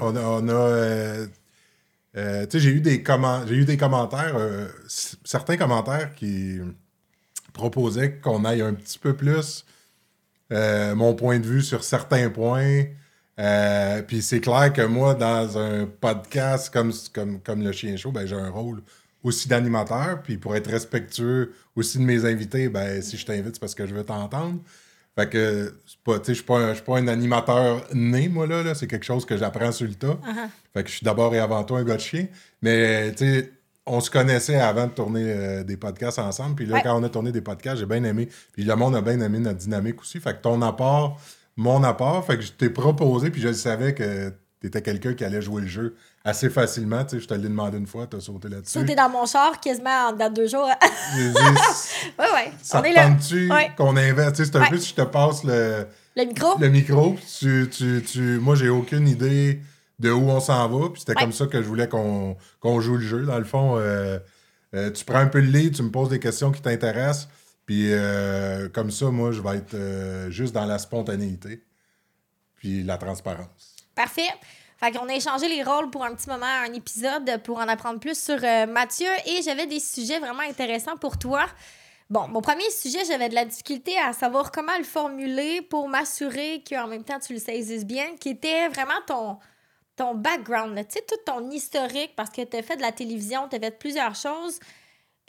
On a. euh, euh, tu sais, j'ai eu, des eu des commentaires, euh, certains commentaires qui proposaient qu'on aille un petit peu plus mon point de vue sur certains points. Puis c'est clair que moi, dans un podcast comme, comme, comme Le Chien Chaud, ben, j'ai un rôle aussi d'animateur. Puis pour être respectueux aussi de mes invités, ben, si je t'invite, c'est parce que je veux t'entendre. Fait que tu je suis pas, un- je suis pas un animateur né, moi, là. là. C'est quelque chose que j'apprends sur le tas. Fait que je suis d'abord et avant tout un gars de chien. Mais, tu sais, on se connaissait avant de tourner euh, des podcasts ensemble. Puis là, Ouais. quand on a tourné des podcasts, j'ai bien aimé. Puis le monde a bien aimé notre dynamique aussi. Fait que ton apport, mon apport, fait que je t'ai proposé, puis je savais que t'étais quelqu'un qui allait jouer le jeu assez facilement. Tu sais, je te l'ai demandé une fois, t'as sauté là-dessus. Sauter dans mon char quasiment en de deux jours. Ouais, ouais. ça on te tente-tu Ouais. qu'on investe? Tu sais, c'est un Ouais. peu si je te passe le Le micro? le micro, tu, tu, tu- moi, j'ai aucune idée de où on s'en va. Puis c'était Ouais. comme ça que je voulais qu'on joue le jeu. Dans le fond, euh, euh, tu prends un peu le lead, tu me poses des questions qui t'intéressent. Puis euh, comme ça, moi, je vais être juste dans la spontanéité. Puis la transparence. Parfait. Fait qu'on a échangé les rôles pour un petit moment, un épisode, pour en apprendre plus sur euh, Mathieu. Et j'avais des sujets vraiment intéressants pour toi. Bon, mon premier sujet, j'avais de la difficulté à savoir comment le formuler pour m'assurer qu'en même temps tu le saisisses bien, qui était vraiment ton, ton background, tu sais, tout ton historique, parce que tu as fait de la télévision, tu as fait plusieurs choses.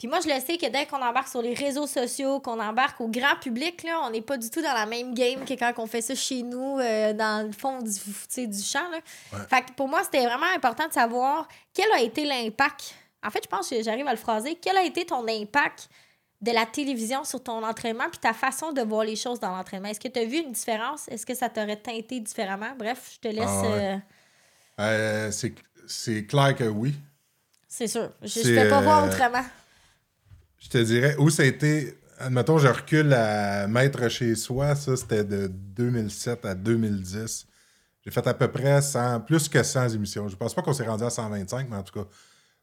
Puis moi, je le sais que dès qu'on embarque sur les réseaux sociaux, qu'on embarque au grand public, là, on n'est pas du tout dans la même game que quand on fait ça chez nous, euh, dans le fond du, du champ. Là. Fait que pour moi, c'était vraiment important de savoir quel a été l'impact. En fait, je pense que j'arrive à le phraser. Quel a été ton impact de la télévision sur ton entraînement puis ta façon de voir les choses dans l'entraînement? Est-ce que tu as vu une différence? Est-ce que ça t'aurait teinté différemment? Bref, je te laisse. Ah ouais. euh, Euh, c'est clair que oui. c'est sûr. Je ne peux pas voir autrement. Je te dirais où ça a été. Admettons, je recule à Maître chez soi. Ça, c'était de 2007 à 2010. J'ai fait à peu près 100, plus que 100 émissions. Je pense pas qu'on s'est rendu à 125, mais en tout cas,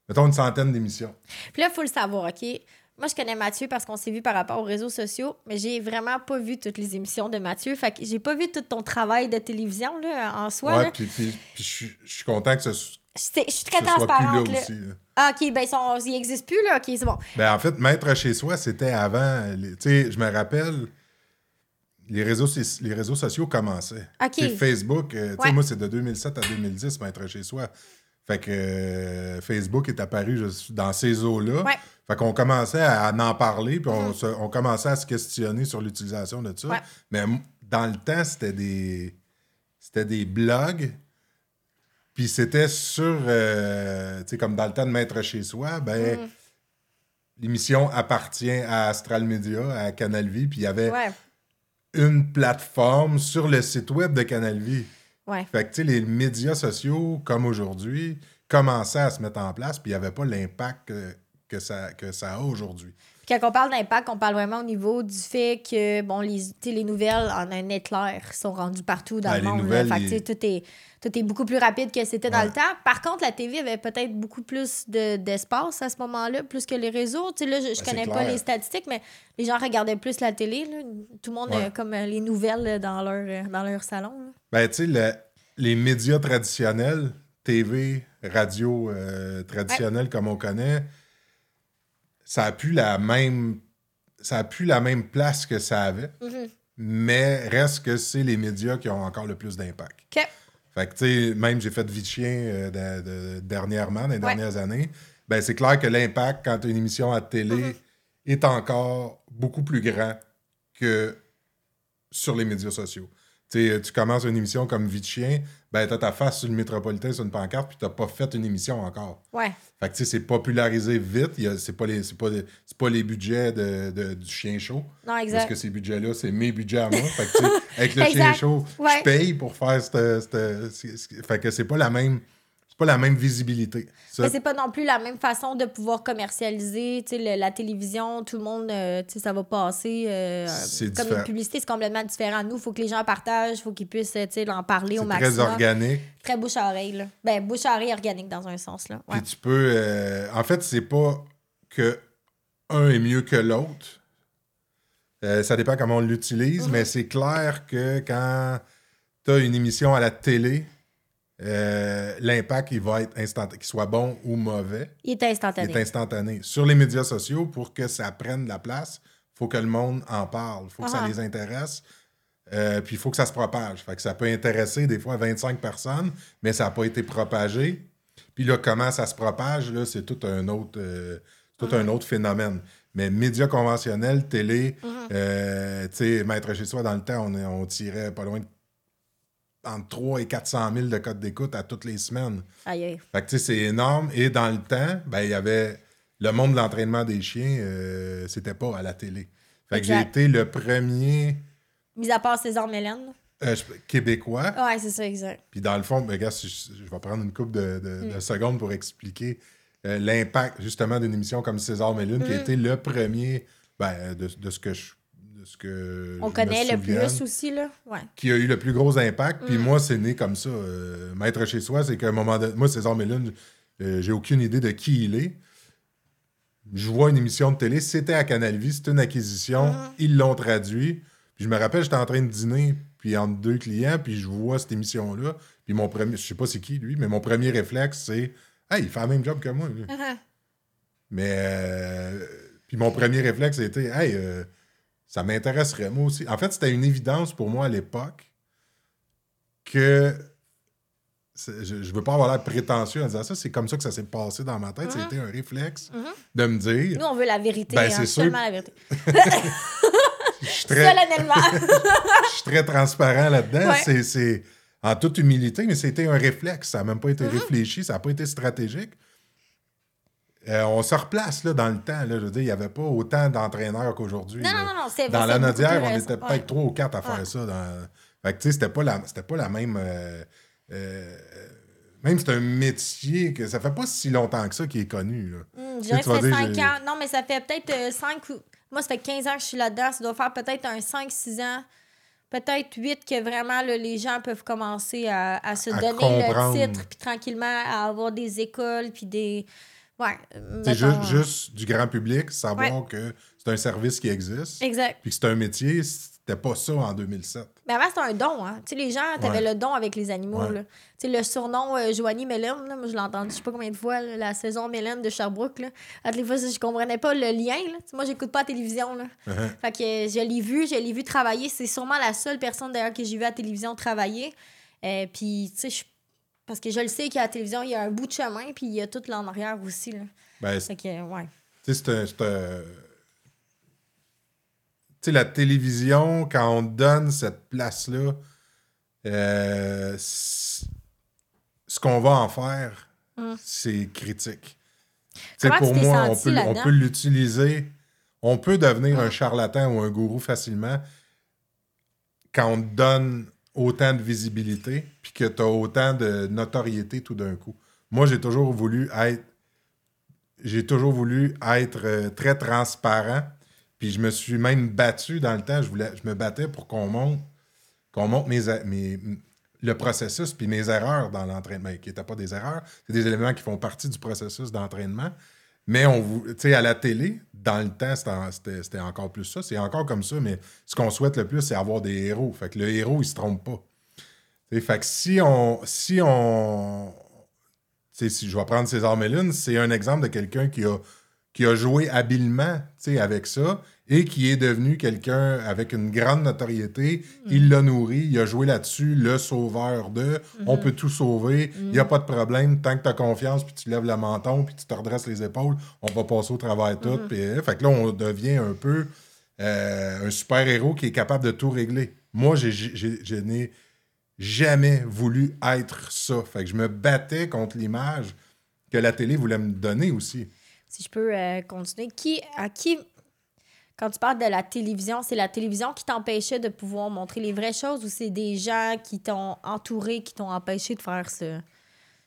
mettons une centaine d'émissions. Puis là, il faut le savoir, OK? Moi, je connais Mathieu parce qu'on s'est vu par rapport aux réseaux sociaux, mais j'ai vraiment pas vu toutes les émissions de Mathieu. Fait que j'ai pas vu tout ton travail de télévision là, en soi. Ouais, puis, je suis- content que ce, Je suis très transparente. Là aussi. là. Ah, OK, ben, ils, sont, ils existent plus, là. OK, c'est bon. Ben, en fait, Maître chez soi, c'était avant. Tu sais, je me rappelle, les réseaux, les réseaux sociaux commençaient. Facebook, euh, tu sais, Ouais. moi, c'est de 2007 à 2010, Maître chez soi. Fait que euh, Facebook est apparu dans ces eaux-là. Ouais. Fait qu'on commençait à en parler, puis on, se- on commençait à se questionner sur l'utilisation de ça. Ouais. Mais dans le temps, c'était des, c'était des blogs. Puis c'était sur, euh, tu sais, comme dans le temps de Maître chez soi, ben, Mm. l'émission appartient à Astral Media, à Canal Vie, puis il y avait Ouais. une plateforme sur le site web de Canal Vie. Ouais. Fait que, tu sais, les médias sociaux, comme aujourd'hui, commençaient à se mettre en place, puis il n'y avait pas l'impact que, que ça, que ça a aujourd'hui. Quand on parle d'impact, on parle vraiment au niveau du fait que, bon, les, les nouvelles en un éclair sont rendues partout dans Ben, le monde. là. que, tout, est, tout est beaucoup plus rapide que c'était dans le temps. Par contre, la TV avait peut-être beaucoup plus de- d'espace à ce moment-là, plus que les réseaux. Tu sais, là, je, je Ben, connais pas les statistiques, mais les gens regardaient plus la télé. là. Tout le monde Ouais. a comme euh, les nouvelles euh, dans leur, euh, dans leur salon. là. Ben, tu sais, le- les médias traditionnels, TV, radio euh, traditionnels comme on connaît, ça a plus la même ça a plus la même place que ça avait, Mhm. mais reste que c'est les médias qui ont encore le plus d'impact. Fait que, tu sais, même j'ai fait Vie de chien euh, de- de- dernièrement, dans les Ouais. dernières années. Ben, c'est clair que l'impact quand tu as une émission à télé Mhm. est encore beaucoup plus grand que sur les médias sociaux. Tu sais, tu commences une émission comme Vie de chien, ben, tu as ta face sur le métropolitain sur une pancarte, puis tu n'as pas fait une émission encore. Ouais. Fait que, tu sais, c'est popularisé vite. Il y a- C'est pas, les- c'est pas, les- c'est pas les budgets de, de- du chien chaud. Non, Parce exact. que ces budgets-là, c'est mes budgets à moi. fait que, tu sais, avec le chien chaud, Ouais. je paye pour faire cette. cette- c'est- fait que c'est pas la même. C'est pas la même visibilité. Ça, Mais c'est pas non plus la même façon de pouvoir commercialiser. Le- la télévision, tout le monde, euh, ça va passer. euh, C'est comme différent. une publicité, c'est complètement différent. Nous, il faut que les gens partagent, il faut qu'ils puissent en parler au maximum. très organique. Très bouche à oreille. Là. Ben, bouche à oreille organique dans un sens. Là. Ouais. Puis tu peux. euh, en fait, c'est pas que un est mieux que l'autre. Euh, ça dépend comment on l'utilise, Mhm. mais c'est clair que quand tu as une émission à la télé, euh, l'impact, il va être instantané, qu'il soit bon ou mauvais. Il est instantané. Il est instantané. Sur les médias sociaux, pour que ça prenne de la place, il faut que le monde en parle. Il faut que ça Ah. les intéresse. Euh, puis il faut que ça se propage. Fait que ça peut intéresser des fois 25 personnes, mais ça n'a pas été propagé. Puis là, comment ça se propage, là, c'est tout un autre, euh, tout un autre phénomène. Mais médias conventionnels, télé, euh, tu sais, Maître chez soi, dans le temps, on, on tirait pas loin de entre 3 et 400 000 de codes d'écoute à toutes les semaines. Aïe. Fait que tu sais, c'est énorme. Et dans le temps, ben, il y avait le monde de l'entraînement des chiens, euh, c'était pas à la télé. Fait que j'ai été le premier Mis à part César Mélène. euh, québécois. Ouais, c'est ça, exact. Puis dans le fond, ben, si je, je vais prendre une couple de, de- Mm. de secondes pour expliquer euh, l'impact justement d'une émission comme César Mélune, qui a Mm. été le premier ben, de, de ce que je. De ce que On connaît le plus aussi, là. Ouais. Qui a eu le plus gros impact. Mm. Puis moi, c'est né comme ça. euh, maître chez soi, c'est qu'à un moment donné. Moi, César Mélune, euh, j'ai aucune idée de qui il est. Je vois une émission de télé, c'était à Canal Vie, c'était une acquisition, Mm. ils l'ont traduit. Puis je me rappelle, j'étais en train de dîner, puis entre deux clients, puis je vois cette émission-là. Puis mon premier, je sais pas c'est qui lui, mais mon premier réflexe, c'est Hey, il fait le même job que moi. lui. Mais. euh, puis mon premier réflexe, c'était Hey, euh, ça m'intéresserait moi aussi. En fait, c'était une évidence pour moi à l'époque que. Je, je veux pas avoir l'air prétentieux en disant ça, c'est comme ça que ça s'est passé dans ma tête. C'était un réflexe Mhm. de me dire. Nous, on veut la vérité. Ben, hein, seulement la vérité. Je suis très, Solennellement. je suis très transparent là-dedans. Ouais. C'est- en toute humilité, mais c'était un réflexe. Ça n'a même pas été réfléchi, ça n'a pas été stratégique. Euh, on se replace là, dans le temps. Là, je veux dire, il n'y avait pas autant d'entraîneurs qu'aujourd'hui. non, non, non, non, c'est Dans la Nodière, on était peut-être trois ou quatre à faire Ouais. ça. Dans... Fait que, tu sais, c'était pas la, c'était pas la même. euh, euh, même c'est un métier que ça fait pas si longtemps que ça qui est connu. Là. Hum, je dirais que ça fait dire, 5 j'ai- ans. Non, mais ça fait peut-être 5 ou. Moi, ça fait 15 ans que je suis là-dedans. Ça doit faire peut-être un 5-6 ans. Peut-être 8 que vraiment là, les gens peuvent commencer à, à se À donner comprendre. le titre, puis tranquillement à avoir des écoles, puis des. Ouais. C'est juste, juste du grand public, savoir que c'est un service qui existe, Exact. puis que c'est un métier, c'était pas ça en 2007. Mais avant, c'était un don. Hein. Tu sais, les gens, t'avais Ouais. le don avec les animaux. Ouais. là. Tu sais, le surnom euh, Joanie Mélène, là, moi, je l'ai entendu je sais pas combien de fois, là, la saison Mélène de Sherbrooke. Là. À toutes les fois, je comprenais pas le lien. Là. Tu sais, Moi, j'écoute pas la télévision. Là. Uh-huh. Fait que euh, je l'ai vu, je l'ai vu travailler. C'est sûrement la seule personne d'ailleurs que j'ai vu à la télévision travailler. Euh, puis, tu sais, je- parce que je le sais qu'à la télévision, il y a un bout de chemin, puis il y a tout là en arrière aussi. Là. Ben, c'est- Fait que, ouais. tu sais, c'est un- un- Tu sais, la télévision, quand on donne cette place-là, euh, ce qu'on va en faire, Mm. c'est critique. Tu sais, Comment pour moi, on peut, on peut l'utiliser. On peut devenir Mm. un charlatan ou un gourou facilement quand on donne autant de visibilité puis que tu as autant de notoriété tout d'un coup. Moi, j'ai toujours voulu être j'ai toujours voulu être euh, très transparent. Puis je me suis même battu dans le temps. Je, voulais, me battais pour qu'on monte, mes, mes- le processus puis mes erreurs dans l'entraînement, qui n'étaient pas des erreurs, c'est des éléments qui font partie du processus d'entraînement. Mais on tu à la télé, dans le temps, c'était en- c'était c'était encore plus ça. C'est encore comme ça, mais ce qu'on souhaite le plus, c'est avoir des héros. Fait que le héros, il se trompe pas. Fait que si on, si on, si je vais prendre César Mélune, c'est un exemple de quelqu'un qui a, qui a joué habilement avec ça et qui est devenu quelqu'un avec une grande notoriété. Il l'a nourri, il a joué là-dessus, le sauveur de. On peut tout sauver, il n'y a pas de problème. Tant que tu as confiance, puis tu lèves le menton, puis tu te redresses les épaules, on va passer au travail tout. puis, euh, fait que là, on devient un peu euh, un super-héros qui est capable de tout régler. Moi, je n'ai jamais voulu être ça. Fait que je me battais contre l'image que la télé voulait me donner aussi. Si je peux euh, continuer. Qui, à qui, quand tu parles de la télévision, c'est la télévision qui t'empêchait de pouvoir montrer les vraies choses ou c'est des gens qui t'ont entouré, qui t'ont empêché de faire ce,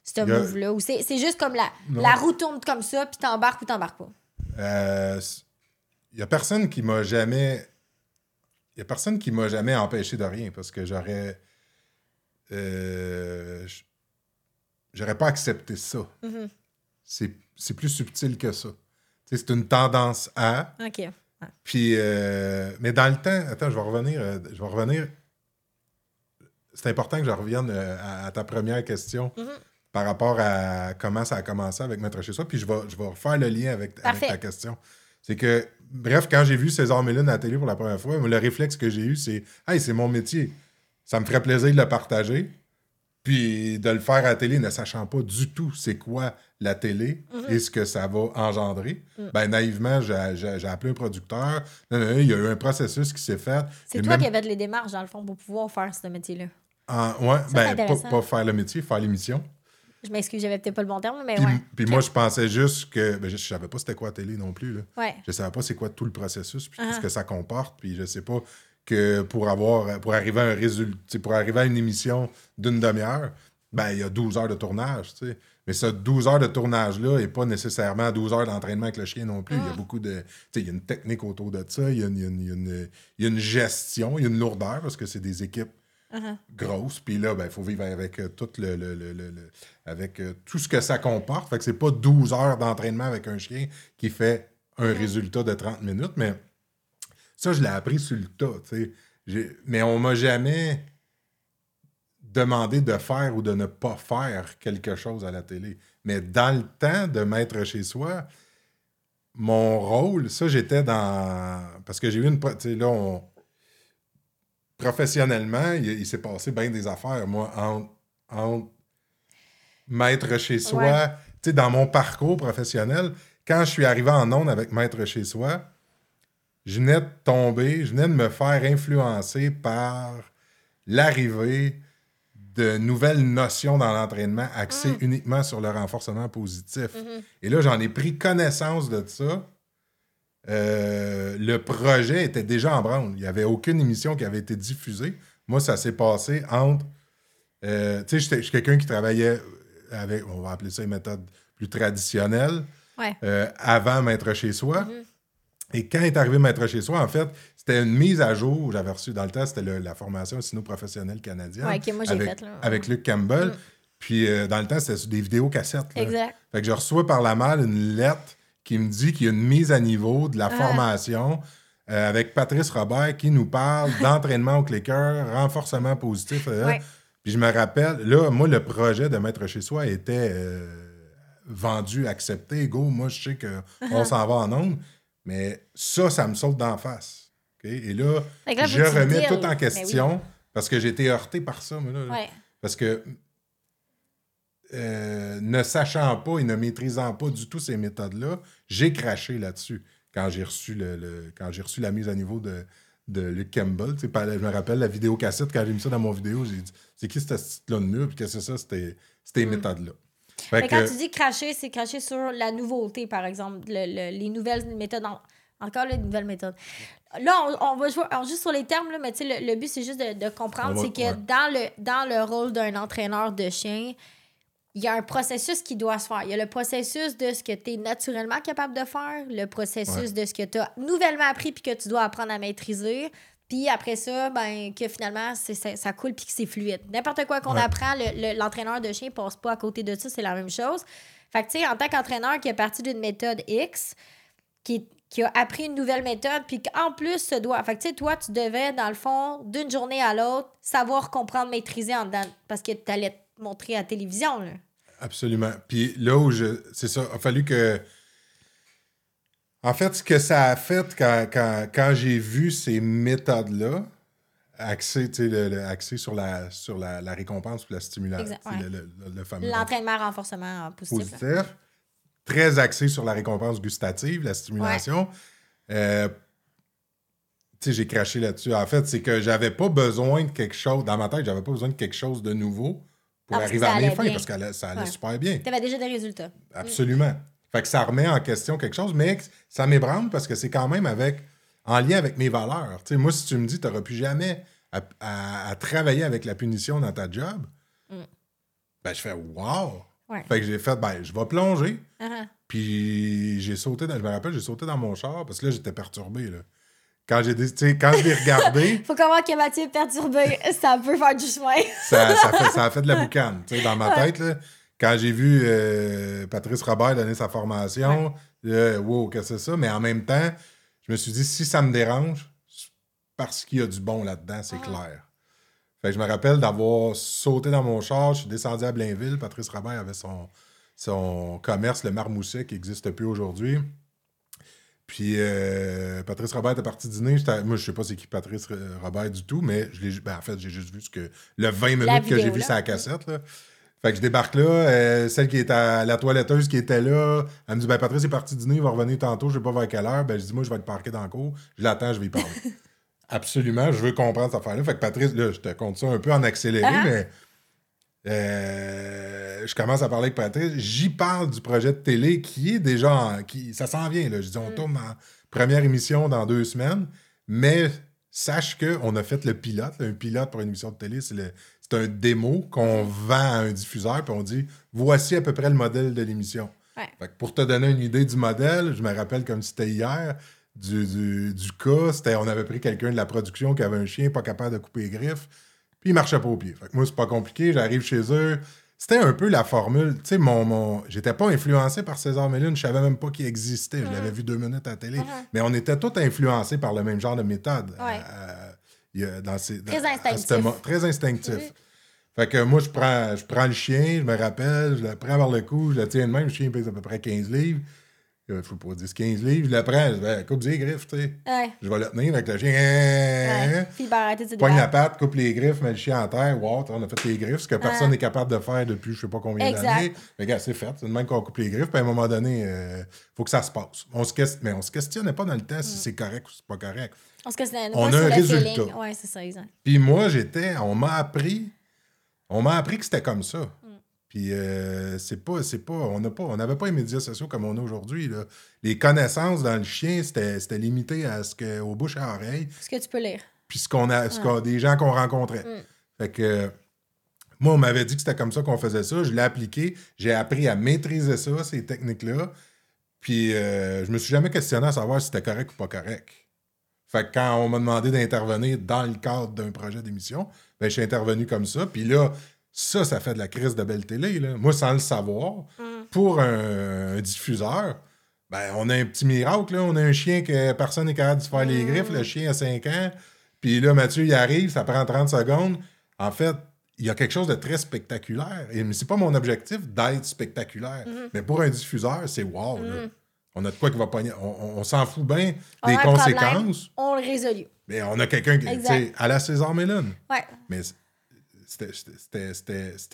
ce a- move-là? Ou c'est c'est juste comme la, Non. la roue tourne comme ça, puis t'embarques ou t'embarques pas? Euh, Il y a personne qui m'a jamais. Il y a personne qui m'a jamais empêché de rien parce que j'aurais. euh, J'aurais pas accepté ça. Mhm. C'est c'est plus subtil que ça. C'est une tendance à. OK. Puis, euh, mais dans le temps, attends, je vais revenir. euh, je vais revenir. c'est important que je revienne euh, à, ta première question Mhm. par rapport à comment ça a commencé avec Maître chez soi. Puis je vais, je vais refaire le lien avec, ta question. C'est que, bref, quand j'ai vu César Mélune à la télé pour la première fois, le réflexe que j'ai eu, c'est Hey, c'est mon métier. Ça me ferait plaisir de le partager. Puis de le faire à la télé, ne sachant pas du tout c'est quoi la télé Mhm. et ce que ça va engendrer. Mm. Ben naïvement, j'ai appelé un producteur. Non, non, non, il y a eu un processus qui s'est fait. C'est toi même- qui avais les démarches, dans le fond, pour pouvoir faire ce métier-là. en- ouais, ben, pas, pas faire le métier, faire l'émission. Je m'excuse, j'avais peut-être pas le bon terme, mais Puis, ouais. puis moi, je pensais juste que. Ben, je, je savais pas c'était quoi la télé non plus. Là. Ouais. Je savais pas c'est quoi tout le processus, puis Ah. ce que ça comporte. Puis je sais pas que pour avoir pour arriver à un résultat, pour arriver à une émission d'une demi-heure, ben il y a 12 heures de tournage. Mais ce 12 heures de tournage-là n'est pas nécessairement 12 heures d'entraînement avec le chien non plus. Il y a Ah. beaucoup de. Il y a une technique autour de ça, il y a une, y a une- il y a une- il y a une gestion, il y a une lourdeur parce que c'est des équipes Uh-huh. grosse. Puis là, ben, il faut vivre avec euh, tout le, le- le- le- le- avec euh, tout ce que ça comporte. Fait que c'est pas 12 heures d'entraînement avec un chien qui fait un résultat de 30 minutes, mais ça, je l'ai appris sur le tas, tu sais. J'ai- Mais on m'a jamais demandé de faire ou de ne pas faire quelque chose à la télé. Mais dans le temps de mettre chez soi, mon rôle, ça, j'étais dans... Parce que j'ai eu une... Tu sais, là, on professionnellement, il, il s'est passé bien des affaires, moi, entre, entre Maître chez soi. Ouais. Tu sais, dans mon parcours professionnel, quand je suis arrivé en onde avec Maître chez soi, je venais de tomber, je venais de me faire influencer par l'arrivée de nouvelles notions dans l'entraînement axées Mm. uniquement sur le renforcement positif. Mhm. Et là, j'en ai pris connaissance de ça. Euh, le projet était déjà en branle. Il n'y avait aucune émission qui avait été diffusée. Moi, ça s'est passé entre. euh, tu sais, je suis quelqu'un qui travaillait avec, on va appeler ça une méthode plus traditionnelle, Ouais. euh, avant Maître chez soi. Mhm. Et quand est arrivé Maître chez soi, en fait, c'était une mise à jour. J'avais reçu dans le temps, c'était la formation sino-professionnelle canadienne. Ouais, moi, avec, là. avec Luc Campbell. Mm. Puis euh, dans le temps, c'était sur des vidéos cassettes. là. Exact. Fait que je reçois par la malle une lettre qui me dit qu'il y a une mise à niveau de la Ah. formation euh, avec Patrice Robert qui nous parle d'entraînement au clicker, renforcement positif. euh, Ouais. Puis je me rappelle, là, moi, le projet de Maître chez soi était euh, vendu, accepté. Go, moi, je sais qu'on s'en va en ondes. Mais ça, ça me saute d'en face. Et là, là, je remets tout en Ben oui. question parce que j'ai été heurté par ça. moi, là, là. Ouais. Parce que euh, ne sachant pas et ne maîtrisant pas du tout ces méthodes-là, j'ai craché là-dessus quand j'ai reçu le, le- quand j'ai reçu la mise à niveau de, de Luc Campbell. Tu sais, par- je me rappelle la vidéo cassette, quand j'ai mis ça dans mon vidéo, j'ai dit C'est qui ce style-là de mur? Puis que c'est ça, c'était ces méthodes-là. Fait Mais que- quand tu dis cracher, c'est cracher sur la nouveauté, par exemple, le- le- les nouvelles méthodes. en- Encore les nouvelles méthodes. Là, on, on va jouer joue sur les termes, là, mais le, le but, c'est juste de, de comprendre, c'est que ouais. dans, le, dans le rôle d'un entraîneur de chien, il y a un processus qui doit se faire. Il y a le processus de ce que tu es naturellement capable de faire, le processus Ouais. de ce que tu as nouvellement appris puis que tu dois apprendre à maîtriser. Puis après ça, ben, que finalement, ça, ça coule puis que c'est fluide. N'importe quoi qu'on Ouais. apprend, le- le- l'entraîneur de chien passe pas à côté de ça, c'est la même chose. Fait que, tu sais, en tant qu'entraîneur qui est parti d'une méthode X, qui, qui a appris une nouvelle méthode, puis qu'en plus se doit. Fait que, tu sais, toi, tu devais, dans le fond, d'une journée à l'autre, savoir comprendre, maîtriser en dedans, parce que tu allais te montrer à la télévision, là. Absolument. Puis là où je. C'est ça, il a fallu que. En fait, ce que ça a fait quand, quand, quand j'ai vu ces méthodes-là, axées, tu sais, le, le- axées sur, la, sur la, la récompense ou la stimulation, ouais. le, fameux L'entraînement renforcement positif. là. positif, très axé sur la récompense gustative, la stimulation. Euh, j'ai craché là-dessus. En fait, c'est que j'avais pas besoin de quelque chose, dans ma tête, j'avais pas besoin de quelque chose de nouveau pour Ah, arriver à mes fins, parce que ça allait- ça allait Ouais. super bien. Tu avais déjà des résultats. Absolument. Fait que ça remet en question quelque chose, mais ça m'ébranle parce que c'est quand même avec en lien avec mes valeurs. Moi, si tu me dis tu n'auras plus jamais à, à- à travailler avec la punition dans ta job, Mm. ben je fais Wow! Ouais. Fait que j'ai fait ben je vais plonger. Uh-huh. Puis j'ai sauté dans, je me rappelle, j'ai sauté dans mon char parce que là, j'étais perturbé. Là. Quand j'ai dit- tu sais, quand je l'ai regardé, Faut comprendre que Mathieu est perturbé, ça peut faire du chemin. ça, ça, fait, ça a fait de la boucane, tu sais, dans ma tête. Là, quand j'ai vu euh, Patrice Robert donner sa formation, wow, qu'est-ce que c'est ça? Mais en même temps, je me suis dit, si ça me dérange, c'est parce qu'il y a du bon là-dedans, c'est Ah. clair. Fait que je me rappelle d'avoir sauté dans mon char, je suis descendu à Blainville. Patrice Robert avait son, son commerce, le Marmousset, qui n'existe plus aujourd'hui. Puis euh, Patrice Robert est parti dîner. Moi, je sais pas c'est qui Patrice euh, Robert du tout, mais je ben, en fait, j'ai juste vu ce que, le 20 minutes que j'ai vu la cassette. Là. Fait que je débarque là. euh, celle qui est à la toiletteuse qui était là, elle me dit ben, Patrice est parti dîner, il va revenir tantôt, je sais pas vers quelle heure. Ben, je dis Moi, je vais être parqué dans le cours. Je l'attends, je vais y parler. Absolument, je veux comprendre cette affaire-là. Fait que Patrice, là, je te compte ça un peu en accéléré, Ah. mais euh, je commence à parler avec Patrice. J'y parle du projet de télé qui est déjà. en- qui, ça s'en vient. Là. Je dis, on tourne en première émission dans deux semaines, mais sache qu'on a fait le pilote. là. Un pilote pour une émission de télé, c'est, le- c'est un démo qu'on vend à un diffuseur, puis on dit voici à peu près le modèle de l'émission. Ouais. Fait que pour te donner une idée du modèle, je me rappelle comme c'était hier, du, du, du cas, c'était on avait pris quelqu'un de la production qui avait un chien pas capable de couper les griffes, puis il marchait pas au pied. Fait que moi, c'est pas compliqué, j'arrive chez eux. C'était un peu la formule. Tu sais, mon, mon... j'étais pas influencé par César Mélune, je savais même pas qu'il existait. Je l'avais vu deux minutes à la télé. Mais on était tous influencés par le même genre de méthode. Ouais. Euh, il y a- dans ces, Très dans- instinctif. très instinctif. Fait que moi, je prends, je prends le chien, je me rappelle, je le prends par le cou, je le tiens de même, le chien pèse à peu près 15 livres. Il faut pas dire 15 livres, je le prends, je ben, coupe les griffes, tu sais. Ouais. Je vais le tenir avec le chien. ouais. Puis il la patte, coupe les griffes, met le chien en terre. Wow, on a fait les griffes, ce que personne n'est capable de faire depuis je sais pas combien d'années. Mais gars, c'est fait. C'est de même qu'on coupe les griffes. Puis à un moment donné, il faut que ça se passe. On se Mais on se questionnait pas dans le temps Mm. si c'est correct ou c'est pas correct. On a un résultat. Ouais, c'est ça, exact. Puis moi, j'étais. On m'a appris. On m'a appris que c'était comme ça. Mm. Puis euh, c'est pas. C'est pas. On n'a pas. On n'avait pas les médias sociaux comme on a aujourd'hui. là. Les connaissances dans le chien, c'était c'était limité à ce que aux bouches à oreille. Ce que tu peux lire. puis ce qu'on a, ce qu'on- des gens qu'on rencontrait. Fait que moi, on m'avait dit que c'était comme ça qu'on faisait ça. Je l'ai appliqué. J'ai appris à maîtriser ça, ces techniques-là. Puis euh, je me suis jamais questionné à savoir si c'était correct ou pas correct. Fait que quand on m'a demandé d'intervenir dans le cadre d'un projet d'émission, ben, je suis intervenu comme ça. Puis là, ça, ça fait de la crise de belle télé. Là. Moi, sans le savoir, pour un, un diffuseur, ben, on a un petit miracle. Là. On a un chien que personne n'est capable de se faire les griffes. Le chien a 5 ans. Puis là, Mathieu, il arrive, ça prend 30 secondes. En fait, il y a quelque chose de très spectaculaire. Et, c'est pas mon objectif d'être spectaculaire. Mais pour un diffuseur, c'est wow. là. On a de quoi qui va pogner. On, s'en fout bien On des problème, conséquences. On le résolue. Mais on a quelqu'un qui, à la César Mélone. Ouais. Mais c'était-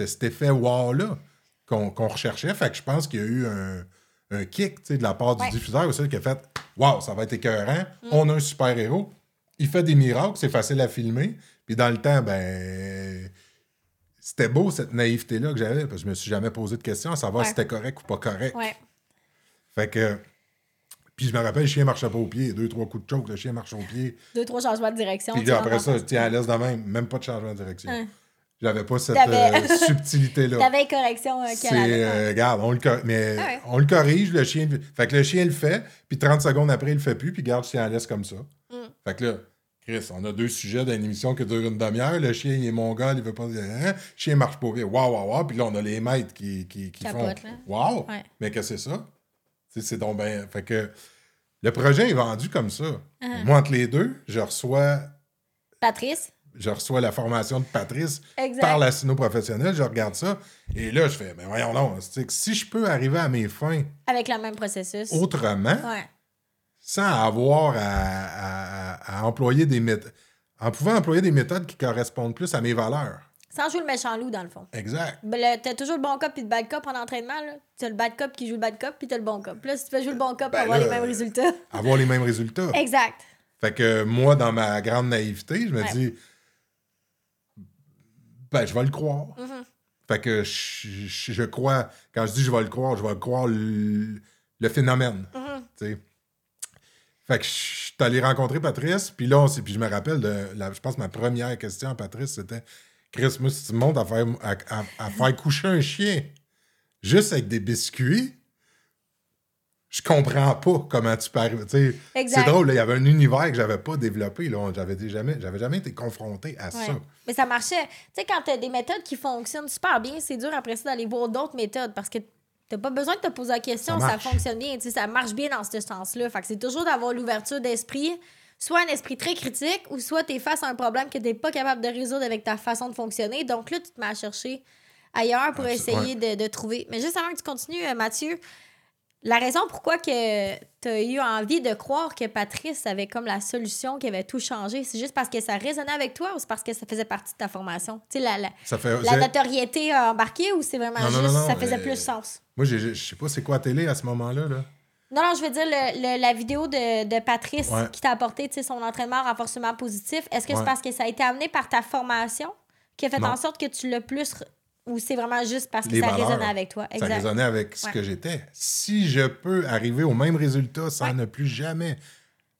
cet effet wow-là qu'on qu'on recherchait. Fait que je pense qu'il y a eu un, un kick de la part du Ouais. diffuseur aussi qui a fait Wow, ça va être écœurant. On a un super-héros. Il fait des miracles, c'est facile à filmer. Puis dans le temps, ben. C'était beau cette naïveté-là que j'avais, parce que je me suis jamais posé de questions à savoir Ouais. si c'était correct ou pas correct. Ouais. Fait que. Puis je me rappelle, le chien marchait pas au pied. Deux, trois coups de choke, le chien marche au pied. Deux, trois changements de direction. Puis après ça, tiens à l'aise de même. Même pas de changement de direction. Hein. J'avais pas cette euh, subtilité-là. T'avais une correction euh, C'est, euh, regarde, on le, cor- mais Ah ouais. on le corrige, le chien. Fait que le chien le fait, puis 30 secondes après, il le fait plus, puis garde, je tiens à l'aise comme ça. Mm. Fait que là, Chris, on a deux sujets dans une émission qui dure une demi-heure. Le chien, il est mongol, il veut pas dire hein? Le chien marche pas bien. Waouh, waouh, waouh. Puis là, on a les maîtres qui, qui, qui font Capote. Waouh! Ouais. Mais qu'est-ce que c'est ça? C'est donc ben. Fait que le projet est vendu comme ça. Uh-huh. Moi, entre les deux, je reçois Patrice. je reçois la formation de Patrice Exact. par la cyno professionnelle, je regarde ça, et là, je fais, ben voyons donc, si je peux arriver à mes fins Avec le même processus. autrement, Ouais. sans avoir à- à employer des méthodes, en pouvant employer des méthodes qui correspondent plus à mes valeurs. Sans jouer le méchant loup, dans le fond. Exact. Ben, le- t'as toujours le bon cop puis le bad cop en entraînement. là. T'as le bad cop qui joue le bad cop puis t'as le bon cop. Là, si tu fais jouer le bon cop, Ben avoir là, les mêmes résultats. Avoir les mêmes résultats. Exact. Fait que moi, dans ma grande naïveté, je me Ouais. dis, ben, je vais le croire. Mhm. Fait que je, je- je crois, quand je dis je vais le croire, je vais croire le, le phénomène. Mhm. sais. Fait que je suis allé rencontrer Patrice, puis là, on puis je me rappelle, de la, je pense que ma première question à Patrice, c'était Chris, moi, si tu me montres à faire, à, à- à faire coucher un chien juste avec des biscuits, je comprends pas comment tu peux arriver. tu sais. Exact. C'est drôle, il y avait un univers que j'avais pas développé. J'avais jamais, jamais été confronté à Ouais. ça. Mais ça marchait. Tu sais, quand t'as des méthodes qui fonctionnent super bien, c'est dur après ça d'aller voir d'autres méthodes parce que t'as pas besoin de te poser la question, Ça fonctionne bien. Tu ça marche bien dans ce sens-là. Fait que c'est toujours d'avoir l'ouverture d'esprit soit un esprit très critique ou soit tu es face à un problème que tu n'es pas capable de résoudre avec ta façon de fonctionner. Donc là, tu te mets à chercher ailleurs pour Abs- essayer de, de trouver. Mais juste avant que tu continues, euh, Mathieu, la raison pourquoi que tu as eu envie de croire que Patrice avait comme la solution qui avait tout changé, c'est juste parce que ça résonnait avec toi ou c'est parce que ça faisait partie de ta formation? Tu sais, la, la, Ça fait, la notoriété a embarqué ou c'est vraiment Non, juste non, non, ça faisait euh, plus sens? Moi, je sais pas c'est quoi la télé à ce moment-là. Là. Non, non, je veux dire le, le- la vidéo de, de Patrice Ouais. qui t'a apporté tu sais, son entraînement en renforcement positif. Est-ce que c'est parce que ça a été amené par ta formation qui a fait Non. en sorte que tu l'as plus. Ou c'est vraiment juste parce que Les ça valeurs. résonnait avec toi? Ça résonnait avec ce Ouais. que j'étais. Si je peux arriver au même résultat sans ne plus jamais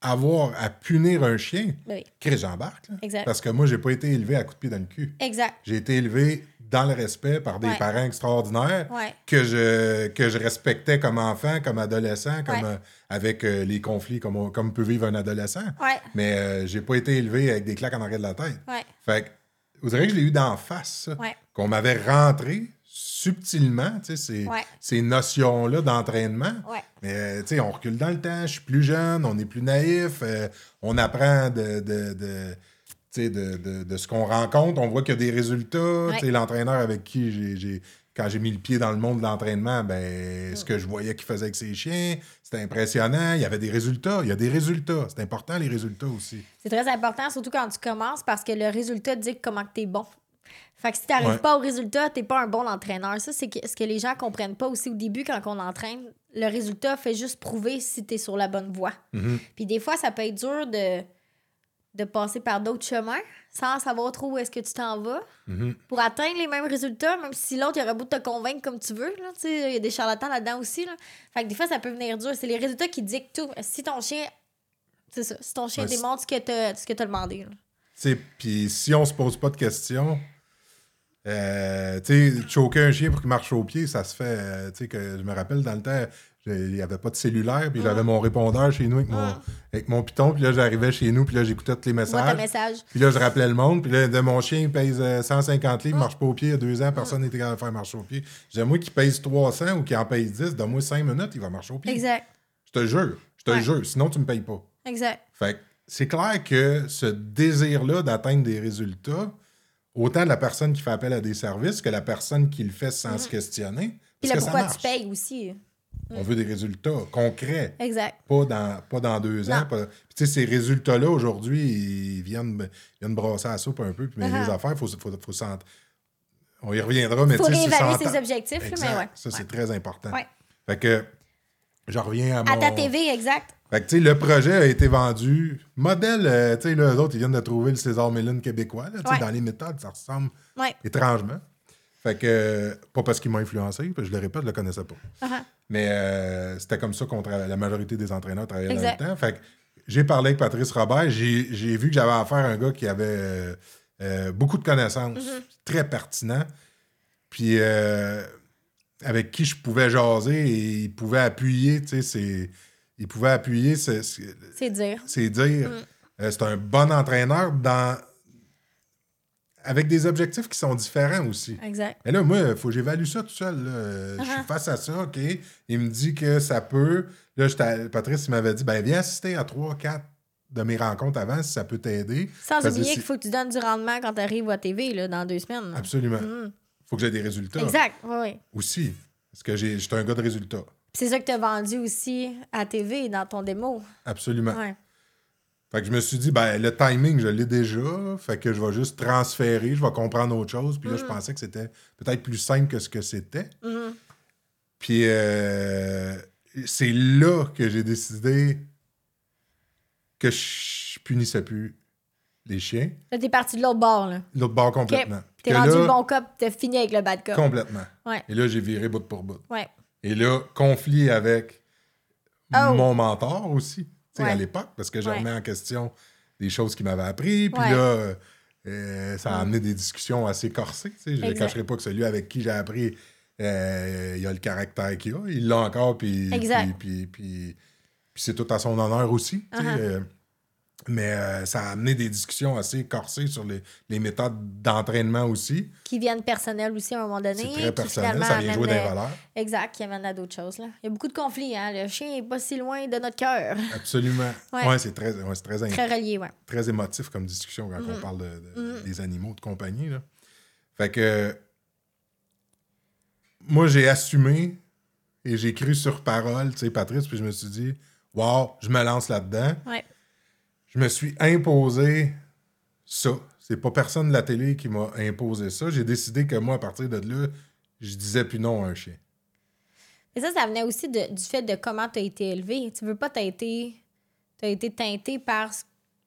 avoir à punir un chien, Ben oui, Chris, j'embarque. Parce que moi, j'ai pas été élevé à coups de pied dans le cul. exact. J'ai été élevé dans le respect par des Ouais. parents extraordinaires Ouais. que je, que je respectais comme enfant, comme adolescent, comme, Ouais. euh, avec euh, les conflits comme, on- comme peut vivre un adolescent. Mais euh, j'ai pas été élevé avec des claques en arrière de la tête. Fait que, vous savez que je l'ai eu d'en face. Qu'on m'avait rentré subtilement, ces, ces notions-là d'entraînement. Mais, euh, on recule dans le temps, je suis plus jeune, on est plus naïf, on apprend de, de, de- de ce qu'on rencontre, on voit qu'il y a des résultats. L'entraîneur avec qui j'ai-. Quand j'ai mis le pied dans le monde de l'entraînement, ben, ce que je voyais qu'il faisait avec ses chiens, c'était impressionnant. Il y avait des résultats. Il y a des résultats. C'est important, les résultats aussi. C'est très important, surtout quand tu commences, parce que le résultat dit comment tu es bon. Fait que si tu n'arrives Ouais. pas au résultat, tu pas un bon entraîneur. Ça, c'est ce que les gens comprennent pas aussi au début quand on entraîne. Le résultat fait juste prouver si tu es sur la bonne voie. Mhm. Puis des fois, ça peut être dur de, de passer par d'autres chemins sans savoir trop où est-ce que tu t'en vas Mhm. pour atteindre les mêmes résultats, même si l'autre, il aurait beau te convaincre comme tu veux. Il y a des charlatans là-dedans aussi. Là. Fait que des fois, ça peut venir dur. C'est les résultats qui dictent tout. Si ton chien... C'est ça. Si ton chien démontre ce que tu as demandé. Puis si on se pose pas de questions, euh, tu sais, choquer un chien pour qu'il marche au pied, ça se fait. euh, tu sais, que je me rappelle dans le temps, il n'y avait pas de cellulaire, puis j'avais mon répondeur chez nous avec mon, Mm. avec mon piton, puis là, j'arrivais chez nous, puis là, j'écoutais tous les Moi, messages. message. Puis là, je rappelais le monde. Puis là, de mon chien, il pèse euh, 150 Mm. livres, il marche pas au pied. Il y a deux ans, personne n'était capable de faire marcher au pied. J'ai moi qui pèse 300 ou qui en pèse 10, donne-moi 5 minutes, il va marcher au pied. Exact. Je te jure. Je te Ouais. jure. Sinon, tu me payes pas. Exact. Fait que c'est clair que ce désir-là d'atteindre des résultats, autant de la personne qui fait appel à des services que la personne qui le fait sans se questionner. Mm-hmm. Puis là, pourquoi tu payes aussi? On veut des résultats concrets, Exact. pas dans, pas dans deux ans. Pas- Puis tu sais, ces résultats-là, aujourd'hui, ils viennent, ils viennent brasser la soupe un peu, puis mais les affaires, il faut, faut, faut s'en- On y reviendra, mais Faut tu sais, c'est réévaluer ses objectifs, Exact. mais ouais. Ça, c'est Ouais. très important. Ouais. Fait que, je reviens à mon... À ta TV, exact. Fait que, tu sais, le projet a été vendu. Modèle, euh, tu sais, là, eux autres, ils viennent de trouver le César Mélène québécois. Là, Ouais. Dans les méthodes, ça ressemble étrangement. Fait que, euh, pas parce qu'ils m'ont influencé, je le répète, je le connaissais pas. Uh-huh. Mais euh, c'était comme ça qu'on tra- la majorité des entraîneurs travaillaient Exact. dans le temps. Fait que j'ai parlé avec Patrice Robert, j'ai j'ai vu que j'avais affaire à un gars qui avait euh, euh, beaucoup de connaissances, Mm-hmm. très pertinent, puis avec qui je pouvais jaser et il pouvait appuyer, tu sais, il pouvait appuyer C'est dire. ses dires. Mm. C'est un bon entraîneur dans avec des objectifs qui sont différents aussi. Exact. Mais là, moi, il faut que j'évalue ça tout seul. là. Je suis Uh-huh. face à ça, OK? Il me dit que ça peut. Là, Patrice, il m'avait dit ben, viens assister à 3, 4 de mes rencontres avant si ça peut t'aider. Sans Parce oublier qu'il faut que tu donnes du rendement quand tu arrives à TV là, dans deux semaines. là. Absolument. Mhm. faut que j'ai des résultats Exact. Oui, aussi. Parce que j'ai- j'étais un gars de résultats. C'est ça que tu as vendu aussi à TV dans ton démo. Absolument. Ouais. Fait que je me suis dit, ben, le timing, je l'ai déjà. Fait que je vais juste transférer, je vais comprendre autre chose. Puis là, je pensais que c'était peut-être plus simple que ce que c'était. Mhm. Puis euh, c'est là que j'ai décidé que je punissais plus les chiens. Là, t'es parti de l'autre bord. là. L'autre bord complètement. T'es rendu là, le bon cop, t'as fini avec le bad cop. Complètement. Ouais. Et là, j'ai viré bout pour bout. Ouais. Et là, conflit avec Oh. mon mentor aussi, Ouais. à l'époque, parce que je remets en question des choses qu'il m'avait appris. Puis là, euh, ça a amené des discussions assez corsées. Je ne cacherai pas que celui avec qui j'ai appris, euh, il a le caractère qu'il a. Il l'a encore, puis, puis, puis, c'est tout à son honneur aussi. Uh-huh. Euh, Mais euh, ça a amené des discussions assez corsées sur les, les méthodes d'entraînement aussi. Qui viennent personnelles aussi à un moment donné. C'est très personnel, ça vient jouer des valeurs. Exact, qui amène à d'autres choses. Là. Il y a beaucoup de conflits. Hein? Le chien est pas si loin de notre cœur. Absolument. Ouais. Ouais, c'est très, ouais, très, Très relié, ouais. très émotif comme discussion quand Mm. on parle de, de- des animaux de compagnie. Là. Fait que moi, j'ai assumé et j'ai cru sur parole, tu sais, Patrice, puis je me suis dit, wow, je me lance là-dedans. Ouais. Je me suis imposé ça. C'est pas personne de la télé qui m'a imposé ça. J'ai décidé que moi, à partir de là, je disais plus non à un chien. Et ça, ça venait aussi de- du fait de comment tu as été élevé. Tu veux pas, tu as été, t'as été teinté par,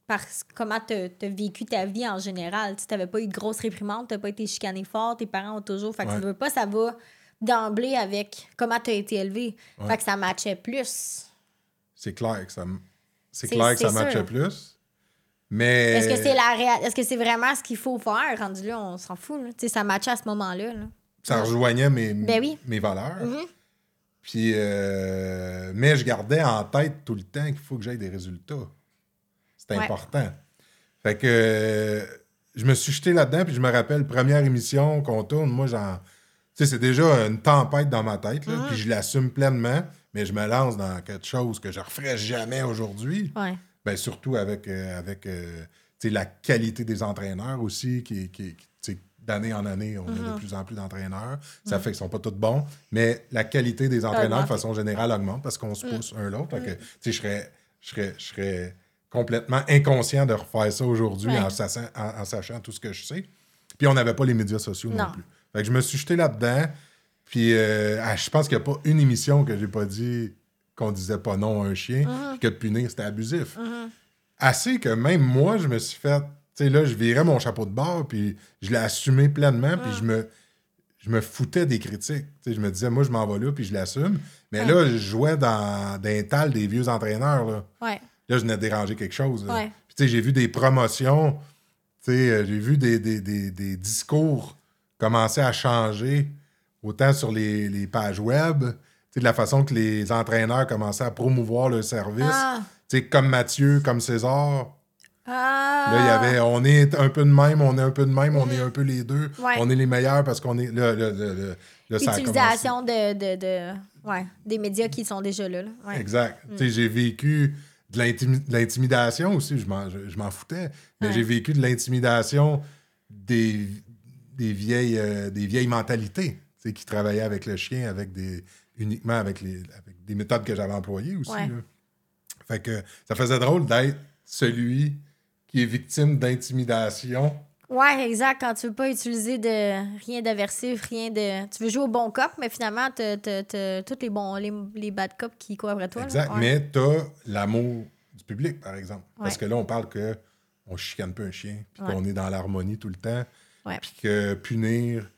par comment tu as vécu ta vie en général. Tu n'avais pas eu de grosses réprimandes, tu pas été chicané fort, tes parents ont toujours. Fait que Ouais. tu veux pas, ça va d'emblée avec comment tu as été élevé. Ouais. Fait que ça matchait plus. C'est clair que ça, c'est clair que ça c'est matchait sûr. plus. Mais. Est-ce que c'est la réa- Est-ce que c'est vraiment ce qu'il faut faire? Rendu là, on s'en fout. là. Tu sais, ça matchait à ce moment-là. là. ça rejoignait mes, Ben oui. mes valeurs. Mhm. Puis, euh, mais je gardais en tête tout le temps qu'il faut que j'aille des résultats. C'est Ouais. important. Fait que euh, je me suis jeté là-dedans, puis je me rappelle, première émission qu'on tourne, moi, j'en. Tu sais, c'est déjà une tempête dans ma tête, là, puis je l'assume pleinement, mais je me lance dans quelque chose que je ne referais jamais aujourd'hui. Ouais. Ben, surtout avec, euh, avec euh, la qualité des entraîneurs aussi, qui, qui, d'année en année, on Mm-hmm. a de plus en plus d'entraîneurs. Ça fait qu'ils sont pas tous bons, mais la qualité des entraîneurs, de façon générale, augmente parce qu'on se Mm. pousse un l'autre. Sais, Je serais, je, serais, je serais complètement inconscient de refaire ça aujourd'hui Ouais. en, sachant, en- en sachant tout ce que je sais. Puis on n'avait pas les médias sociaux non, Non. plus. Fait que je me suis jeté là-dedans. Puis euh, ah, je pense qu'il n'y a pas une émission que j'ai pas dit qu'on disait pas non à un chien, Mm-hmm. que de punir, c'était abusif. Assez que même moi, je me suis fait. Tu sais, là, je virais mon chapeau de bord, puis je l'ai assumé pleinement, puis je me. Je me foutais des critiques. Tu sais, je me disais, moi, je m'en vais là, puis je l'assume. Mais là, je jouais dans, dans les tales des vieux entraîneurs. Là, Ouais. là je venais déranger quelque chose. Ouais. Puis, tu sais, j'ai vu des promotions, tu sais, euh, j'ai vu des, des- des- des discours commencer à changer, autant sur les, les pages web, de la façon que les entraîneurs commençaient à promouvoir leur service. Ah. Comme Mathieu, comme César. Ah. Là, il y avait, on est un peu de même, on est un peu de même, on est un peu les deux. Mm-hmm. Ouais. On est les meilleurs parce qu'on est. Là, là, là, là, là, ça a commencé. Utilisation de, de, de- ouais, des médias qui sont déjà là. là. Ouais. Exact. Mm. J'ai vécu de l'intimi- de l'intimidation aussi, je m'en, je, je m'en foutais, mais j'ai vécu de l'intimidation des, des, vieilles, euh, des vieilles mentalités qui travaillaient avec le chien, avec des, uniquement avec, les, avec des méthodes que j'avais employées aussi. Ouais. là. Fait que ça faisait drôle d'être celui qui est victime d'intimidation. Ouais, exact. Quand tu veux pas utiliser de rien d'aversif, rien de. Tu veux jouer au bon cop, mais finalement, t'as t'as- t'as tous les bons, les, les bad cops qui courent après toi. là. Exact. Ouais. Mais tu as l'amour du public, par exemple. Parce que là, on parle que on chicane pas un chien, puis qu'on est dans l'harmonie tout le temps, Ouais. puis que punir,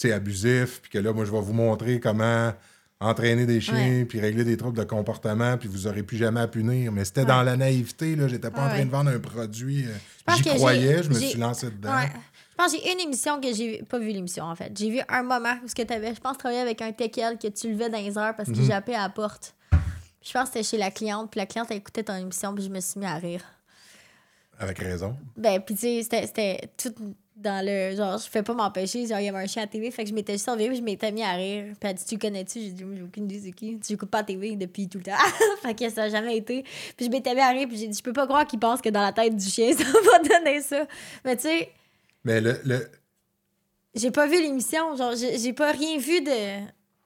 c'est abusif, puis que là, moi, je vais vous montrer comment entraîner des chiens, puis régler des troubles de comportement, puis vous aurez plus jamais à punir. Mais c'était Ouais. dans la naïveté, là. J'étais pas en train de vendre un produit. euh, J'y croyais, je me suis lancé dedans. Ouais. Je pense que j'ai une émission que j'ai pas vu l'émission en fait. J'ai vu un moment où ce que t'avais, je pense, travaillé avec un teckel que tu levais dans les heures parce qu'il Mhm. jappait à la porte. Je pense que c'était chez la cliente, puis la cliente elle écoutait ton émission, puis je me suis mis à rire. Avec raison. Ben, puis tu sais, c'était- c'était tout dans le. Genre, je fais pas m'empêcher. Genre, il y avait un chien à la TV, fait que je m'étais juste puis je m'étais mis à rire. Puis elle dit, tu connais-tu? J'ai dit, j'ai aucune idée c'est qui. Tu écoutes pas la TV depuis tout le temps. fait que ça a jamais été. Puis je m'étais mis à rire, puis j'ai dit, je peux pas croire qu'il pense que dans la tête du chien, ça va donner ça. Mais tu sais, Mais le, le- j'ai pas vu l'émission. Genre, j'ai pas rien vu de,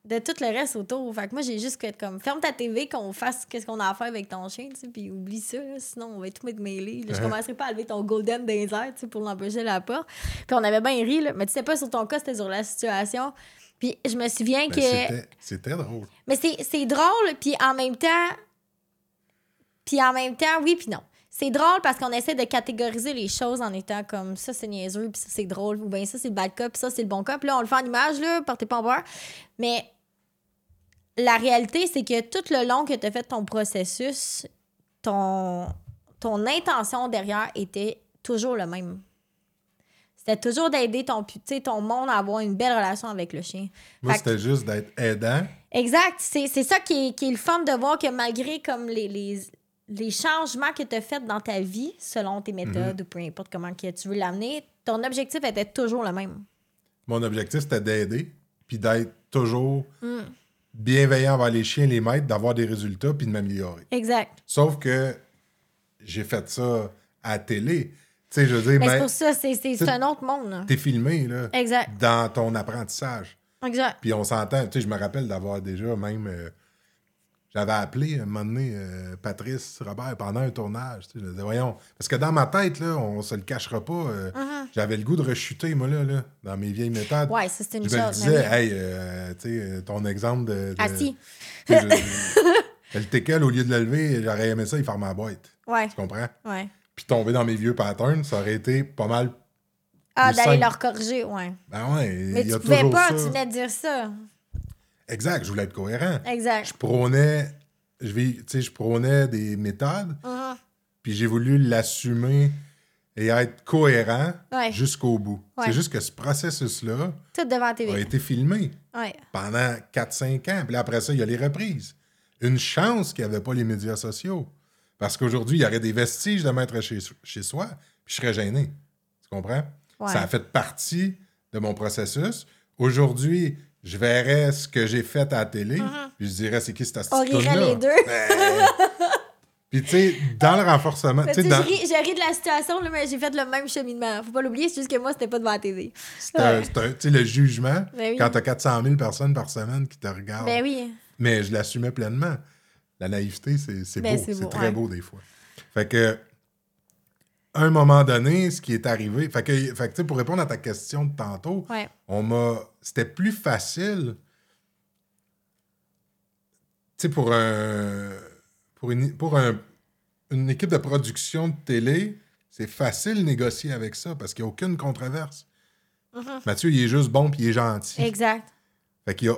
de tout le reste autour. Fait que moi, j'ai juste que comme, ferme ta TV, qu'on fasse qu'est-ce qu'on a à faire avec ton chien, tu sais, puis oublie ça, là, sinon on va tout mettre mêlé. Là, Je commencerai pas à lever ton golden airs, tu sais, pour l'empêcher la porte. Puis on avait bien ri, là, mais tu sais pas sur ton cas, c'était sur la situation. Puis je me souviens ben, que. c'était- drôle. Mais c'est c'est drôle, puis en même temps. Puis en même temps, oui, puis non. C'est drôle parce qu'on essaie de catégoriser les choses en étant comme ça, c'est niaiseux, puis ça, c'est drôle, ou bien ça, c'est le bad cop, puis ça, c'est le bon cop. Puis là, on le fait en image, là, portez pas en. Mais la réalité, c'est que tout le long que tu as fait ton processus, ton, ton intention derrière était toujours le même. C'était toujours d'aider ton, ton monde à avoir une belle relation avec le chien. Moi, que- c'était juste d'être aidant. Exact. C'est c'est ça qui est, qui est le fun de voir que malgré comme les, les, les changements que tu as faits dans ta vie, selon tes méthodes Mhm. ou peu importe comment que tu veux l'amener, ton objectif était toujours le même. Mon objectif, c'était d'aider, puis d'être toujours Mm. bienveillant envers les chiens, les maîtres, d'avoir des résultats, puis de m'améliorer. Exact. Sauf que j'ai fait ça à la télé. Tu sais, je veux dire, Mais c'est mais pour ça, c'est c'est- c'est un autre monde. t'es filmé, là, Exact. dans ton apprentissage. Exact. Puis on s'entend, tu sais, je me rappelle d'avoir déjà même. euh, j'avais appelé un moment donné euh, Patrice Robert pendant un tournage. tu sais, Je disais, voyons. Parce que dans ma tête, là, on se le cachera pas. euh, J'avais le goût de rechuter, moi, là, là dans mes vieilles méthodes. Ouais, ça, c'est une je me chose. disais, mais oui. hey, euh, tu sais, ton exemple de. de- Assis. je- le teckel, au lieu de le lever, j'aurais aimé ça, il ferme ma boîte. Ouais. Tu comprends? Ouais. Puis tomber dans mes vieux patterns, ça aurait été pas mal. Ah, Le d'aller leur corriger, ouais. Ben ouais, Mais tu a pouvais pas, ça. tu venais de dire ça. Exact, je voulais être cohérent. Exact. je prônais, je je prônais des méthodes, Mhm. puis j'ai voulu l'assumer et être cohérent Ouais. jusqu'au bout. Ouais. C'est juste que ce processus-là a été filmé Ouais. pendant 4-5 ans. Puis là, après ça, il y a les reprises. Une chance qu'il n'y avait pas les médias sociaux. Parce qu'aujourd'hui, il y aurait des vestiges de mettre chez, chez soi, puis je serais gêné. Tu comprends? Ouais. Ça a fait partie de mon processus. Aujourd'hui, je verrais ce que j'ai fait à la télé, puis je dirais, c'est qui cette. On rirait astuce-là? les deux. Ben, Puis, tu sais, dans le renforcement, tu sais, dans- je ris- j'ai ri de la situation, là, mais j'ai fait le même cheminement. Faut pas l'oublier, c'est juste que moi, c'était pas devant la TV. c'est un- c'est un- tu sais, le jugement, Ben oui. quand tu as 400 000 personnes par semaine qui te regardent. Ben oui. Mais je l'assumais pleinement. La naïveté, c'est c'est Ben, beau. c'est très ouais. beau des fois. Fait que, un moment donné, ce qui est arrivé. Fait que, fait pour répondre à ta question de tantôt, Ouais. on m'a. C'était plus facile. Tu sais, pour un. Pour, une, pour un- une équipe de production de télé, c'est facile de négocier avec ça parce qu'il n'y a aucune controverse. Mathieu, il est juste bon puis il est gentil. Exact. Fait qu'il y a.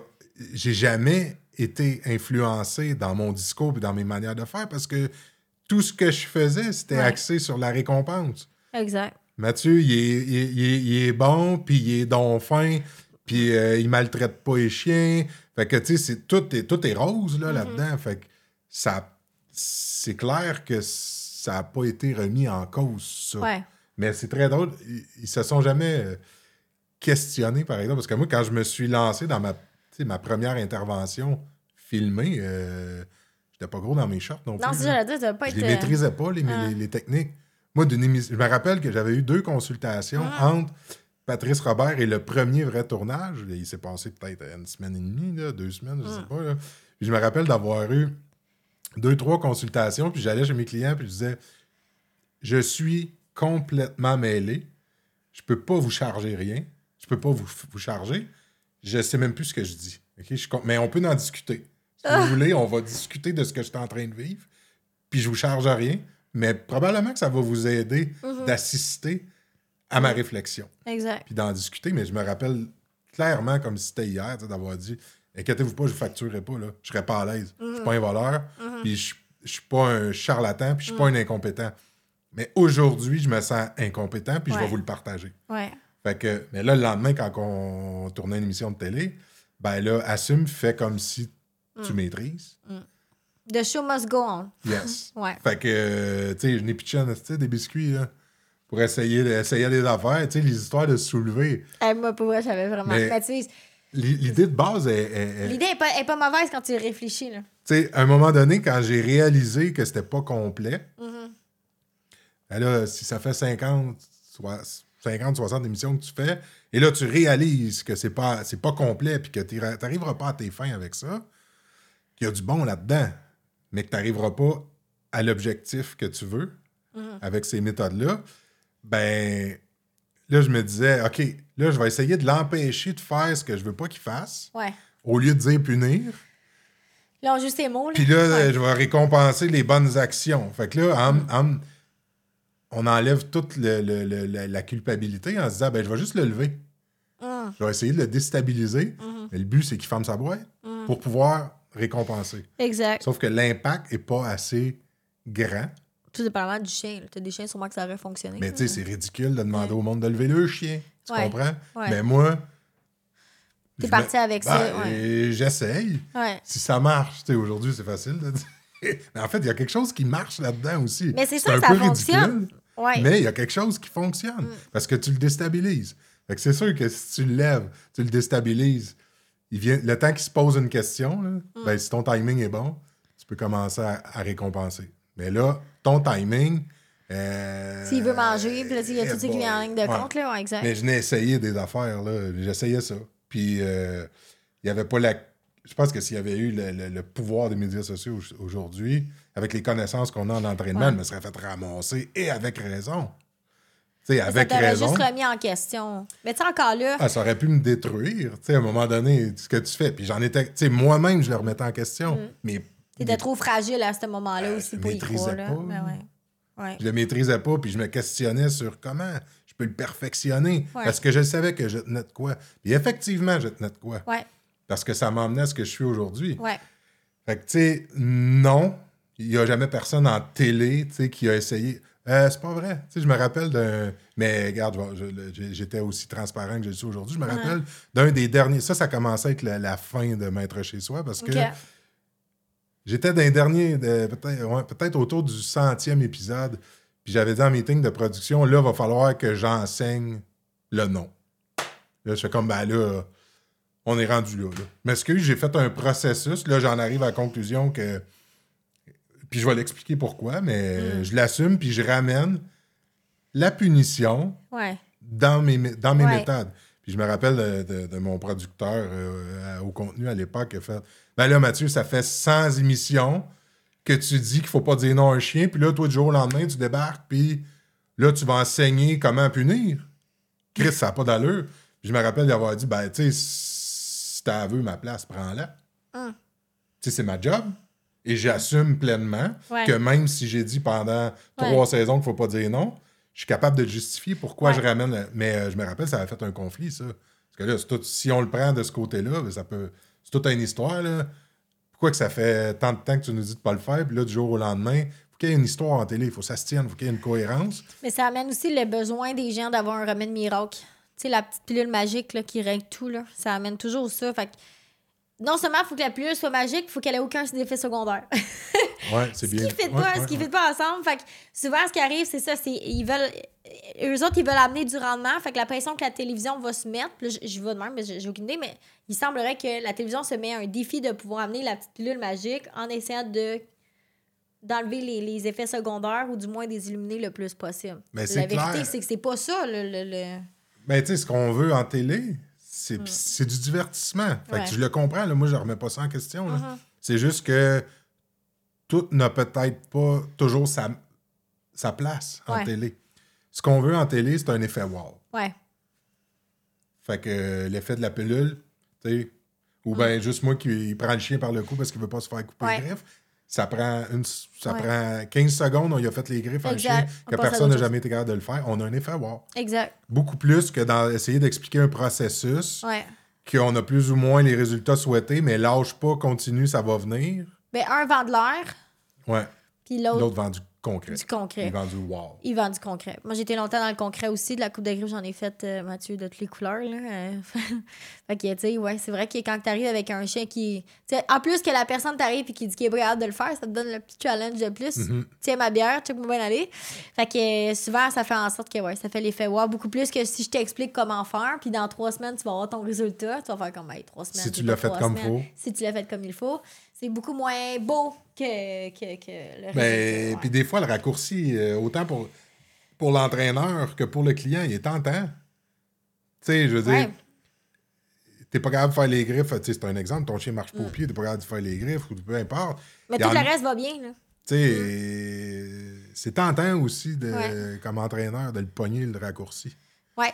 J'ai jamais été influencé dans mon discours et dans mes manières de faire parce que tout ce que je faisais, c'était Ouais. axé sur la récompense. Exact. Mathieu, il est, il il est- il est bon, puis il est donc fin, puis euh, il maltraite pas les chiens. Fait que, tu sais, c'est- tout, est, tout est rose là, là-dedans. Fait que ça, c'est clair que ça n'a pas été remis en cause, ça. Ouais. Mais c'est très drôle. Ils, ils se sont jamais euh, questionnés, par exemple. Parce que moi, quand je me suis lancé dans ma, ma première intervention filmée, euh, j'étais pas gros dans mes shorts non plus. J'allais dire, Je les euh, maîtrisais pas, les, Ah. les- les techniques. Moi, je me rappelle que j'avais eu deux consultations Ah. entre Patrice Robert et le premier vrai tournage. Il s'est passé peut-être une semaine et demie, là, deux semaines, je Ah. sais pas. là. Puis je me rappelle d'avoir eu deux, trois consultations, puis j'allais chez mes clients, puis je disais Je suis complètement mêlé. Je peux pas vous charger rien. Je peux pas vous, vous charger. Je sais même plus ce que je dis. Je mais on peut en discuter. Si Ah. vous voulez, on va discuter de ce que je suis en train de vivre. Puis je vous charge rien. Mais probablement que ça va vous aider Mhm. d'assister à ma réflexion. Exact. Puis d'en discuter. Mais je me rappelle clairement, comme si c'était hier, d'avoir dit Inquiétez-vous pas, je ne facturerai pas. Là. Je serais pas à l'aise. Je Mhm. suis pas un voleur. Puis je je suis pas un charlatan. Puis je suis pas un incompétent. Mais aujourd'hui, je me sens incompétent. Puis je vais vous le partager. Ouais. Fait que, mais là, le lendemain, quand on tournait une émission de télé, ben là, assume, fais comme si tu Mm. maîtrises? The show must go on. Yes. Ouais. fait que, euh, tu sais, je n'ai pitché tu sais, des biscuits, là, pour essayer, essayer des affaires, tu sais, les histoires de se soulever. Eh, moi, pour vrai, j'avais vraiment. Mais- L'idée de base est. est- est- l'idée est pas, est pas mauvaise quand tu y réfléchis, là. Tu sais, à un moment donné, quand j'ai réalisé que c'était pas complet, Mhm. ben là, si ça fait 50, soit- 50, 60 émissions que tu fais, et là, tu réalises que c'est pas, c'est pas complet, puis que tu n'arriveras pas à tes fins avec ça, qu'il y a du bon là-dedans, mais que tu n'arriveras pas à l'objectif que tu veux Mhm. avec ces méthodes-là, ben là, je me disais, OK, là, je vais essayer de l'empêcher de faire ce que je veux pas qu'il fasse, Ouais. au lieu de dire punir. Là, on joue ces mots, là. Puis là, Ouais. je vais récompenser les bonnes actions. Fait que là, en- en- on enlève toute le- le- le- la, culpabilité en se disant, ben, je vais juste le lever. Hum, Je vais essayer de le déstabiliser. Mhm. Mais le but, c'est qu'il ferme sa boîte pour pouvoir récompenser. Exact. Sauf que l'impact n'est pas assez grand. Tout dépendamment du chien. là. T'as des chiens, sûrement que ça aurait fonctionné. Mais tu sais, c'est ridicule de demander Ouais. au monde de lever le chien. Tu Ouais. comprends? Ouais. Mais moi. T'es parti me- avec ça, Ben, euh, J'essaye. Si ça marche, tu sais, aujourd'hui, c'est facile de dire. Mais en fait, il y a quelque chose qui marche là-dedans aussi. Mais c'est ça que ça fonctionne. Ouais. mais il y a quelque chose qui fonctionne. Parce que tu le déstabilises. C'est sûr que si tu le lèves, tu le déstabilises, il vient, le temps qu'il se pose une question, là, ben, si ton timing est bon, tu peux commencer à, à récompenser. Mais là, ton timing. euh, S'il veut manger, puis là, il y a tout ça qui vient en ligne de Ouais. compte, là, ouais, exact. Mais je n'ai essayé des affaires, là. J'essayais ça. Puis, euh, il n'y avait pas la. Je pense que s'il y avait eu le, le- le pouvoir des médias sociaux au- aujourd'hui, avec les connaissances qu'on a en entraînement, Ouais. je me serait fait ramasser et avec raison. Tu sais, ça avec raison. juste remis en question. Mais tu sais, encore là, Ah, ça aurait pu me détruire, tu sais, à un moment donné, ce que tu fais. Puis j'en étais. Tu sais, moi-même, je le remettais en question. Mais t'étais trop fragile à ce moment-là Euh, aussi je pour y maîtrisais croire. Pas. Ben ouais. Ouais. je le maîtrisais pas, puis je me questionnais sur comment je peux le perfectionner. Ouais. Parce que je savais que je tenais de quoi. Puis effectivement, je tenais de quoi. Parce que ça m'emmenait à ce que je suis aujourd'hui. Fait que, tu sais, non, il n'y a jamais personne en télé, tu sais, qui a essayé. Euh, c'est pas vrai. Tu sais, je me rappelle d'un. Mais regarde, j'étais aussi transparent que je le suis aujourd'hui. Je me rappelle d'un des derniers. Ça, ça commençait avec la, la fin de Maître chez soi parce que j'étais d'un dernier, de- peut-être ouais, autour du centième épisode. Puis j'avais dit en meeting de production, là, il va falloir que j'enseigne le nom. Là, je fais comme, ben là, on est rendu là. là. Je m'excuse, j'ai fait un processus. Là, j'en arrive à la conclusion que. Puis je vais l'expliquer pourquoi, mais je l'assume, puis je ramène la punition Ouais. dans mes, dans mes Ouais. méthodes. Puis je me rappelle de, de- de mon producteur euh, au contenu à l'époque qui a fait Ben là, Mathieu, ça fait 100 émissions que tu dis qu'il faut pas dire non à un chien, puis là, toi, du jour au lendemain, tu débarques, puis là, tu vas enseigner comment punir. Chris, ça n'a pas d'allure. Puis je me rappelle d'avoir dit Ben, tu sais, si t'as aveu ma place, prends-la. Hum. Tu sais, c'est ma job. Et j'assume pleinement Ouais. que même si j'ai dit pendant trois saisons qu'il faut pas dire non, je suis capable de justifier pourquoi Ouais. je ramène. le- Mais euh, je me rappelle, ça avait fait un conflit, ça. Parce que là, tout- si on le prend de ce côté-là, ben, ça peut. C'est toute une histoire, là. Pourquoi que ça fait tant de temps que tu nous dis de pas le faire, puis là, du jour au lendemain, il faut qu'il y ait une histoire en télé, il faut que ça se tienne, il faut qu'il y ait une cohérence. Mais ça amène aussi le besoin des gens d'avoir un remède miracle. Tu sais, la petite pilule magique là, qui règle tout, là, ça amène toujours ça. Fait que non seulement il faut que la pilule soit magique, il faut qu'elle ait aucun effet secondaire. Ouais, c'est ce bien. qui ne fait Ouais, ce fait pas ensemble. Fait que souvent, ce qui arrive, c'est ça, c'est ils veulent. Eux autres, ils veulent amener du rendement. Fait que la pression que la télévision va se mettre, là, je, je vais de même, mais j'ai aucune idée, mais il semblerait que la télévision se met un défi de pouvoir amener la petite pilule magique en essayant de d'enlever les, les effets secondaires ou du moins des éliminer le plus possible. Mais la c'est vérité, c'est que c'est pas ça le. le, le- Ben, tu sais, ce qu'on veut en télé, c'est pis c'est du divertissement. Fait Mm. Ouais. que je le comprends, là, moi, je remets pas ça en question. Mhm. C'est juste que tout n'a peut-être pas toujours sa, sa place en Ouais. télé. Ce qu'on veut en télé, c'est un effet wow. Ouais. Fait que euh, l'effet de la pilule, tu sais, ou bien juste moi qui prend le chien par le cou parce qu'il veut pas se faire couper Mm. Ouais. les griffes, ça prend, une, ça Ouais. prend 15 secondes, on y a fait les griffes Exact. chien, que personne n'a jamais été capable de le faire. On a un effet wow. Exact. Beaucoup plus que dans essayer d'expliquer un processus Ouais. qu'on a plus ou moins les résultats souhaités, mais lâche pas, continue, ça va venir. Ben, un vend de l'air, Ouais. puis l'autre L'autre vend du concret. du concret. Il vend du wow. Il vend du concret. Moi, j'étais longtemps dans le concret aussi. De la coupe de griffe, j'en ai fait, euh, Mathieu, de toutes les couleurs. Là. euh. fait que, tu sais, ouais, c'est vrai que quand tu arrives avec un chien qui. en plus que la personne t'arrive et qui dit qu'il est capable de le faire, ça te donne le petit challenge de plus. Mhm. Tiens ma bière, check-moi bien aller. Fait que euh, souvent, ça fait en sorte que, ouais, ça fait l'effet wow. Beaucoup plus que si je t'explique comment faire, puis dans trois semaines, tu vas avoir ton résultat. Tu vas faire comme, hey, trois semaines. Si tu l'as fait comme semaines. faut. Si tu l'as fait comme il faut. C'est beaucoup moins beau que, que, que le résultat. Ben, ouais. Puis des fois, le raccourci, euh, autant pour, pour l'entraîneur que pour le client, il est tentant. Tu sais, je veux Ouais. dire, t'es pas capable de faire les griffes. Tu sais, c'est un exemple, ton chien marche pas au pied, t'es pas capable de faire les griffes ou peu importe. Mm. Mais tout en- le reste va bien, là. Tu sais, c'est tentant aussi, de, Ouais. comme entraîneur, de le pogner, le raccourci. Ouais.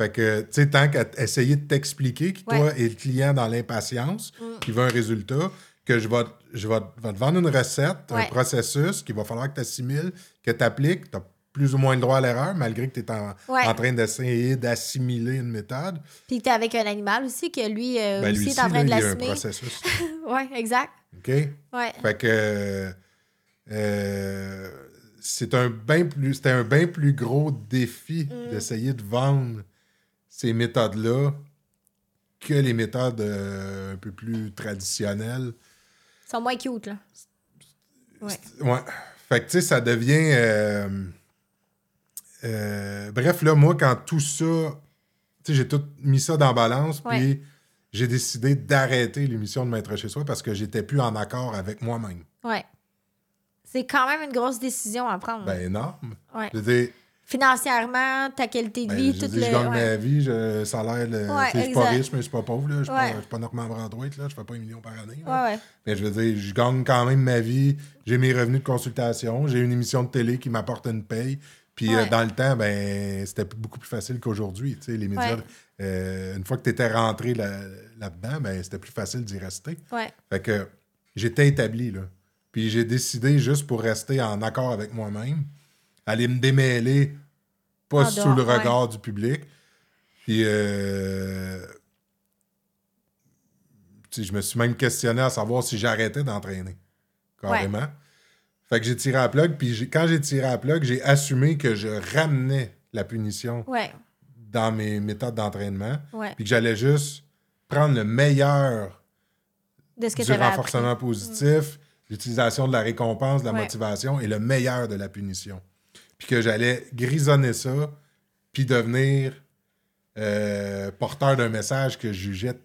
Fait que, tu sais, tant qu'à essayer de t'expliquer que toi Ouais. Mm. et le client dans l'impatience, qui veut un résultat, que je vais, je vais, vais te vendre une recette, un processus qu'il va falloir que tu assimiles, que tu appliques. Tu as plus ou moins le droit à l'erreur, malgré que tu es en, Ouais. en train d'essayer d'assimiler une méthode. Puis que t'es avec un animal aussi, que lui, euh, Ben, aussi est en train là, de processus. ouais, exact. OK? Ouais. Fait que euh, c'est un bien plus c'était un bien plus gros défi Mm. d'essayer de vendre ces méthodes-là que les méthodes euh, un peu plus traditionnelles. Ils sont moins cute, là. Ouais. ouais. Fait que, tu sais, ça devient. euh, euh, bref, là, moi, quand tout ça. Tu sais, j'ai tout mis ça dans la balance, Ouais. puis j'ai décidé d'arrêter l'émission de Maître chez soi parce que j'étais plus en accord avec moi-même. Ouais. C'est quand même une grosse décision à prendre. Ben, énorme. ouais. Je veux dire, Financièrement, ta qualité de ben, vie, je, tout dis, le. je gagne ouais. ma vie, je, salaire, le, Ouais, je suis pas riche, mais je suis pas pauvre, là. Je suis Ouais. pas, pas Normand Brandweight, là. Je fais pas un million par année. là. Mais je veux dire, je gagne quand même ma vie. J'ai mes revenus de consultation. J'ai une émission de télé qui m'apporte une paye. Puis euh, dans le temps, ben, c'était beaucoup plus facile qu'aujourd'hui. Les médias, euh, une fois que tu étais rentré là- là-dedans, ben, c'était plus facile d'y rester. Ouais. Fait que j'étais établi, là. Puis j'ai décidé, juste pour rester en accord avec moi-même, aller me démêler, pas En sous le ouais. regard du public. Puis, euh, je me suis même questionné à savoir si j'arrêtais d'entraîner, carrément. Fait que j'ai tiré à la plug, puis quand j'ai tiré à la plug, j'ai assumé que je ramenais la punition Ouais. dans mes méthodes d'entraînement, puis que j'allais juste prendre le meilleur De ce que du renforcement positif, l'utilisation de la récompense, de la motivation et le meilleur de la punition. Puis que j'allais grisonner ça, puis devenir euh, porteur d'un message que je jugeais,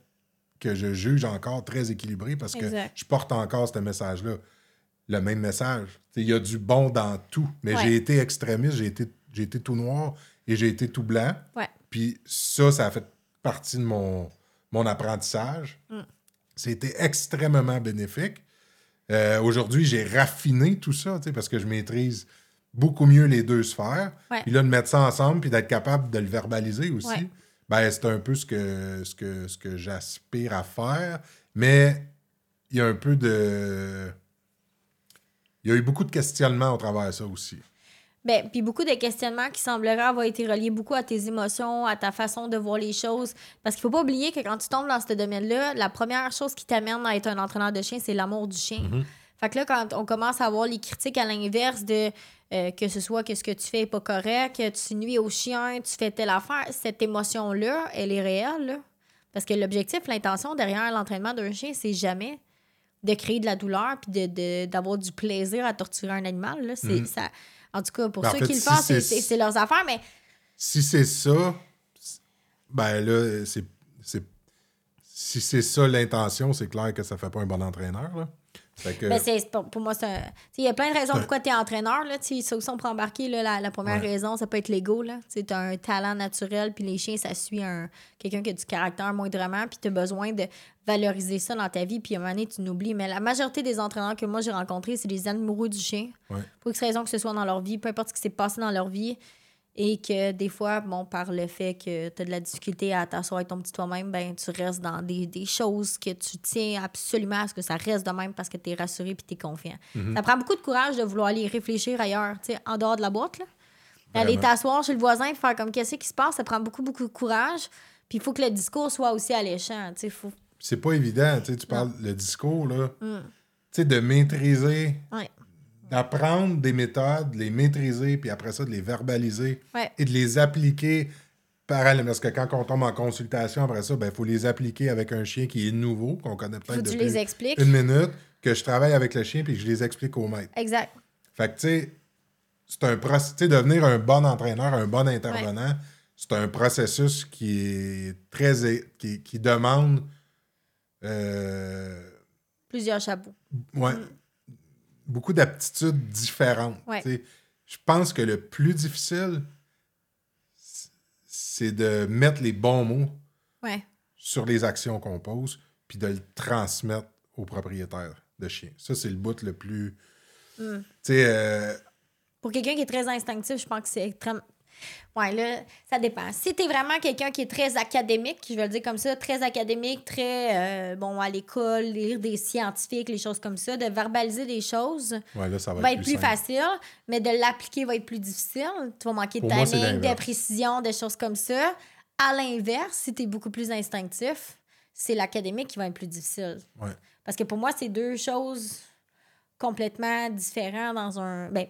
que je juge encore très équilibré parce que Exact. je porte encore ce message-là. Le même message. Il y a du bon dans tout. Mais Ouais. j'ai été extrémiste, j'ai été, j'ai été tout noir et j'ai été tout blanc. Ouais. Puis ça, ça a fait partie de mon, mon apprentissage. Mm. C'était extrêmement bénéfique. Euh, Aujourd'hui, j'ai raffiné tout ça, tu sais, parce que je maîtrise beaucoup mieux les deux sphères. Puis là, de mettre ça ensemble, puis d'être capable de le verbaliser aussi, Ouais. ben, c'est un peu ce que, ce que, ce que j'aspire à faire. Mais il y a un peu de... Il y a eu beaucoup de questionnements au travers de ça aussi. Ben, puis beaucoup de questionnements qui sembleraient avoir été reliés beaucoup à tes émotions, à ta façon de voir les choses. Parce qu'il faut pas oublier que quand tu tombes dans ce domaine-là, la première chose qui t'amène à être un entraîneur de chien, c'est l'amour du chien. Mm-hmm. Fait que là, quand on commence à avoir les critiques à l'inverse de euh, que ce soit que ce que tu fais est pas correct, que tu nuis au chien, tu fais telle affaire, cette émotion-là, elle est réelle. là. Parce que l'objectif, l'intention derrière l'entraînement d'un chien, c'est jamais de créer de la douleur puis de- de- d'avoir du plaisir à torturer un animal. Là. C'est, ça, en tout cas, pour Ben, en ceux fait, qui le si font, c'est- leurs affaires, mais Si c'est ça, ben là, c'est. c'est- Si c'est ça l'intention, c'est clair que ça fait pas un bon entraîneur. Là. Que, Mais Ben, c'est, pour, pour moi, c'est Il y a plein de raisons pourquoi tu es entraîneur. Là, ça aussi, on peut embarquer. Là, la, la première Ouais. raison, ça peut être l'ego. Tu as un talent naturel, puis les chiens, ça suit un, quelqu'un qui a du caractère moindrement, puis tu as besoin de valoriser ça dans ta vie, puis à un moment donné, tu n'oublies. Mais la majorité des entraîneurs que moi, j'ai rencontrés, c'est des amoureux du chien. Ouais. Pour X raison que ce soit dans leur vie, peu importe ce qui s'est passé dans leur vie. Et que des fois, bon, par le fait que tu as de la difficulté à t'asseoir avec ton petit toi-même, ben tu restes dans des, des choses que tu tiens absolument à ce que ça reste de même parce que tu es rassuré et tu es confiant. Mhm. Ça prend beaucoup de courage de vouloir aller réfléchir ailleurs, tu sais, en dehors de la boîte. Là. Aller t'asseoir chez le voisin et faire comme qu'est-ce qui se passe, ça prend beaucoup, beaucoup de courage. Puis il faut que le discours soit aussi alléchant. Tu sais, faut... c'est pas évident. Tu sais, tu parles le discours, là. Mm. Tu sais, de maîtriser, Ouais. D'apprendre des méthodes, de les maîtriser, puis après ça, de les verbaliser Ouais. et de les appliquer parallèlement. Parce que quand on tombe en consultation, après ça, il faut les appliquer avec un chien qui est nouveau, qu'on connaît peut-être depuis les expliques. une minute, que je travaille avec le chien, puis que je les explique au maître. Exact. Fait que, tu sais, c'est un processus. Devenir un bon entraîneur, un bon intervenant, c'est un processus qui est très. qui, qui demande. euh, Plusieurs chapeaux. ouais, beaucoup d'aptitudes différentes. Ouais. Je pense que le plus difficile, c'est de mettre les bons mots Ouais. sur les actions qu'on pose, puis de le transmettre au propriétaire de chien. Ça, c'est le bout le plus. Mm. Tu sais, euh, Pour quelqu'un qui est très instinctif, je pense que c'est extrêmement. Ouais, là, ça dépend. Si t'es vraiment quelqu'un qui est très académique, je vais le dire comme ça, très académique, très, euh, bon, à l'école, lire des scientifiques, les choses comme ça, de verbaliser des choses ouais, là, ça va, va être plus facile, mais de l'appliquer va être plus difficile. Tu vas manquer de Pour moi, c'est timing, de précision, de choses comme ça. À l'inverse, si t'es beaucoup plus instinctif, c'est l'académique qui va être plus difficile. Ouais. Parce que pour moi, c'est deux choses complètement différentes dans un. Ben,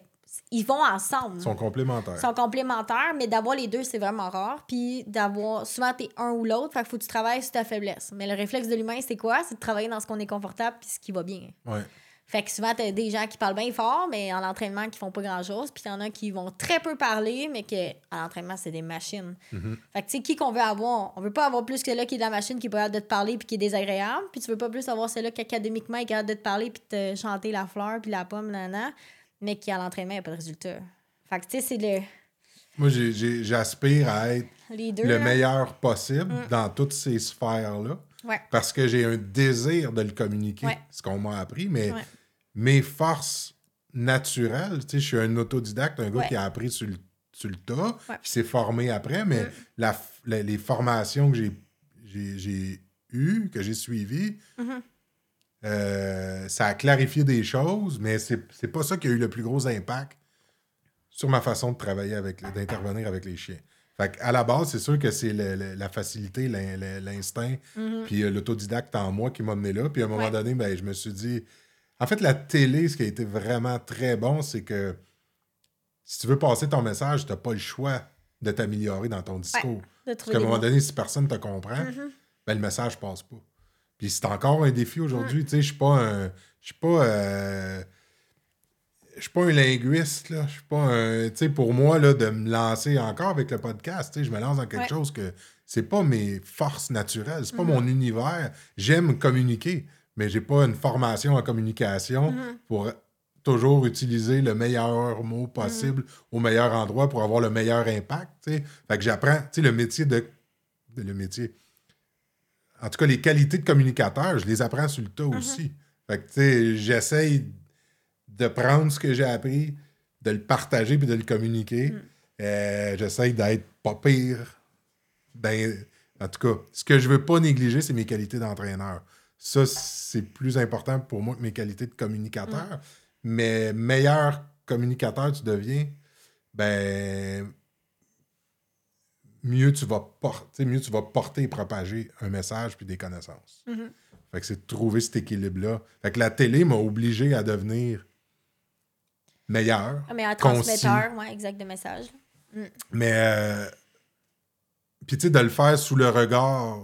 ils vont ensemble. Ils sont complémentaires. Ils sont complémentaires, mais d'avoir les deux, c'est vraiment rare. Puis d'avoir. Souvent, t'es un ou l'autre. Fait qu'il faut que tu travailles sur ta faiblesse. Mais le réflexe de l'humain, c'est quoi? C'est de travailler dans ce qu'on est confortable puis ce qui va bien. Ouais. Fait que souvent, t'as des gens qui parlent bien fort, mais en entraînement, qui font pas grand-chose. Puis il y en a qui vont très peu parler, mais que en entraînement, c'est des machines. Fait que, tu sais, qui qu'on veut avoir? On veut pas avoir plus que là qui est de la machine, qui est pas capable de te parler, puis qui est désagréable. Puis tu veux pas plus avoir celle-là qui, académiquement, est capable de te parler, puis de te chanter la fleur, puis la pomme, nana, mais qui, à l'entraînement, il a pas de résultat. Fait que, tu sais, c'est le... Moi, j'aspire à être deux. le là. meilleur possible dans toutes ces sphères-là. Ouais. Parce que j'ai un désir de le communiquer, Ouais. ce qu'on m'a appris, mais Ouais. mes forces naturelles, tu sais, je suis un autodidacte, un gars qui a appris sur le, sur le tas, Ouais. qui s'est formé après, mais la f- la- les formations que j'ai- j'ai j'ai eues, que j'ai suivies, Mhm. Euh, ça a clarifié des choses, mais c'est pas ça qui a eu le plus gros impact sur ma façon de travailler avec, d'intervenir avec les chiens. Fait à la base, c'est sûr que c'est la facilité, l'in- l'in- l'instinct, puis euh, l'autodidacte en moi qui m'a mené là. Puis à un moment Ouais. donné, ben, je me suis dit. En fait, la télé, ce qui a été vraiment très bon, c'est que si tu veux passer ton message, tu n'as pas le choix de t'améliorer dans ton discours. Parce qu'à un moment donné, si personne ne te comprend, ben, le message passe pas. Puis c'est encore un défi aujourd'hui. Tu sais, je suis pas un. Je suis pas. euh, je suis pas un linguiste, là. Je suis pas un. Tu sais, pour moi, là, de me lancer encore avec le podcast, tu sais, je me lance dans quelque Ouais. chose que c'est pas mes forces naturelles, c'est pas mon univers. J'aime communiquer, mais j'ai pas une formation en communication pour toujours utiliser le meilleur mot possible au meilleur endroit pour avoir le meilleur impact. tu sais. Fait que j'apprends, tu sais, le métier de. Le métier. En tout cas, les qualités de communicateur, je les apprends sur le tas aussi. Fait que, tu sais, j'essaye de prendre ce que j'ai appris, de le partager puis de le communiquer. Euh, j'essaye d'être pas pire. Ben, en tout cas, ce que je veux pas négliger, c'est mes qualités d'entraîneur. Ça, c'est plus important pour moi que mes qualités de communicateur. Mais meilleur communicateur tu deviens, ben mieux tu vas porter, mieux tu vas porter et propager un message puis des connaissances. Fait que c'est de trouver cet équilibre-là. Fait que la télé m'a obligé à devenir meilleur. Ah, mais un concis. transmetteur, ouais, exact, de message. Mais euh, puis tu sais, de le faire sous le regard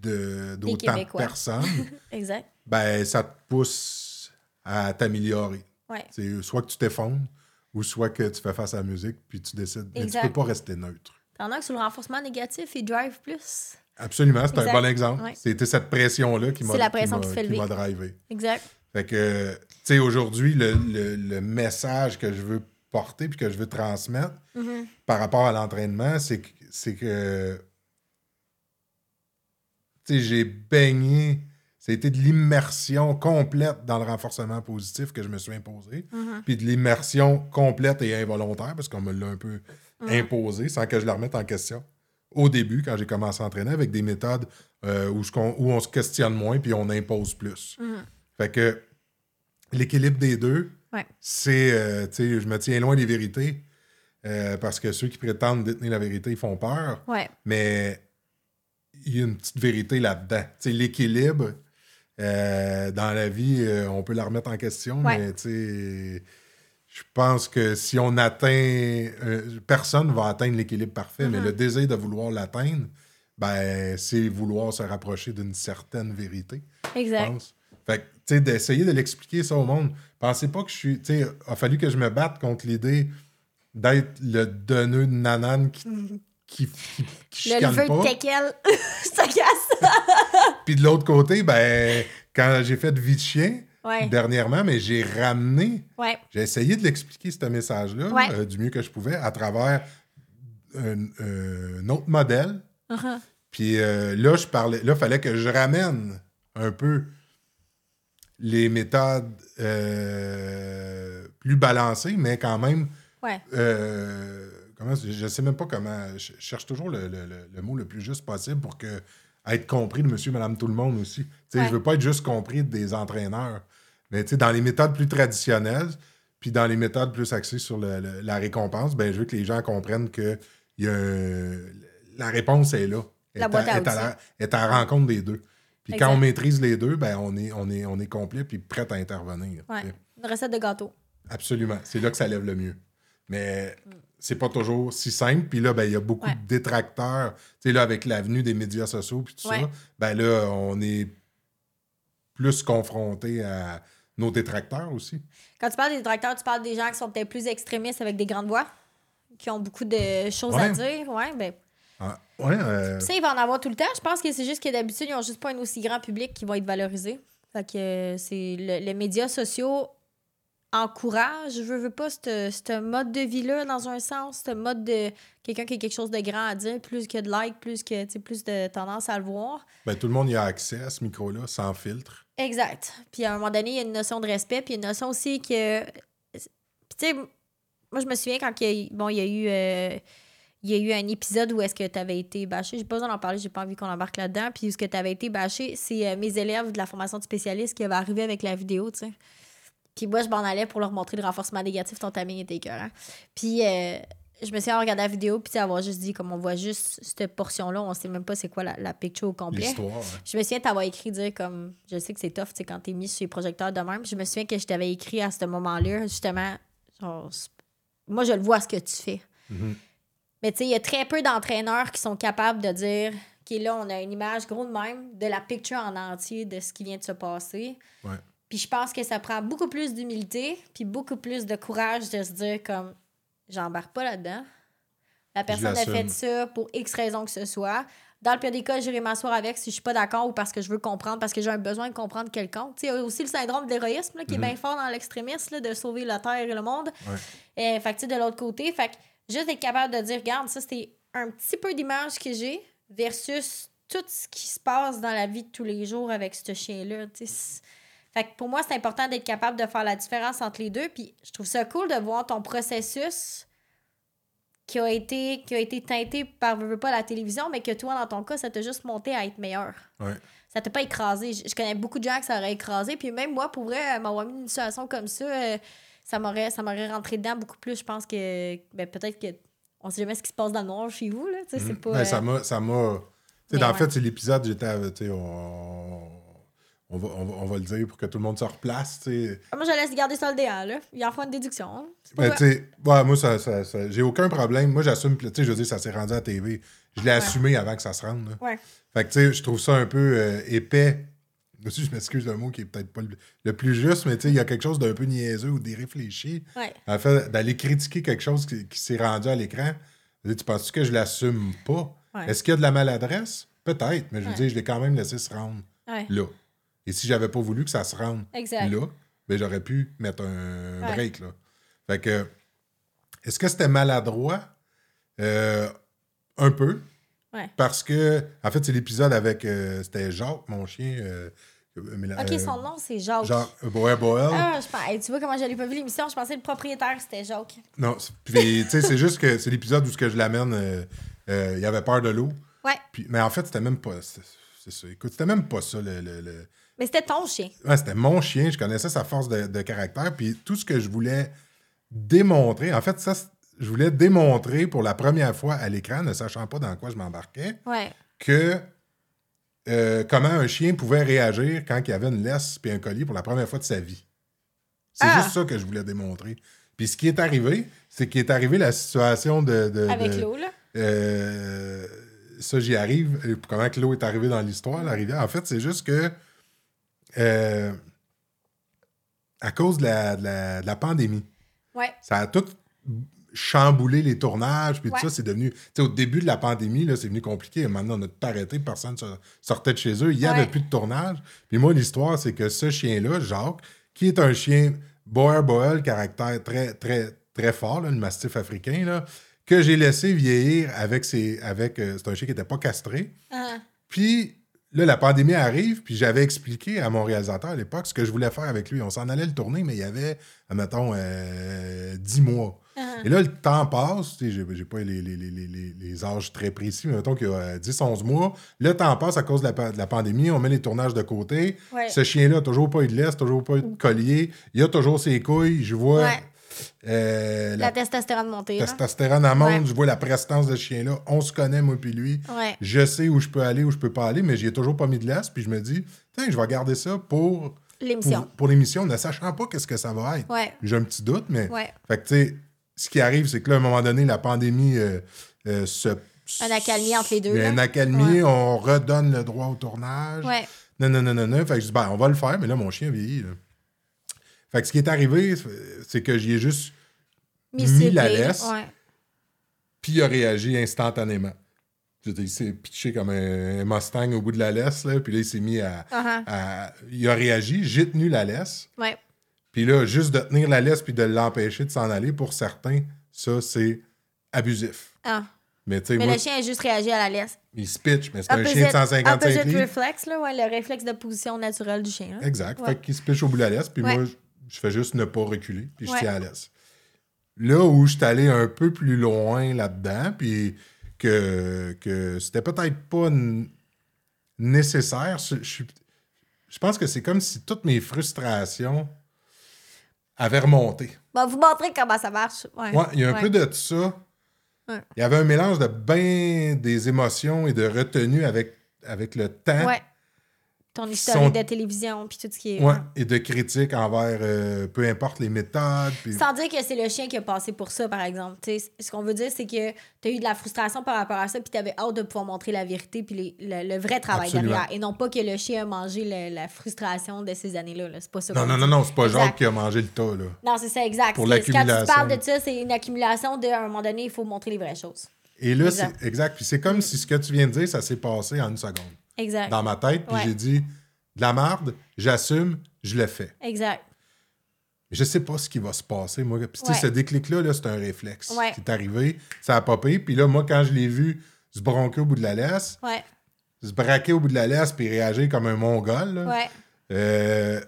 de, d'autant de personnes, Exact. ben ça te pousse à t'améliorer. Ouais. C'est soit que tu t'effondres ou soit que tu fais face à la musique puis tu décides. Mais tu Exact. peux pas rester neutre. As que sur le renforcement négatif, ils drive plus. Absolument, c'est un bon exemple. Ouais. C'était cette pression-là qui m'a C'est la pression qui qui fait qui drivé. Exact. Fait que, tu sais, aujourd'hui, le, le- le message que je veux porter puis que je veux transmettre Mhm. par rapport à l'entraînement, c'est que, c'est que tu sais, j'ai baigné, été de l'immersion complète dans le renforcement positif que je me suis imposé, Mhm. puis de l'immersion complète et involontaire, parce qu'on me l'a un peu Mhm. imposé sans que je la remette en question. Au début, quand j'ai commencé à entraîner, avec des méthodes euh, où, on se questionne moins puis on impose plus. Mhm. Fait que l'équilibre des deux, Ouais. c'est, euh, tu sais, je me tiens loin des vérités euh, parce que ceux qui prétendent détenir la vérité, ils font peur. Ouais. Mais il y a une petite vérité là-dedans. Tu sais, l'équilibre, dans la vie, on peut la remettre en question, Ouais. mais tu sais, je pense que si on atteint, euh, personne va atteindre l'équilibre parfait, mais le désir de vouloir l'atteindre, ben, c'est vouloir se rapprocher d'une certaine vérité je Exact. pense. Fait que, tu sais, d'essayer de l'expliquer ça au monde. Pensez pas que je suis. Tu sais, a fallu que je me batte contre l'idée d'être le donneux de nanane qui, qui, qui, qui Le leveur de teckel, ça casse. Puis de l'autre côté, ben, quand j'ai fait vie de chien Ouais. dernièrement, mais j'ai ramené, Ouais. j'ai essayé de l'expliquer, ce message-là, Ouais. euh, du mieux que je pouvais, à travers un, un autre modèle. Uh-huh. Puis euh, là, je parlais. Là, il fallait que je ramène un peu les méthodes euh, plus balancées, mais quand même. Ouais. euh, comment, je ne sais même pas comment. Je cherche toujours le, le- le- le mot le plus juste possible pour que être compris de monsieur, madame, tout le monde aussi. Sais, Ouais. Je veux pas être juste compris des entraîneurs. Mais tu sais, dans les méthodes plus traditionnelles, puis dans les méthodes plus axées sur le- le- la récompense, ben, je veux que les gens comprennent que y a un- la réponse est là. La est, boîte à est, à la, est à la rencontre des deux. Puis Exact. quand on maîtrise les deux, ben, on, est, on, est, on est complet puis prêt à intervenir. Ouais. Une recette de gâteau. Absolument. C'est là que ça lève le mieux. Mais c'est pas toujours si simple. Puis là, ben, il y a beaucoup Ouais. de détracteurs. Tu sais, là, avec l'avenue des médias sociaux puis tout Ouais. ça, ben là, on est plus confronté à nos détracteurs aussi. Quand tu parles des détracteurs, tu parles des gens qui sont peut-être plus extrémistes avec des grandes voix, qui ont beaucoup de choses à dire. Ouais, ben, Ah, ouais, euh, ça, il va en avoir tout le temps. Je pense que c'est juste que d'habitude, ils ont juste pas un aussi grand public qui va être valorisé. Fait que euh, c'est le- les médias sociaux encouragent, je veux, veux pas, ce mode de vie-là, dans un sens, ce mode de quelqu'un qui a quelque chose de grand à dire, plus que de likes, plus que, plus de tendance à le voir. ben, tout le monde y a accès à ce micro-là, sans filtre. Exact. Puis à un moment donné, il y a une notion de respect, puis une notion aussi que. Puis tu sais, moi, je me souviens quand il y a, bon, il y a eu. euh, il y a eu un épisode où est-ce que tu avais été bâché. J'ai pas besoin d'en parler, j'ai pas envie qu'on embarque là-dedans. Puis où est-ce que tu avais été bâché, c'est euh, mes élèves de la formation de spécialiste qui avaient arrivé avec la vidéo, tu sais. Puis moi, je m'en allais pour leur montrer le renforcement négatif, ton timing était écœurant. Puis euh, je me suis regardé la vidéo, puis avoir juste dit, comme on voit juste cette portion-là, on sait même pas c'est quoi la, la picture au complet. L'histoire. hein. Je me souviens t'avoir écrit dire comme je sais que c'est tough tu quand t'es mis sur les projecteurs de même. Je me souviens que je t'avais écrit à ce moment-là justement genre, c'est- moi je le vois ce que tu fais. Mhm. Mais tu sais il y a très peu d'entraîneurs qui sont capables de dire OK là on a une image gros de même de la picture en entier de ce qui vient de se passer. Ouais. Puis je pense que ça prend beaucoup plus d'humilité puis beaucoup plus de courage de se dire comme j'embarque pas là-dedans. La personne a fait ça pour X raison que ce soit. Dans le pire des cas, j'irai m'asseoir avec si je suis pas d'accord ou parce que je veux comprendre, parce que j'ai un besoin de comprendre quelqu'un. Tu sais, il y a aussi le syndrome de l'héroïsme là, qui est bien fort dans l'extrémisme, de sauver la Terre et le monde. Ouais. Euh, fait que, tu sais, de l'autre côté, fait que juste être capable de dire, regarde, ça, c'était un petit peu d'image que j'ai versus tout ce qui se passe dans la vie de tous les jours avec ce chien-là. tu sais. Fait que pour moi, c'est important d'être capable de faire la différence entre les deux. Puis je trouve ça cool de voir ton processus qui a été, qui a été teinté par, veux, pas, la télévision, mais que toi, dans ton cas, ça t'a juste monté à être meilleur. Ouais. Ça t'a pas écrasé. Je, je connais beaucoup de gens que ça aurait écrasé. Puis même moi, pour vrai, euh, m'avoir mis une situation comme ça, euh, ça m'aurait ça m'aurait rentré dedans beaucoup plus. Je pense que ben, peut-être que on sait jamais ce qui se passe dans le noir chez vous. Là. C'est pas. Ben, ça euh, m'a. Ça m'a... Dans le ouais. fait, c'est l'épisode, j'étais. On, on, va, on, va, on va le dire pour que tout le monde se replace. tu sais. Moi, je laisse garder ça le DA. Là. Il en faut une déduction. Ben, tu ouais, moi, ça, ça, ça- j'ai aucun problème. Moi, j'assume. Tu sais, je veux dire, ça s'est rendu à la TV. Je l'ai assumé avant que ça se rende. là. Ouais. Fait que, tu sais, je trouve ça un peu euh, épais. Aussi, je m'excuse d'un mot qui est peut-être pas le, le plus juste, mais tu sais, il y a quelque chose d'un peu niaiseux ou déréfléchi. Ouais. En fait, d'aller critiquer quelque chose qui, qui s'est rendu à l'écran, tu penses que je l'assume pas? Est-ce qu'il y a de la maladresse? Peut-être, mais je veux dire, je l'ai quand même laissé se rendre là. Et si j'avais pas voulu que ça se rende Exact. là, ben j'aurais pu mettre un Ouais. break, là. Fait que, est-ce que c'était maladroit? Euh, un peu. Ouais. Parce que, en fait, c'est l'épisode avec. euh, c'était Jacques, mon chien. euh, Ok, son nom, c'est Jacques. Jacques Boer Boel. Ah, hey, tu vois comment j'avais pas vu l'émission? Je pensais que le propriétaire, c'était Jacques. Non, puis, tu sais, c'est juste que c'est l'épisode où ce que je l'amène, il avait peur de l'eau. Ouais. Puis, mais en fait, c'était même pas. C'est c'est ça. Écoute, c'était même pas ça. Le, le- le- Mais c'était ton chien. Ouais, c'était mon chien. Je connaissais sa force de, de caractère. Puis tout ce que je voulais démontrer, en fait, ça, je voulais démontrer pour la première fois à l'écran, ne sachant pas dans quoi je m'embarquais, Ouais. que euh, comment un chien pouvait réagir quand il y avait une laisse puis un collier pour la première fois de sa vie. C'est Ah! juste ça que je voulais démontrer. Puis ce qui est arrivé, c'est qu'il est arrivé la situation de. de- Avec l'eau, là? euh, ça, j'y arrive. Comment que l'eau est arrivée dans l'histoire, la rivière. En fait, c'est juste que. Euh, à cause de la, de la- de la pandémie, Ouais. ça a tout chamboulé les tournages, puis Ouais. tout ça, c'est devenu... Au début de la pandémie, là, c'est devenu compliqué. Maintenant, on a tout arrêté, personne ne sortait de chez eux. Il n'y avait Ouais. plus de tournage. Puis moi, l'histoire, c'est que ce chien-là, Jacques, qui est un chien Boer Boel, caractère très, très, très fort, là, le mastif africain, là, que j'ai laissé vieillir avec ses... Avec, euh, c'est un chien qui n'était pas castré. Ah, Puis là, la pandémie arrive, puis j'avais expliqué à mon réalisateur à l'époque ce que je voulais faire avec lui. On s'en allait le tourner, mais il y avait, mettons, euh, 10 mois. ah. Et là, le temps passe. J'ai, j'ai pas les, les, les, les, les âges très précis, mais mettons qu'il y a 10, 11 mois. Le temps passe à cause de la, pa- de la pandémie. On met les tournages de côté. Ouais. Ce chien-là, toujours pas eu de laisse, toujours pas eu de collier. Il a toujours ses couilles. Je vois Ouais. Euh, La la, testostérone montée. là. testostérone à monte. Ouais. Je vois la prestance de ce chien-là. On se connaît, moi puis lui. Ouais. Je sais où je peux aller, où je peux pas aller, mais j'y ai toujours pas mis de laisse. Puis je me dis, tiens, je vais garder ça pour, L'émission. pour, pour l'émission, ne sachant pas qu'est-ce que ça va être. Ouais. J'ai un petit doute, mais. Fait que, tu sais, ce qui arrive, c'est que là, à un moment donné, la pandémie euh, euh, se. Un accalmie entre les deux, là. un accalmie, on redonne le droit au tournage. Ouais. Non, non, non, non, non. Fait que je dis, ben, on va le faire, mais là, mon chien vieillit. là. Fait que ce qui est arrivé, c'est que j'y ai juste mis, la laisse, Ouais. puis il a réagi instantanément. Il s'est pitché comme un Mustang au bout de la laisse, là, puis là, il s'est mis à, Uh-huh. à- Il a réagi, j'ai tenu la laisse, Ouais. puis là, juste de tenir la laisse puis de l'empêcher de s'en aller, pour certains, ça, c'est abusif. Ah. Mais Mais moi, le chien a juste réagi à la laisse. il se pitch, mais c'est un Opposite- chien de 155 opposite livres. reflex, là, ouais, le réflexe de position naturelle du chien. là. Exact. Ouais. Fait qu'il se pitch au bout de la laisse, puis Ouais. moi, je, fais juste ne pas reculer, puis je Ouais. tiens à la laisse. Là où je suis allé un peu plus loin là-dedans, puis que, que c'était peut-être pas nécessaire, je, je, pense que c'est comme si toutes mes frustrations avaient remonté. Bon, vous montrer comment ça marche. Ouais, Ouais, il y a un Ouais. peu de ça. Ouais. Il y avait un mélange de bien des émotions et de retenue avec, avec le temps. Ton Qui historique sont- de télévision, puis tout ce qui est. Ouais, et de critiques envers euh, peu importe les méthodes. puis- Sans dire que c'est le chien qui a passé pour ça, par exemple. Ce qu'on veut dire, c'est que tu as eu de la frustration par rapport à ça, puis tu avais hâte de pouvoir montrer la vérité, puis le, le vrai travail Absolument. derrière. Et non pas que le chien a mangé le- la frustration de ces années-là. là. C'est pas ça. Non, non, non, non, c'est pas. Jacques qui a mangé le tas, là. Non, c'est ça, exact. Pour C'est- Quand tu l'accumulation. parles de ça, c'est une accumulation de, à un moment donné, il faut montrer les vraies choses. Et là, Exact. c'est exact. Puis c'est comme si ce que tu viens de dire, ça s'est passé en une seconde. Exact. Dans ma tête, puis Ouais. j'ai dit de la marde, j'assume, je le fais. Exact. Je sais pas ce qui va se passer, moi. Puis Ouais. ce déclic-là, là, c'est un réflexe Ouais. qui est arrivé, ça a popé. Puis là, moi, quand je l'ai vu se bronquer au bout de la laisse, se braquer au bout de la laisse, puis réagir comme un mongol, là. Euh,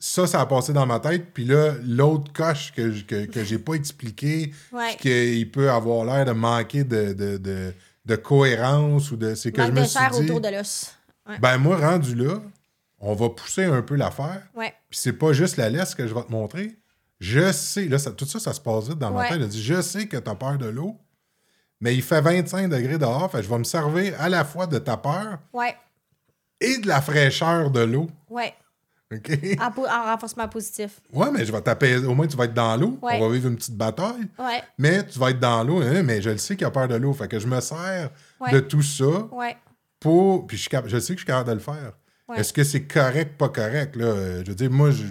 ça, ça a passé dans ma tête. Puis là, l'autre coche que, que, que j'ai pas expliqué, qu'il peut avoir l'air de manquer de, de, de, de cohérence ou de. C'est que Manque je me de suis chair dit. autour de l'os. Ouais. Ben, moi, rendu là, on va pousser un peu l'affaire. Ouais. Puis c'est pas juste la laisse que je vais te montrer. Je sais, là, ça- tout ça, ça se passe vite dans ma Ouais. tête. Je dis, je sais que tu as peur de l'eau, mais il fait 25 degrés dehors, fait je vais me servir à la fois de ta peur Ouais. et de la fraîcheur de l'eau. Ouais. En, renforcement positif. Ouais, mais je vais t'apaiser. Au moins, tu vas être dans l'eau. Ouais. On va vivre une petite bataille. Ouais. Mais tu vas être dans l'eau. hein, mais je le sais qu'il a peur de l'eau. Fait que je me sers Ouais. de tout ça Ouais. pour. Puis je, je sais que je suis capable de le faire. Est-ce que c'est correct, pas correct? Là? Je veux dire, moi, je,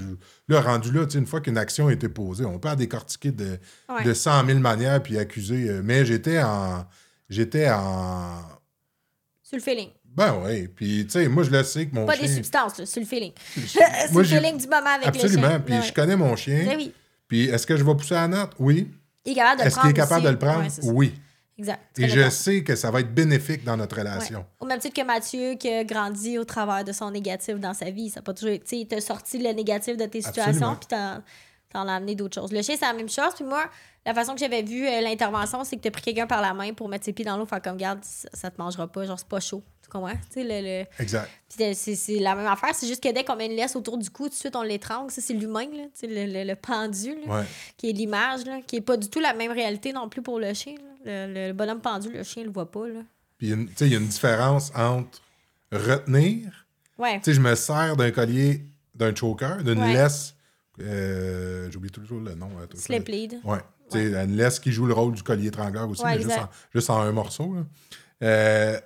là, rendu là, tu sais, une fois qu'une action a été posée, on peut la décortiquer de, de 100 000 manières puis accuser. euh, mais j'étais en. J'étais en. Sur le feeling. Ben oui. Puis, tu sais, moi, je le sais que mon Pas chien. des substances, là, sur le feeling. Sur le feeling du moment avec Absolument. le chien. Puis Ouais, je connais mon chien. Ben oui. Puis est-ce que je vais pousser à la note? Oui. Il est capable de le Est-ce qu'il est prendre capable aussi. de le prendre? Ouais, c'est oui. Exact. Et je sais que ça va être bénéfique dans notre Ouais. relation. Au même titre que Mathieu, qui a grandi au travers de son négatif dans sa vie. Ça pas toujours été. Tu sais, il t'a sorti le négatif de tes situations, Absolument. puis t'en, t'en as amené d'autres choses. Le chien, c'est la même chose. Puis moi, la façon que j'avais vu euh, l'intervention, c'est que t'as pris quelqu'un par la main pour mettre ses pieds dans l'eau, faire comme, garde, ça, ça te mangera pas, genre, c'est pas chaud. Tu comprends? Tu sais, le. le... Exact. Puis c'est, c'est la même affaire, c'est juste que dès qu'on met une laisse autour du cou, tout de suite on l'étrangle. Ça, c'est l'humain, là, tu sais, le, le, le pendu, là, Ouais. qui est l'image, là, qui est pas du tout la même réalité non plus pour le chien. Le, le bonhomme pendu, le chien le voit pas. Là. Puis tu sais, il y a une différence entre retenir. Ouais. Tu sais, je me sers d'un collier, d'un choker, d'une Ouais. laisse. euh, J'oublie toujours le nom. tout- Slip lead. Ouais. Tu sais, une laisse qui joue le rôle du collier étrangleur aussi, mais juste en, juste en un morceau. là. Euh,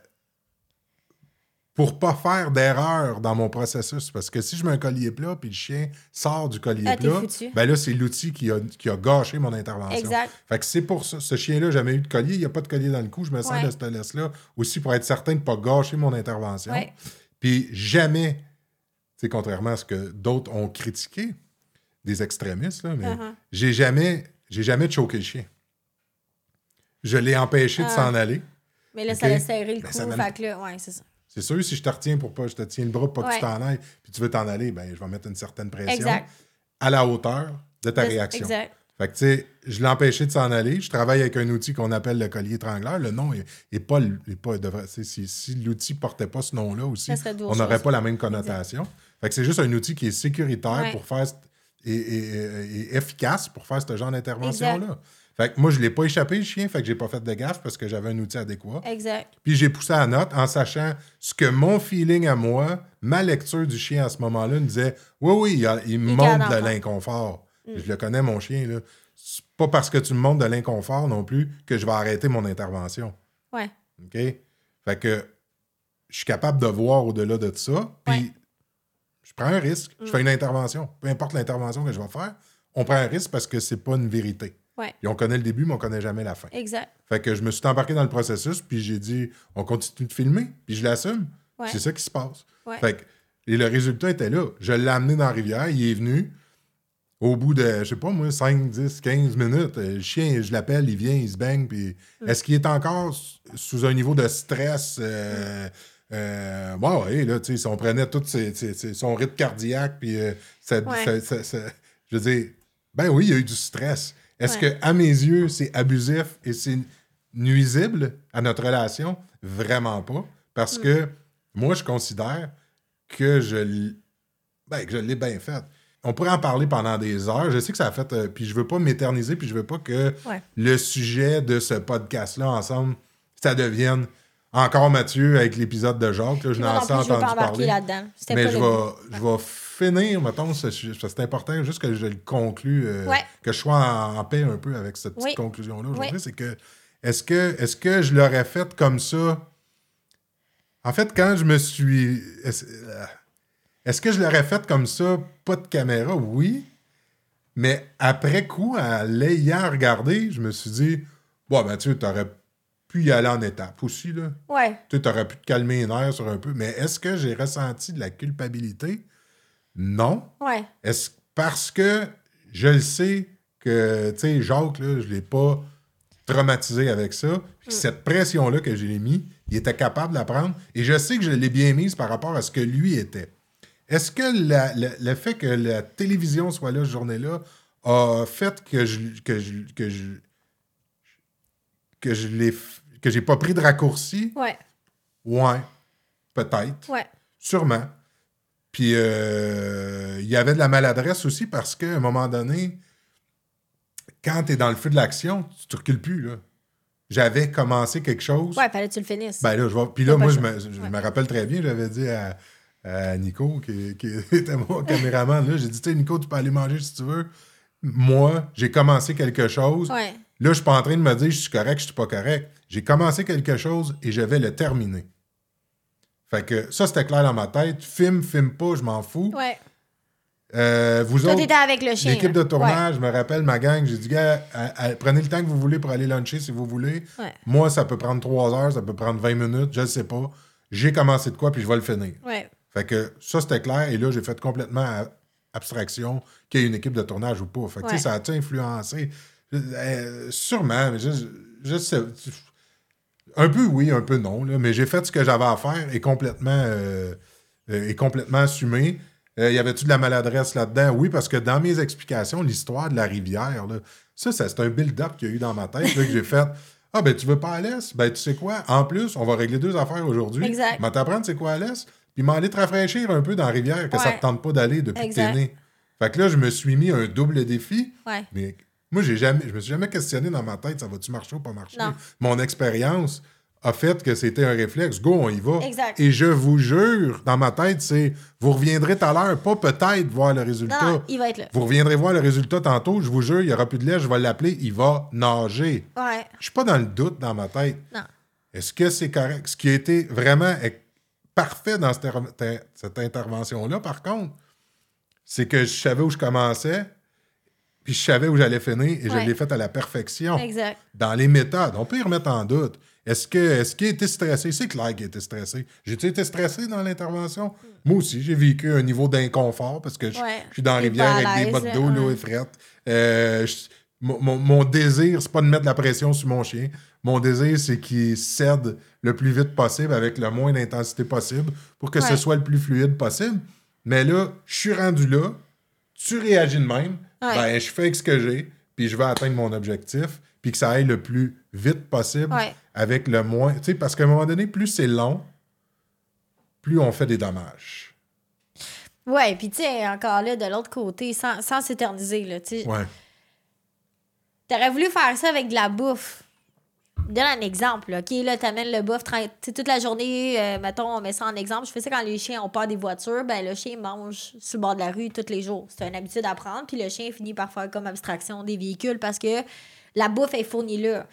pour pas faire d'erreur dans mon processus. Parce que si je mets un collier plat puis le chien sort du collier Ah, plat, ben là, c'est l'outil qui a, qui a gâché mon intervention. Exact. Fait que c'est pour ça. Ce chien-là, j'ai jamais eu de collier. Il n'y a pas de collier dans le cou. Je me sers Ouais. de cette laisse-là aussi pour être certain de ne pas gâcher mon intervention. Ouais. Puis jamais, sais, contrairement à ce que d'autres ont critiqué, des extrémistes, là, mais Uh-huh. j'ai jamais, j'ai jamais choqué le chien. Je l'ai empêché de Ah. s'en aller. Mais là, ça l'a serré le Ben, cou. Fait que là, ouais, c'est ça. C'est sûr, si je te retiens pour pas, je te tiens le bras pour pas que tu t'en ailles, puis tu veux t'en aller, ben, je vais mettre une certaine pression Exact. à la hauteur de ta De- réaction. Exact. Fait que, tu sais, je l'ai empêché de s'en aller. Je travaille avec un outil qu'on appelle le collier étrangleur. Le nom est, est pas. est pas devrait- si si l'outil portait pas ce nom-là aussi, on n'aurait pas la même connotation. Fait que c'est juste un outil qui est sécuritaire Ouais. pour faire et efficace pour faire ce genre d'intervention-là. Fait que moi, je l'ai pas échappé, le chien, fait que j'ai pas fait de gaffe parce que j'avais un outil adéquat. Exact. Puis j'ai poussé à la note en sachant ce que mon feeling à moi, ma lecture du chien à ce moment-là me disait Oui, oui, il, a- il de l'inconfort. Je le connais, mon chien. là. C'est pas parce que tu me montres de l'inconfort non plus que je vais arrêter mon intervention. Ouais. OK? Fait que je suis capable de voir au-delà de ça. Puis Ouais. je prends un risque, Mm. je fais une intervention. Peu importe l'intervention que je vais faire, on prend un risque parce que c'est pas une vérité. Ouais. Et on connaît le début, mais on connaît jamais la fin. Exact. Fait que je me suis embarqué dans le processus, puis j'ai dit, on continue de filmer, puis je l'assume. Ouais. C'est ça qui se passe. Ouais. Fait que, et le résultat était là. Je l'ai amené dans la rivière, il est venu. Au bout de, je sais pas moi, 5, 10, 15 minutes, euh, le chien, je l'appelle, il vient, il se baigne, puis Mm. est-ce qu'il est encore sous un niveau de stress? Euh, euh, ouais, ouais, là, tu sais, si on prenait tout ses- ses- ses- son rythme cardiaque, puis euh, ça- Ouais. ça- ça- ça- je veux dire, ben oui, il y a eu du stress. Est-ce Ouais. que, à mes yeux, c'est abusif et c'est nuisible à notre relation? Vraiment pas. Parce Mm. que moi, je considère que je, ben, que je l'ai bien fait. On pourrait en parler pendant des heures. Je sais que ça a fait. euh, puis je veux pas m'éterniser, puis je veux pas que Ouais. le sujet de ce podcast-là ensemble, ça devienne encore Mathieu avec l'épisode de Jacques. Là, je je veux entendu parler. là-dedans. Mais pas je vais, je vais finir, mettons, ce sujet. parce que C'est important juste que je le conclue, euh, Ouais. que je sois en, en paix un peu avec cette petite Oui. conclusion-là aujourd'hui. Oui. C'est que est-ce que est-ce que je l'aurais fait comme ça? En fait, quand je me suis. Est-ce euh, est-ce que je l'aurais fait comme ça, pas de caméra? Oui. Mais après coup, en l'ayant regardé, je me suis dit, bon, ben, tu aurais pu y aller en étapes aussi, là. Ouais. Tu aurais pu te calmer les nerfs sur un peu. Mais est-ce que j'ai ressenti de la culpabilité? Non. Ouais. Est-ce parce que je le sais que, tu sais, Jacques, là, je l'ai pas traumatisé avec ça. Puis Cette pression-là que j'ai mis, il était capable de la prendre. Et je sais que je l'ai bien mise par rapport à ce que lui était. Est-ce que la- la- le fait que la télévision soit là cette journée-là a fait que je que je que je que je l'ai f- que j'ai pas pris de raccourci? Ouais. Ouais. Peut-être. Ouais. Sûrement. Puis euh, il y avait de la maladresse aussi parce qu'à un moment donné, quand tu es dans le feu de l'action, tu ne recules plus. là. J'avais commencé quelque chose. Ouais, fallait que tu le finisses. Ben là, je vais- Puis là, moi, je choix. me, je Ouais. me rappelle très bien, j'avais dit à, à Nico, qui, qui était mon caméraman, là, j'ai dit, tu sais, Nico, tu peux aller manger si tu veux. Moi, j'ai commencé quelque chose. Ouais. Là, je suis pas en train de me dire je suis correct, je suis pas correct. J'ai commencé quelque chose et je vais le terminer. Fait que ça, c'était clair dans ma tête. Film, film pas, je m'en fous. Ouais. Euh, vous Toi, autres, t'étais avec le chien. l'équipe de tournage, je me rappelle ma gang, j'ai dit, gars, à- à- prenez le temps que vous voulez pour aller luncher si vous voulez. Ouais. Moi, ça peut prendre 3 heures, ça peut prendre 20 minutes, je ne sais pas. J'ai commencé de quoi, puis je vais le finir. Ouais. ouais. Fait que ça, c'était clair. Et là, j'ai fait complètement a- abstraction qu'il y ait une équipe de tournage ou pas. Fait que, tu sais, Ouais. ça a-tu influencé? Euh, sûrement, mais je, je sais. Un peu oui, un peu non. là, mais j'ai fait ce que j'avais à faire et complètement, euh, euh, et complètement assumé. Euh, y avait-tu de la maladresse là-dedans? Oui, parce que dans mes explications, l'histoire de la rivière, là, ça, ça c'est un build-up qu'il y a eu dans ma tête là, que j'ai fait. Ah, ben, tu veux pas à l'Est? Ben, tu sais quoi? En plus, on va régler deux affaires aujourd'hui. Exact. Je vais t'apprendre c'est quoi à l'Est, puis m'en aller te rafraîchir un peu dans la rivière que ça te tente pas d'aller depuis que t'es Exact. né. Fait que là, je me suis mis un double défi. Ouais. Mais moi, j'ai jamais, je me suis jamais questionné dans ma tête, ça va-tu marcher ou pas marcher? Non. Mon expérience a fait que c'était un réflexe. Go, on y va. Exact. Et je vous jure, dans ma tête, c'est vous reviendrez tout à l'heure, pas peut-être voir le résultat. Non, il va être là. Vous reviendrez voir le résultat tantôt, je vous jure, il n'y aura plus de lait, je vais l'appeler, il va nager. Ouais. Je suis pas dans le doute dans ma tête. Non. Est-ce que c'est correct? Ce qui a été vraiment parfait dans cette intervention-là, par contre, c'est que je savais où je commençais, puis je savais où j'allais finir, et je l'ai fait à la perfection. Exact. Dans les méthodes, on peut y remettre en doute. Est-ce que est-ce qu'il a été stressé? C'est clair qu'il été stressé. J'ai-tu été stressé dans l'intervention? Moi aussi, j'ai vécu un niveau d'inconfort parce que je, Ouais. je suis dans la rivière avec des bottes d'eau, l'eau est frette. Euh, je- mon, mon- désir, c'est pas de mettre la pression sur mon chien. Mon désir, c'est qu'il cède le plus vite possible avec le moins d'intensité possible pour que ce soit le plus fluide possible. Mais là, je suis rendu là, tu réagis de même, Ouais. ben, je fais avec ce que j'ai, puis je vais atteindre mon objectif, puis que ça aille le plus vite possible Ouais. avec le moins. Tu sais, parce qu'à un moment donné, plus c'est long, plus on fait des dommages. Ouais, puis tu sais, encore là, de l'autre côté, sans sans s'éterniser, là, tu sais. Ouais. T'aurais voulu faire ça avec de la bouffe. Donne un exemple, là. OK, là, t'amènes le sais, toute la journée, euh, mettons, on met ça en exemple. Je fais ça quand les chiens ont peur des voitures. Ben, le chien mange sur le bord de la rue tous les jours. C'est une habitude à prendre. Puis le chien finit par faire comme abstraction des véhicules parce que la bouffe est fournie là.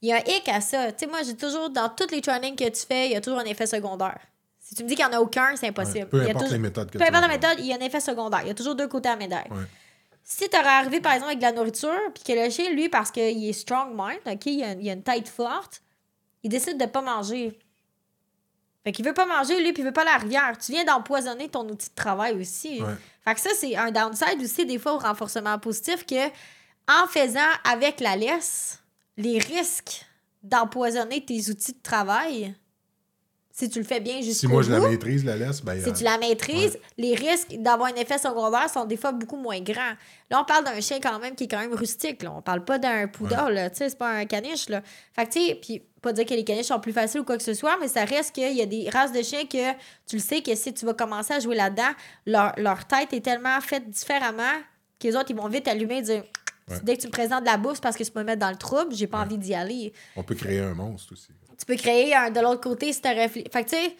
Il y a un hic à ça. Tu sais, moi, j'ai toujours, dans tous les trainings que tu fais, il y a toujours un effet secondaire. Si tu me dis qu'il n'y en a aucun, c'est impossible. Ouais, peu Il y a importe toujours- les méthodes que Peu tu importe la méthode, il y a un effet secondaire. Il y a toujours deux côtés à la médaille. Ouais. Si tu arrivé, par exemple, avec de la nourriture, puis que le chien, lui, parce qu'il est strong mind, OK, il a, il a une tête forte, il décide de pas manger. Fait qu'il veut pas manger, lui, puis il veut pas la rivière. Tu viens d'empoisonner ton outil de travail aussi. Ouais. Fait que ça, c'est un downside aussi, des fois, au renforcement positif, que en faisant avec la laisse, les risques d'empoisonner tes outils de travail, si tu le fais bien jusqu'au Si moi, je la maîtrise, la laisse, ben. si euh, tu la maîtrises, les risques d'avoir un effet secondaire sont des fois beaucoup moins grands. Là, on parle d'un chien quand même qui est quand même rustique. Là. On parle pas d'un poodle, là. Tu sais, c'est pas un caniche, là. Fait que, tu sais, puis pas dire que les caniches sont plus faciles ou quoi que ce soit, mais ça reste qu'il y a des races de chiens que tu le sais que si tu vas commencer à jouer là-dedans, leur, leur tête est tellement faite différemment que les autres, ils vont vite allumer et dire Ouais. Dès que tu me présentes de la bouffe, parce que tu peux me mettre dans le trouble, j'ai pas envie d'y aller On peut créer un monstre aussi. Tu peux créer un de l'autre côté si tu réfléchi. Fait que tu sais,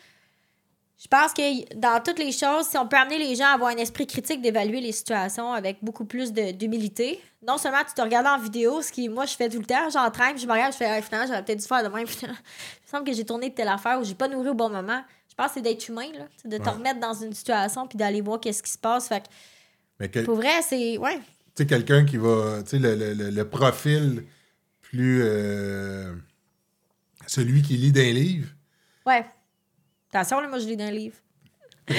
je pense que dans toutes les choses, si on peut amener les gens à avoir un esprit critique d'évaluer les situations avec beaucoup plus d'humilité, non seulement tu te regardes en vidéo, ce qui moi je fais tout le temps, j'entraîne, je me regarde, je fais Ah, finalement j'aurais peut-être dû faire de même. Il me semble que j'ai tourné de telle affaire ou j'ai pas nourri au bon moment. Je pense que c'est d'être humain, là, c'est de te Ouais. remettre dans une situation puis d'aller voir qu'est-ce qui se passe. Fait que Mais pour vrai, c'est. Ouais. tu sais, quelqu'un qui va. Tu sais, le, le- le- le profil plus. euh, celui qui lit des livres, Ouais. Attention, là, moi je lis dans un livre.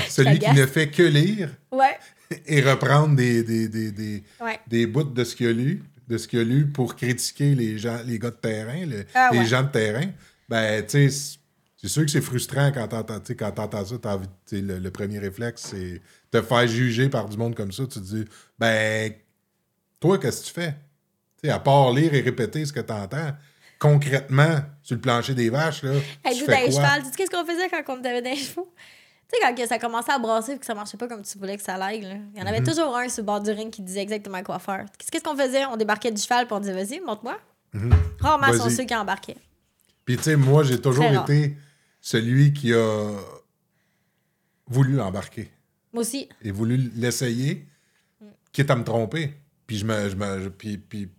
celui qui ne fait que lire Ouais. et reprendre des, des, des, des, Ouais. des bouts de ce qu'il a lu, de ce qu'il a lu pour critiquer les gens, les gars de terrain, le- Ah les ouais. gens de terrain, ben, tu sais, c'est- sûr que c'est frustrant quand t'entends, tu quand t'entends ça, envie, tu sais, le, le premier réflexe, c'est te faire juger par du monde comme ça. Tu te dis, ben, toi, qu'est-ce que tu fais? Tu à part lire et répéter ce que t'entends, concrètement, sur le plancher des vaches, là, Hey, tu fais quoi? tu sais qu'est-ce qu'on faisait quand on avait des chevaux? Tu sais, quand ça commençait à brasser et que ça marchait pas comme tu voulais que ça aille, là. il y en avait Mhm. toujours un sur le bord du ring qui disait exactement quoi faire. Qu'est-ce qu'on faisait? On débarquait du cheval puis on disait, vas-y, montre-moi. Rarement sont Mhm. Vas-y. ceux qui embarquaient. Puis, tu sais, moi, j'ai toujours été celui qui a voulu embarquer. Moi aussi. et voulu l'essayer, quitte à me tromper. Puis je me, je me, puis, puis,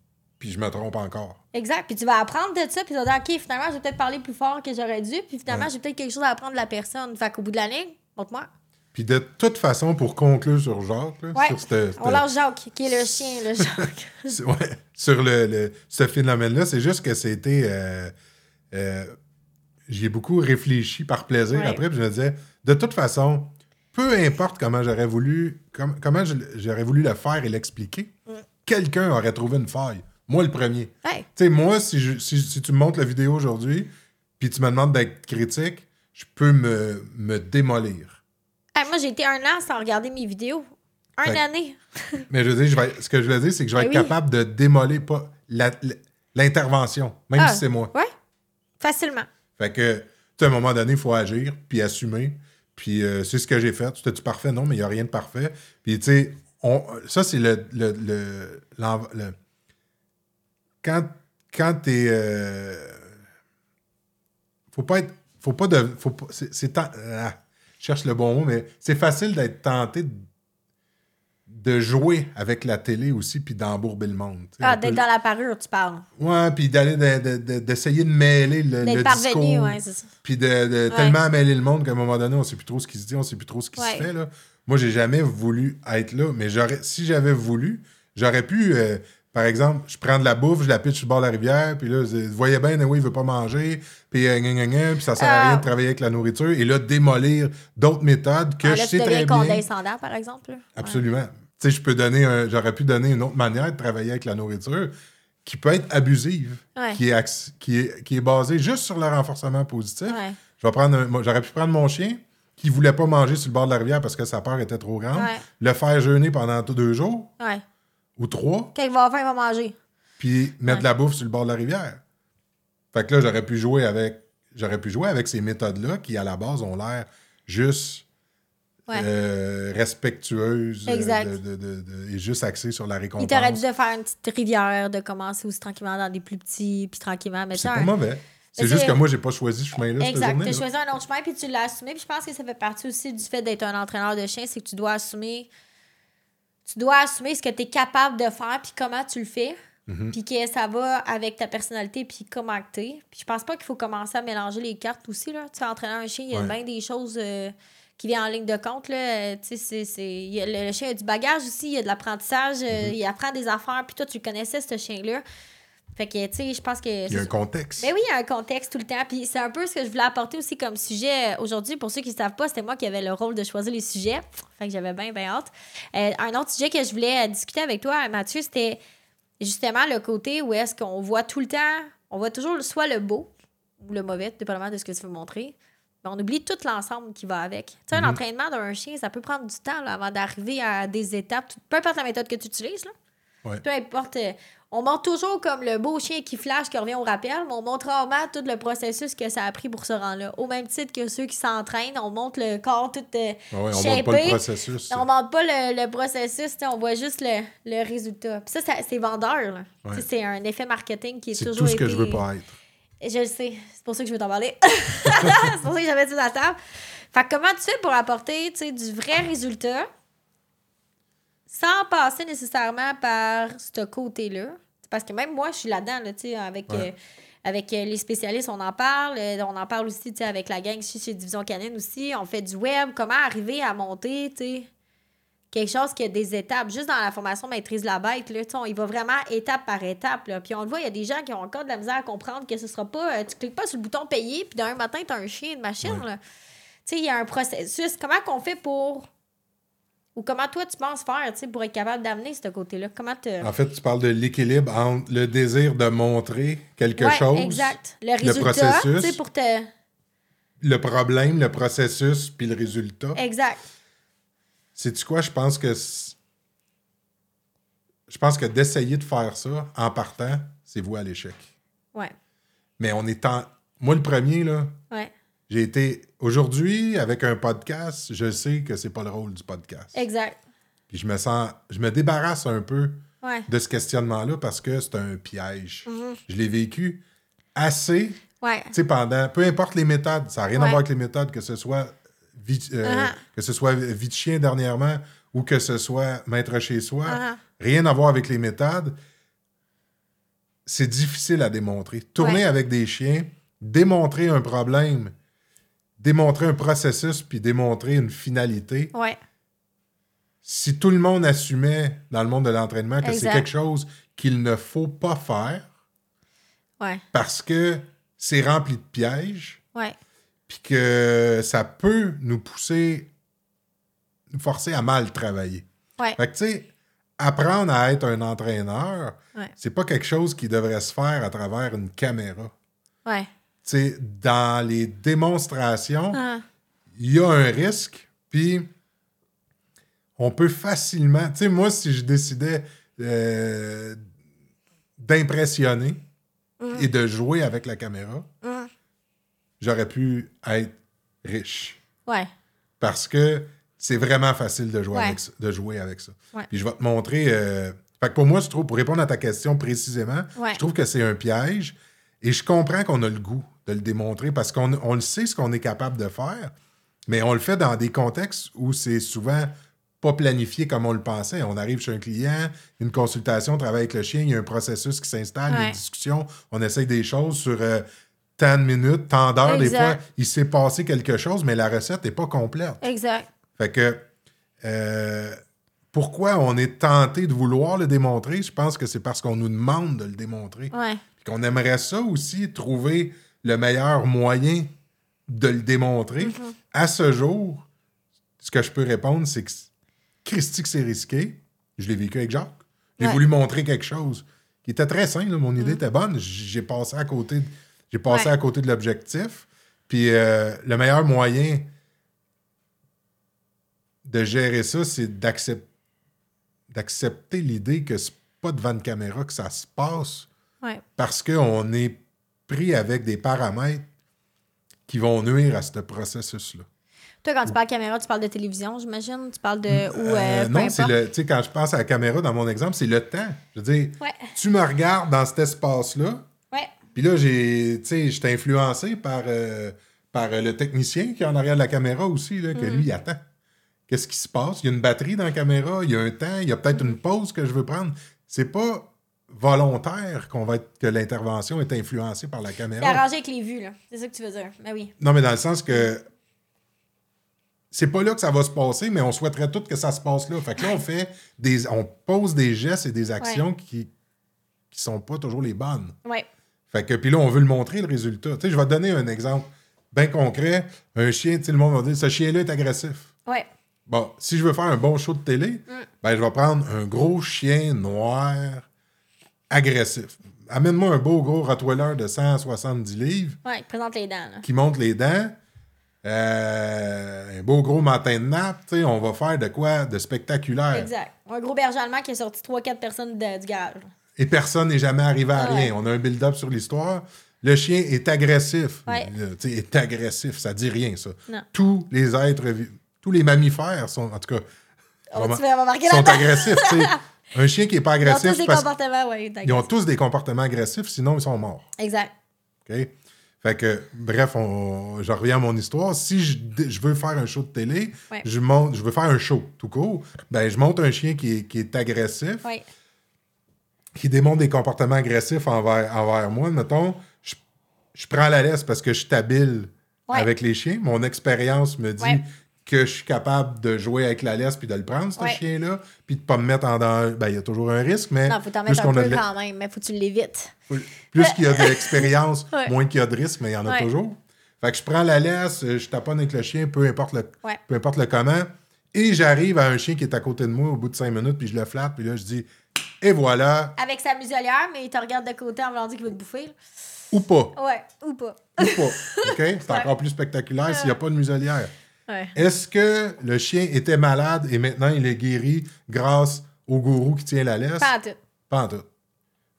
puis je me trompe encore. Exact. Puis tu vas apprendre de ça, puis tu vas dire, OK, finalement, j'ai peut-être parlé plus fort que j'aurais dû, puis finalement, Ouais. j'ai peut-être quelque chose à apprendre de la personne. Fait qu'au bout de la ligne, montre-moi. Puis de toute façon, pour conclure sur Jacques, là, Ouais. sur, cette- On lâche Jacques, qui est le chien, le Jacques. cette- ouais, sur le, le- ce phénomène-là, c'est juste que c'était... euh, euh, J'y ai beaucoup réfléchi par plaisir après, puis je me disais, de toute façon, peu importe comment j'aurais voulu, com- comment j'aurais voulu le faire et l'expliquer, Mm. quelqu'un aurait trouvé une faille. Moi, le premier. Hey, Tu sais, moi, si, je- si, si tu me montres la vidéo aujourd'hui, puis tu me demandes d'être critique, je peux me, me démolir. Hey, moi, j'ai été un an sans regarder mes vidéos. Un Fait- année. Mais je veux dire, je vais- ce que je veux dire, c'est que je vais Ben être oui. capable de démolir pas l'intervention, même Ah, si c'est moi. Ouais. Facilement. Fait que, tu à un moment donné, il faut agir, puis assumer. Puis euh, c'est ce que j'ai fait. C'était-tu parfait? Non, mais il n'y a rien de parfait. Puis, tu sais, on- ça, c'est le, le, le- l'env- le- Quand, quand t'es... euh, Faut pas être... Faut pas de... Faut pas, c'est, ah, je cherche le bon mot, mais c'est facile d'être tenté de, de jouer avec la télé aussi, puis d'embourber le monde. tu Ah, d'être dans la parure, tu parles. Ouais, puis d'aller de- de- de- d'essayer de, mêler le, le parvenu, ouais, c'est ça. Puis de, tellement mêler le monde qu'à un moment donné, on sait plus trop ce qui se dit, on sait plus trop ce qui Ouais. se fait. Là. Moi, j'ai jamais voulu être là, mais j'aurais, si j'avais voulu, j'aurais pu, euh, par exemple, je prends de la bouffe, je la pitche sur le bord de la rivière, puis là, vous voyez bien, oui, il veut pas manger, puis euh, gna, gna, gna, puis ça sert à Ah. rien de travailler avec la nourriture, et là, démolir d'autres méthodes que Ah, je là, sais très deviens bien. condescendant, par exemple. là. Ouais. Absolument. Tu sais, je peux donner un- j'aurais pu donner une autre manière de travailler avec la nourriture qui peut être abusive, Ouais. qui, est ax- qui, est, qui est basée juste sur le renforcement positif. Ouais. Je vais prendre un- j'aurais pu prendre mon chien qui voulait pas manger sur le bord de la rivière parce que sa peur était trop grande, le faire jeûner pendant deux jours. Ou trois, Quand il va avoir faim, il va manger. puis mettre Ouais. de la bouffe sur le bord de la rivière. Fait que là, j'aurais pu jouer avec j'aurais pu jouer avec ces méthodes-là qui, à la base, ont l'air juste Ouais. euh, respectueuses euh, Exact. de- de- et juste axées sur la Il récompense. t'aurait dit de faire une petite rivière, de commencer aussi tranquillement dans des plus petits, puis tranquillement. Mais C'est pas mauvais. C'est Mais juste c'est- que moi, j'ai pas choisi ce chemin-là Exact. Tu as choisi un autre chemin, puis tu l'as assumé. Puis je pense que ça fait partie aussi du fait d'être un entraîneur de chien, c'est que tu dois assumer. Tu dois assumer ce que tu es capable de faire, puis comment tu le fais, Mhm. puis que ça va avec ta personnalité, puis comment que t'es. Puis je pense pas qu'il faut commencer à mélanger les cartes aussi, là. Tu sais, entraîner un chien, il y a Ouais. bien des choses euh, qui viennent en ligne de compte, là. Euh, Tu sais, c'est- Le, le chien a du bagage aussi, il y a de l'apprentissage, euh, Mhm. il apprend des affaires, puis toi, tu le connaissais, ce chien-là. Fait que, tu sais, je pense que... Il y a un contexte. mais oui, il y a un contexte tout le temps. Puis c'est un peu ce que je voulais apporter aussi comme sujet euh, aujourd'hui. Pour ceux qui ne savent pas, c'était moi qui avais le rôle de choisir les sujets. Fait que j'avais bien, bien hâte. Euh, un autre sujet que je voulais euh, discuter avec toi, Mathieu, c'était justement le côté où est-ce qu'on voit tout le temps, on voit toujours soit le beau ou le mauvais, dépendamment de ce que tu veux montrer. Mais on oublie tout l'ensemble qui va avec. Tu sais, un Mhm. entraînement d'un chien, ça peut prendre du temps là, avant d'arriver à des étapes. Peu importe la méthode que tu utilises, là. Ouais. Peu importe. On montre toujours comme le beau chien qui flash, qui revient au rappel, mais on montre rarement tout le processus que ça a pris pour se rendre là. Au même titre que ceux qui s'entraînent, on montre le corps tout euh, Ah ouais, on montre pas le processus. On montre pas le, le processus, on voit juste le, le résultat. Puis ça, ça- c'est vendeur. Ouais. C'est un effet marketing qui est, C'est toujours tout ce que je veux pas être. je le sais. C'est pour ça que je veux t'en parler. c'est pour ça que j'avais dit à la table. Fait que comment tu fais pour apporter du vrai résultat sans passer nécessairement par ce côté-là? Parce que même moi, je suis là-dedans, là, tu sais, avec, Ouais. euh, avec euh, les spécialistes, on en parle. Euh, on en parle aussi avec la gang chez, chez Division Canine aussi. On fait du web. Comment arriver à monter, quelque chose qui a des étapes? Juste dans la formation Maîtrise la bête, là, on y va vraiment étape par étape. Là. Puis on le voit, il y a des gens qui ont encore de la misère à comprendre que ce sera pas. euh, tu cliques pas sur le bouton payer, puis d'un matin, tu as un chien, une machine. Ouais. Tu sais, il y a un processus. Comment qu'on fait pour. Ou comment toi, tu penses faire pour être capable d'amener ce côté-là? Comment te. En fait, tu parles de l'équilibre entre le désir de montrer quelque Ouais, chose, Exact. Le résultat, processus. tu sais, pour te. le problème, le processus, puis le résultat. Exact. Sais-tu quoi? Je pense que. Je pense que d'essayer de faire ça en partant, c'est voué à l'échec. Ouais. Mais on est en. Moi, le premier, là, Ouais. J'ai été. Aujourd'hui, avec un podcast, je sais que c'est pas le rôle du podcast. Exact. Puis je me sens. Je me débarrasse un peu Ouais. de ce questionnement-là parce que c'est un piège. Mhm. Je l'ai vécu assez, Ouais. tu sais, pendant. Peu importe les méthodes, ça n'a rien à voir avec les méthodes, que ce soit. vie- euh, Ah. Que ce soit vie de chien dernièrement ou que ce soit maître chez soi, Ah. rien à voir avec les méthodes. C'est difficile à démontrer. Tourner Ouais. avec des chiens, démontrer un problème, démontrer un processus, puis démontrer une finalité. Ouais. Si tout le monde assumait dans le monde de l'entraînement que c'est quelque chose qu'il ne faut pas faire Ouais. parce que c'est rempli de pièges, Ouais. puis que ça peut nous pousser, nous forcer à mal travailler. Ouais. Fait que, tu sais, apprendre à être un entraîneur, Ouais. c'est pas quelque chose qui devrait se faire à travers une caméra. Ouais. Sais, dans les démonstrations, Ah. il y a un risque, puis on peut facilement. Tu sais, moi, si je décidais euh, d'impressionner et de jouer avec la caméra, Mhm. j'aurais pu être riche. Ouais. Parce que c'est vraiment facile de jouer, Ouais. avec, ça, de jouer avec ça. Ouais. Puis je vais te montrer. euh, Fait que pour moi, je trouve, pour répondre à ta question précisément, Ouais. je trouve que c'est un piège. Et je comprends qu'on a le goût de le démontrer parce qu'on on le sait ce qu'on est capable de faire, mais on le fait dans des contextes où c'est souvent pas planifié comme on le pensait. On arrive chez un client, une consultation, on travaille avec le chien, il y a un processus qui s'installe, il y a Ouais. une discussion, on essaye des choses sur euh, tant de minutes, tant d'heures. Des fois, il s'est passé quelque chose, mais la recette n'est pas complète. Exact. Fait que euh, pourquoi on est tenté de vouloir le démontrer? Je pense que c'est parce qu'on nous demande de le démontrer. Ouais. Qu'on aimerait ça aussi, trouver le meilleur moyen de le démontrer. Mm-hmm. À ce jour, ce que je peux répondre, c'est que Christy que c'est risqué. Je l'ai vécu avec Jacques. J'ai Ouais. voulu montrer quelque chose qui était très simple. là. Mon idée était bonne. J'ai passé à côté, de- j'ai passé. Ouais. à côté de l'objectif. Puis euh, le meilleur moyen de gérer ça, c'est d'accep- d'accepter l'idée que c'est pas devant une caméra que ça se passe Ouais. parce qu'on est pris avec des paramètres qui vont nuire à ce processus-là. Toi, quand tu parles caméra, tu parles de télévision, j'imagine? Tu parles de. Ou, Euh, euh, non, c'est le. Tu sais, quand je pense à la caméra dans mon exemple, c'est le temps. Je veux dire, Ouais. tu me regardes dans cet espace-là, Ouais. puis là, j'ai. Tu sais, j'étais influencé par, euh, par le technicien qui est en arrière de la caméra aussi, là, Mm. que lui, il attend. Qu'est-ce qui se passe? Il y a une batterie dans la caméra, il y a un temps, il y a peut-être une pause que je veux prendre. C'est pas volontaire qu'on va être, que l'intervention est influencée par la C'est caméra? arrangé avec les vues, là. C'est ça que tu veux dire. Mais oui. Non, mais dans le sens que c'est pas là que ça va se passer, mais on souhaiterait tout que ça se passe là. Fait que là, on fait des. on pose des gestes et des actions qui, qui sont pas toujours les bonnes. Ouais. Fait que, puis là, on veut le montrer, le résultat. Tu sais, je vais te donner un exemple bien concret. Un chien, tu sais, le monde va dire, ce chien-là est agressif. Ouais. Bon, si je veux faire un bon show de télé, ben, je vais prendre un gros chien noir agressif. Amène-moi un beau gros Rottweiler de 170 livres Ouais, il présente les dents, là. qui monte les dents. Euh, un beau gros matin de nappe, on va faire de quoi de spectaculaire. Exact. Un gros berger allemand qui a sorti 3-4 personnes de- du garage. Et personne n'est jamais arrivé à rien. On a un build-up sur l'histoire. Le chien est agressif. Ouais. Euh, est agressif, ça dit rien, ça. Non. Tous les êtres, tous les mammifères sont, en tout cas, Oh, vraiment- sont agressifs. Un chien qui n'est pas Ils ont agressif, tous des parce comportements, ouais. qu'ils ont tous des comportements agressifs, sinon ils sont morts. Exact. OK? Fait que, bref, on, je reviens à mon histoire. Si je, je veux faire un show de télé, Ouais. je, monte, je veux faire un show tout court, ben, je monte un chien qui est, qui est agressif, Ouais. qui démontre des comportements agressifs envers, envers moi. Mettons, je, je prends la laisse parce que je suis habile Ouais. avec les chiens. Mon expérience me dit. Que je suis capable de jouer avec la laisse puis de le prendre, ce Ouais. chien-là, puis de pas me mettre en danger. Ben, il y a toujours un risque, mais Non, faut t'en mettre un peu de- quand même, mais faut que tu l'évites. plus qu'il y a de l'expérience, Ouais. moins qu'il y a de risque, mais il y en a Ouais. toujours. Fait que je prends la laisse, euh, je taponne avec le chien, peu importe le, peu importe le comment, et j'arrive à un chien qui est à côté de moi au bout de cinq minutes, puis je le flatte, puis là, je dis, et voilà, Avec sa muselière, mais il te regarde de côté en voulant dire qu'il veut te bouffer. là. ou pas, Ouais, ou pas. ou pas. OK? C'est encore plus spectaculaire s'il n'y a pas de muselière. Ouais. Est-ce que le chien était malade et maintenant il est guéri grâce au gourou qui tient la laisse? Pas en tout. Pas en tout.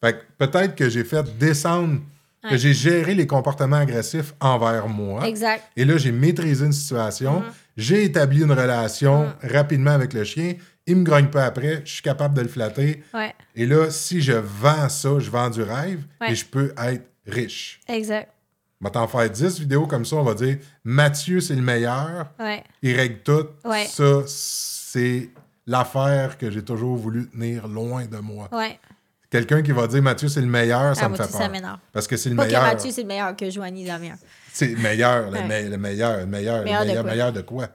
Fait que peut-être que j'ai fait descendre, que j'ai géré les comportements agressifs envers moi. Exact. Et là, j'ai maîtrisé une situation. Mm-hmm. J'ai établi une relation Mm. rapidement avec le chien. Il me grogne pas après. Je suis capable de le flatter. Ouais. Et là, si je vends ça, je vends du rêve et je peux être riche. Exact. Va t'en faire 10 vidéos comme ça. On va dire Mathieu, c'est le meilleur. Ouais. Il règle tout. Ouais. Ça, c'est l'affaire que j'ai toujours voulu tenir loin de moi. Ouais. Quelqu'un qui va dire Mathieu, c'est le meilleur, ça Ah, me fait ça peur. m'énerve. Parce que c'est le Pas que meilleur. Mathieu, c'est le meilleur que Joanie Damien. C'est le meilleur, le, me- le meilleur, le meilleur, Meilleur le de meilleur, quoi? Mm. meilleur de quoi?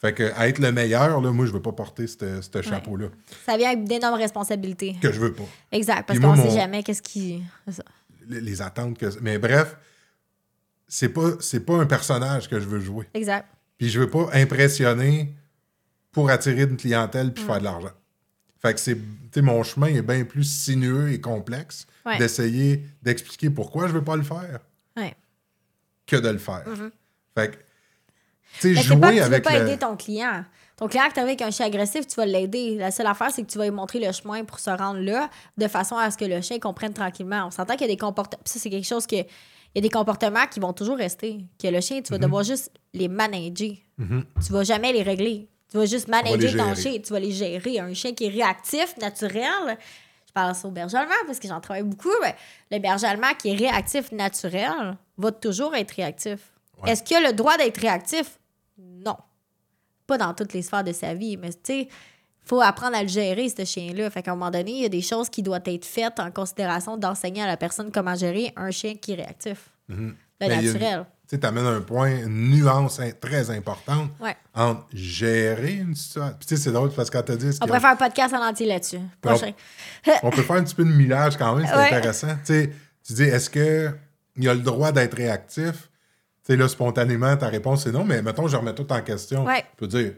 Fait que à être le meilleur, là, moi, je veux pas porter ce chapeau-là. Ça vient avec d'énormes responsabilités. Que je veux pas. Exact, parce qu'on sait mon- jamais qu'est-ce qui. ça. Les, les attentes que. Mais bref, c'est pas, c'est pas un personnage que je veux jouer. Exact. Puis je veux pas impressionner pour attirer une clientèle Mm. puis faire de l'argent. Fait que c'est. Mon chemin est bien plus sinueux et complexe Ouais. d'essayer d'expliquer pourquoi je veux pas le faire Ouais. que de le faire. Fait que. Tu sais, c'est pas que jouer tu veux avec pas le. aider ton client. Ton client qui avec un chien agressif, tu vas l'aider. La seule affaire, c'est que tu vas lui montrer le chemin pour se rendre là, de façon à ce que le chien comprenne tranquillement. On s'entend qu'il y a des comportements. Ça, c'est quelque chose que. Il y a des comportements qui vont toujours rester. Que le chien, tu Mhm. vas devoir juste les manager. Tu vas jamais les régler. Tu vas juste manager ton chien. Tu vas les gérer. Un chien qui est réactif, naturel. Je parle ça au berger allemand parce que j'en travaille beaucoup. mais le berger allemand qui est réactif, naturel, va toujours être réactif. Ouais. Est-ce qu'il a le droit d'être réactif? Non. Pas dans toutes les sphères de sa vie, mais tu sais, faut apprendre à le gérer, ce chien-là. Fait qu'à un moment donné, il y a des choses qui doivent être faites en considération d'enseigner à la personne comment gérer un chien qui est réactif. Le Mais il y a- naturel. Tu sais, t'amènes un point, une nuance très importante Ouais. entre gérer une situation. Puis tu sais, c'est drôle parce que quand t'as dit. On qu'il pourrait faire un podcast en entier là-dessus. Prochain. on peut faire un petit peu de millage quand même, c'est Ouais. intéressant. Tu tu dis, est-ce que il a le droit d'être réactif? Tu sais, là, spontanément, ta réponse c'est non, mais mettons, je remets tout en question. Ouais. Tu peux dire,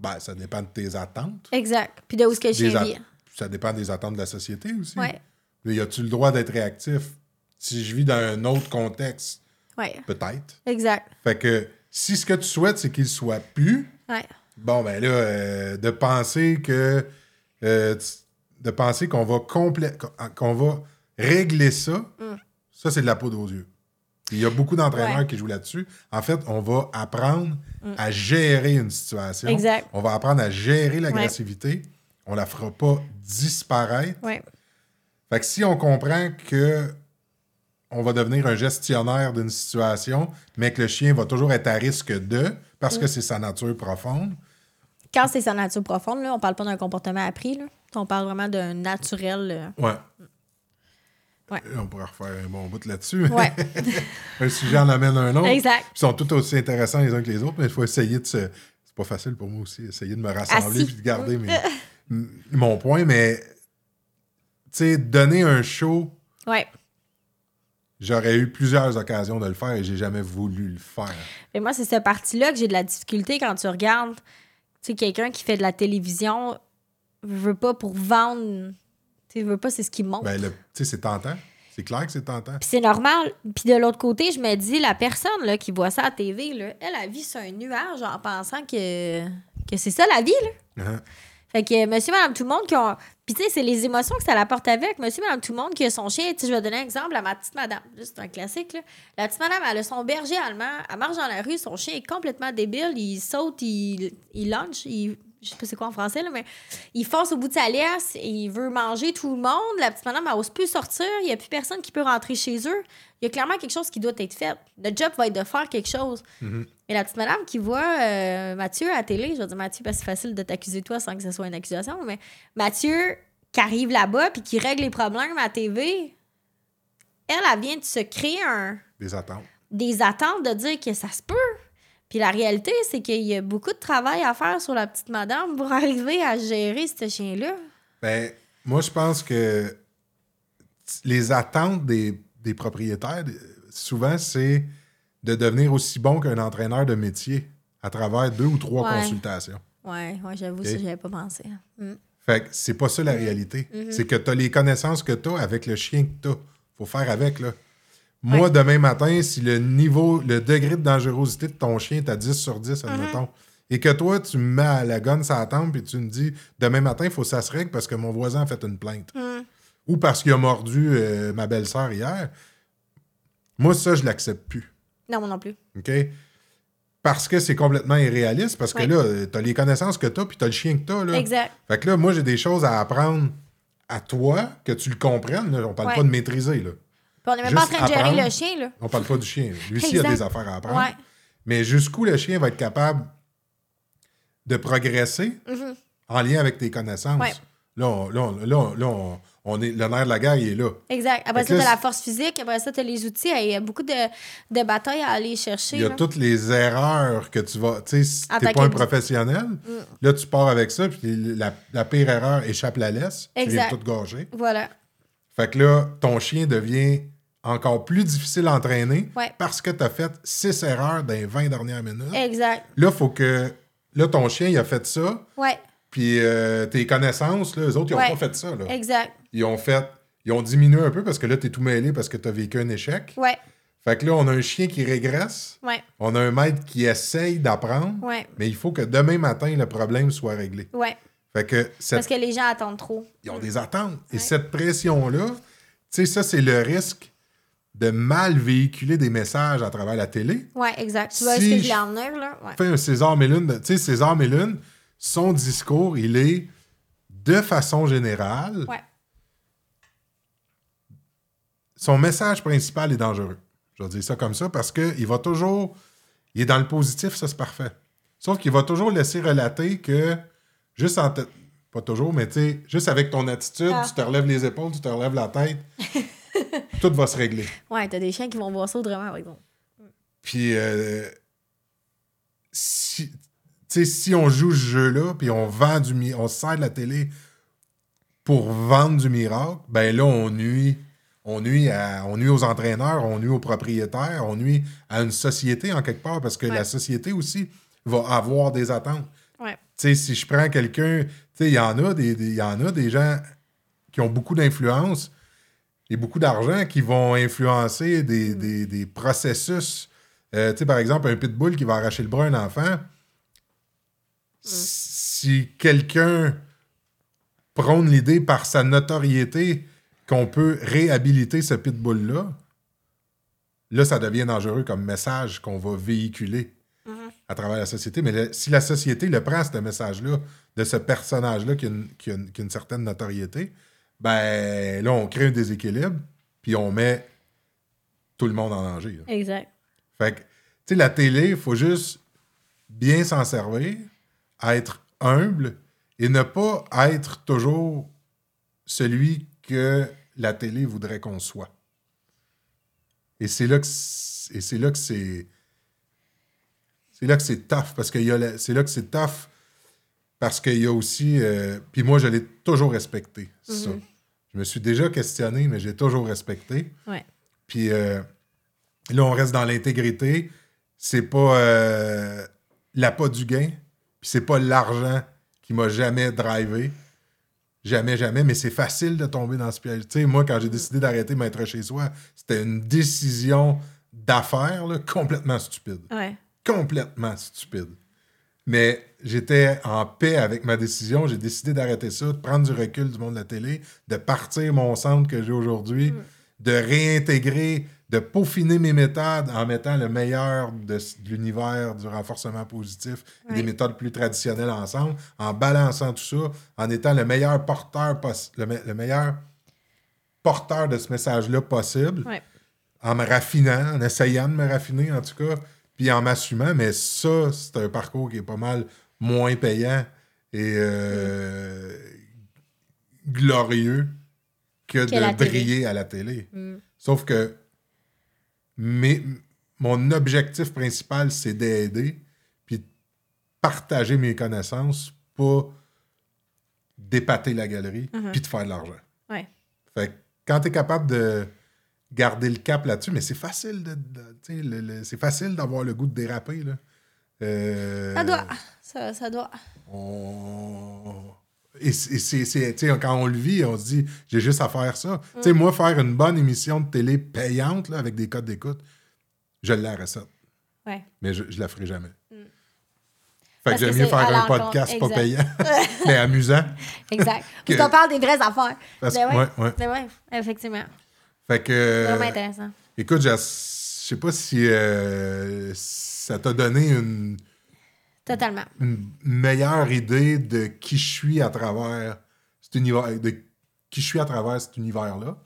ben, ça dépend de tes attentes. Exact. Puis de où est-ce que at- vit. Ça dépend des attentes de la société aussi. Mais y a-tu le droit d'être réactif? Si je vis dans un autre contexte, Ouais. peut-être. Exact. Fait que si ce que tu souhaites, c'est qu'il soit plus, Ouais. bon, ben là, euh, de penser que. euh, de penser qu'on va complè- qu'on va régler ça, Mm. ça, c'est de la poudre aux yeux. Il y a beaucoup d'entraîneurs Ouais. Mm. qui jouent là-dessus. En fait, on va apprendre à gérer une situation. Exact. On va apprendre à gérer l'agressivité. On la fera pas disparaître. Ouais. Fait que si on comprend que on va devenir un gestionnaire d'une situation, mais que le chien va toujours être à risque de, parce Mm. que c'est sa nature profonde, Quand c'est sa nature profonde, là, on parle pas d'un comportement appris. Là. On parle vraiment d'un naturel. euh, ouais. Ouais. On pourrait refaire un bon bout là-dessus. Ouais. un sujet en amène un autre. Exact. Ils sont tous aussi intéressants les uns que les autres, mais il faut essayer de se. C'est pas facile pour moi aussi, essayer de me rassembler et de garder mes- mon point, mais tu sais, donner un show, Ouais. j'aurais eu plusieurs occasions de le faire et j'ai jamais voulu le faire. Mais moi, c'est cette partie-là que j'ai de la difficulté quand tu regardes, tu sais, quelqu'un qui fait de la télévision, veut pas pour vendre, tu veut pas, c'est ce qui monte. Ben, tu sais, c'est tentant. C'est clair que c'est tentant. Puis c'est normal. Puis de l'autre côté, je me dis, la personne là, qui voit ça à TV, là, elle, elle vit sur un nuage en pensant que, que c'est ça la vie. Là. Hein? Fait que monsieur, madame, tout le monde qui ont. Puis tu sais, c'est les émotions que ça l'apporte avec. Monsieur, madame, tout le monde qui a son chien. Tu je vais donner un exemple à ma petite madame. C'est un classique, là. La petite madame, elle a son berger allemand. Elle marche dans la rue. Son chien est complètement débile. Il saute, il, il. Il, je sais pas c'est quoi en français, là, mais il fonce au bout de sa laisse. et Il veut manger tout le monde. La petite madame, elle ose plus sortir. Il n'y a plus personne qui peut rentrer chez eux. Il y a clairement quelque chose qui doit être fait. Le job va être de faire quelque chose. Et la petite madame qui voit euh, Mathieu à la télé, je vais dire Mathieu parce que c'est facile de t'accuser toi sans que ce soit une accusation, mais Mathieu qui arrive là-bas puis qui règle les problèmes à la TV, elle, elle vient de se créer un, Des attentes. des attentes de dire que ça se peut. Puis la réalité, c'est qu'il y a beaucoup de travail à faire sur la petite madame pour arriver à gérer ce chien-là. Ben, moi, je pense que les attentes des, des propriétaires, souvent, c'est de devenir aussi bon qu'un entraîneur de métier à travers deux ou trois Ouais. consultations. Ouais, ouais j'avoue, Ok. ça, j'avais pas pensé. Mm. Fait que c'est pas ça la réalité. C'est que tu as les connaissances que tu as avec le chien que tu as. faut faire avec, là. Moi, Ouais. demain matin, si le niveau, le degré de dangerosité de ton chien est à 10 sur 10, admettons, et que toi, tu me mets à la gonne la tempe et tu me dis demain matin, il faut que ça se règle parce que mon voisin a fait une plainte. Mm. Ou parce qu'il a mordu euh, ma belle-sœur hier. Moi, ça, je l'accepte plus. Non, moi non plus. OK? Parce que c'est complètement irréaliste, parce que là, tu as les connaissances que tu as, puis tu as le chien que tu as. Là. Exact. Fait que là, moi, j'ai des choses à apprendre à toi, que tu le comprennes. là. On parle Ouais. pas de maîtriser. Là. Puis on n'est même pas en train de gérer apprendre. le chien, là. On parle pas du chien. Lui aussi, a Exact. des affaires à apprendre. Ouais. Mais jusqu'où le chien va être capable de progresser en lien avec tes connaissances? Ouais. Là, on, là, on- là, on- là, on- on est, le nerf de la guerre, il est là. Exact. Après Fait ça, tu là, la force physique. Après ça, tu as les outils. Il y a beaucoup de, de batailles à aller chercher. Il y a là. toutes les erreurs que tu vas. Tu sais, si t'es tant pas un professionnel, là, tu pars avec ça, puis la, la pire erreur échappe la laisse. Tu viens Exact. tout gâcher. Voilà. Fait que là, ton chien devient encore plus difficile à entraîner Ouais. parce que tu as fait six erreurs dans les 20 dernières minutes. Exact. Là, faut que. Là, ton chien, il a fait ça, Ouais. puis euh, tes connaissances, là, eux autres, ils n'ont Ouais. pas fait ça. Là. Exact. Ils ont fait. Ils ont diminué un peu parce que là, tu es tout mêlé parce que tu as vécu un échec. Ouais. Fait que là, on a un chien qui régresse. Ouais. On a un maître qui essaye d'apprendre. Ouais. Mais il faut que demain matin, le problème soit réglé. Ouais. Fait que cette Parce que les gens attendent trop. ils ont des attentes. Et cette pression-là, tu sais, ça, c'est le risque de mal véhiculer des messages à travers la télé. Ouais, exact. Tu vois Si ce que je- en venir, là? Ouais. Fait un César Mélune, tu sais, César Mélune, son discours, il est de façon générale, Ouais. son message principal est dangereux. Je vais dire ça comme ça parce qu'il va toujours. Il est dans le positif, ça c'est parfait. Sauf qu'il va toujours laisser relater que, juste en te- Pas toujours, mais tu sais, juste avec ton attitude, Ah. tu te relèves les épaules, tu te relèves la tête, tout va se régler. Ouais, t'as des chiens qui vont voir ça autrement, par exemple. Puis, euh, si, tu sais, si on joue ce jeu-là, puis on vend du mi- on se sert de la télé pour vendre du miracle, ben là, on nuit. On nuit, à- on nuit aux entraîneurs, on nuit aux propriétaires, on nuit à une société en quelque part, parce que Ouais. la société aussi va avoir des attentes. Sais, si je prends quelqu'un, tu sais, il y en a des, des- il y en a des gens qui ont beaucoup d'influence et beaucoup d'argent qui vont influencer des, des- des processus. Euh, tu sais, par exemple, un pitbull qui va arracher le bras à un enfant. Si quelqu'un prône l'idée par sa notoriété qu'on peut réhabiliter ce pitbull-là, là, ça devient dangereux comme message qu'on va véhiculer à travers la société. Mais le- si la société le prend, ce message-là, de ce personnage-là qui, a une- qui a une- qui a une certaine notoriété, ben là, on crée un déséquilibre, puis on met tout le monde en danger. là. Exact. Fait que, tu sais, la télé, il faut juste bien s'en servir, être humble et ne pas être toujours celui que la télé voudrait qu'on soit. Et c'est là que c'est là que c'est c'est là que c'est tough parce que il y a la- c'est là que c'est tough parce qu'il y a aussi euh, puis moi je l'ai toujours respecté ça. Je me suis déjà questionné mais j'ai toujours respecté. Ouais. Puis euh, là, on reste dans l'intégrité. C'est pas euh, l'appât du gain. Puis c'est pas l'argent qui m'a jamais drivé. Jamais, jamais. Mais c'est facile de tomber dans ce piège. Tu sais, moi, quand j'ai décidé d'arrêter Maître chez soi, c'était une décision d'affaires là, complètement stupide. Ouais. Complètement stupide. Mais j'étais en paix avec ma décision. J'ai décidé d'arrêter ça, de prendre du recul du monde de la télé, de partir mon centre que j'ai aujourd'hui, de réintégrer, de peaufiner mes méthodes en mettant le meilleur de, l'univers du renforcement positif et des méthodes plus traditionnelles ensemble, en balançant tout ça, en étant le meilleur porteur, le, me- le meilleur porteur de ce message-là possible en me raffinant, en essayant de me raffiner en tout cas, puis en m'assumant, mais ça, c'est un parcours qui est pas mal moins payant et euh, glorieux que, de télé. briller à la télé. Mm. Sauf que mes- mon objectif principal, c'est d'aider, puis de partager mes connaissances, pas d'épater la galerie, Mhm. puis de faire de l'argent. Ouais. Fait que quand tu es capable de garder le cap là-dessus, mais c'est facile de, de- tu sais, le- le- c'est facile d'avoir le goût de déraper. Là. Euh, Ça doit. Ça, ça doit. on- Et c'est, quand on le vit, on se dit, j'ai juste à faire ça. Sais, moi, faire une bonne émission de télé payante là, avec des codes d'écoute, je l'ai la recette. Ouais. Mais je, je la ferai jamais. Fait Parce que j'aime mieux faire un podcast pas payant, mais amusant. Exact. Que- Puis on parle des vraies affaires. Parce- Ben ouais. ouais, ouais. Ben ouais, effectivement. Fait que. Vraiment intéressant. Écoute, je sais pas si euh, ça t'a donné une, Totalement. une meilleure idée de qui je suis à travers cet univers, de qui je suis à travers cet univers-là.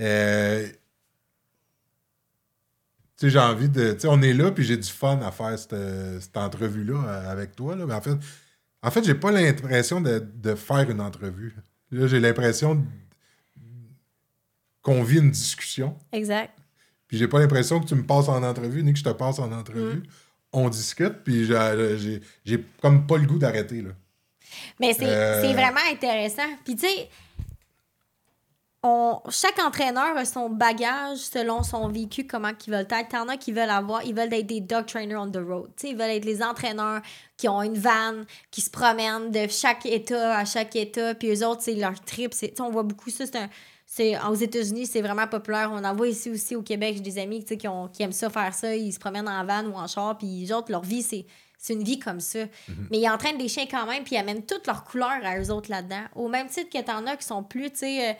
Euh, tu sais, j'ai envie de. Tu sais, on est là, puis j'ai du fun à faire cette, cette entrevue-là euh, avec toi. Là. Mais en fait, en fait, j'ai pas l'impression de, de faire une entrevue. Là, j'ai l'impression qu'on vit une discussion. Exact. Puis j'ai pas l'impression que tu me passes en entrevue ni que je te passe en entrevue. On discute, puis j'ai- j'ai comme pas le goût d'arrêter. là. Mais c'est Euh. c'est vraiment intéressant. Puis tu sais, on, chaque entraîneur a son bagage selon son vécu, comment qu'ils veulent être. T'en as qui veulent avoir, ils veulent être des dog trainers on the road. Tu sais, ils veulent être les entraîneurs qui ont une vanne, qui se promènent de chaque état à chaque état. Puis eux autres, c'est leur trip. On voit beaucoup ça. C'est un, aux États-Unis, c'est vraiment populaire. On en voit ici aussi au Québec. J'ai des amis qui, ont, qui aiment ça, faire ça. Ils se promènent en van ou en char. Puis eux autres, leur vie, c'est, c'est une vie comme ça. Mais ils entraînent des chiens quand même. Puis ils amènent toutes leurs couleurs à eux autres là-dedans. Au même titre que t'en as qui sont plus, tu sais... euh,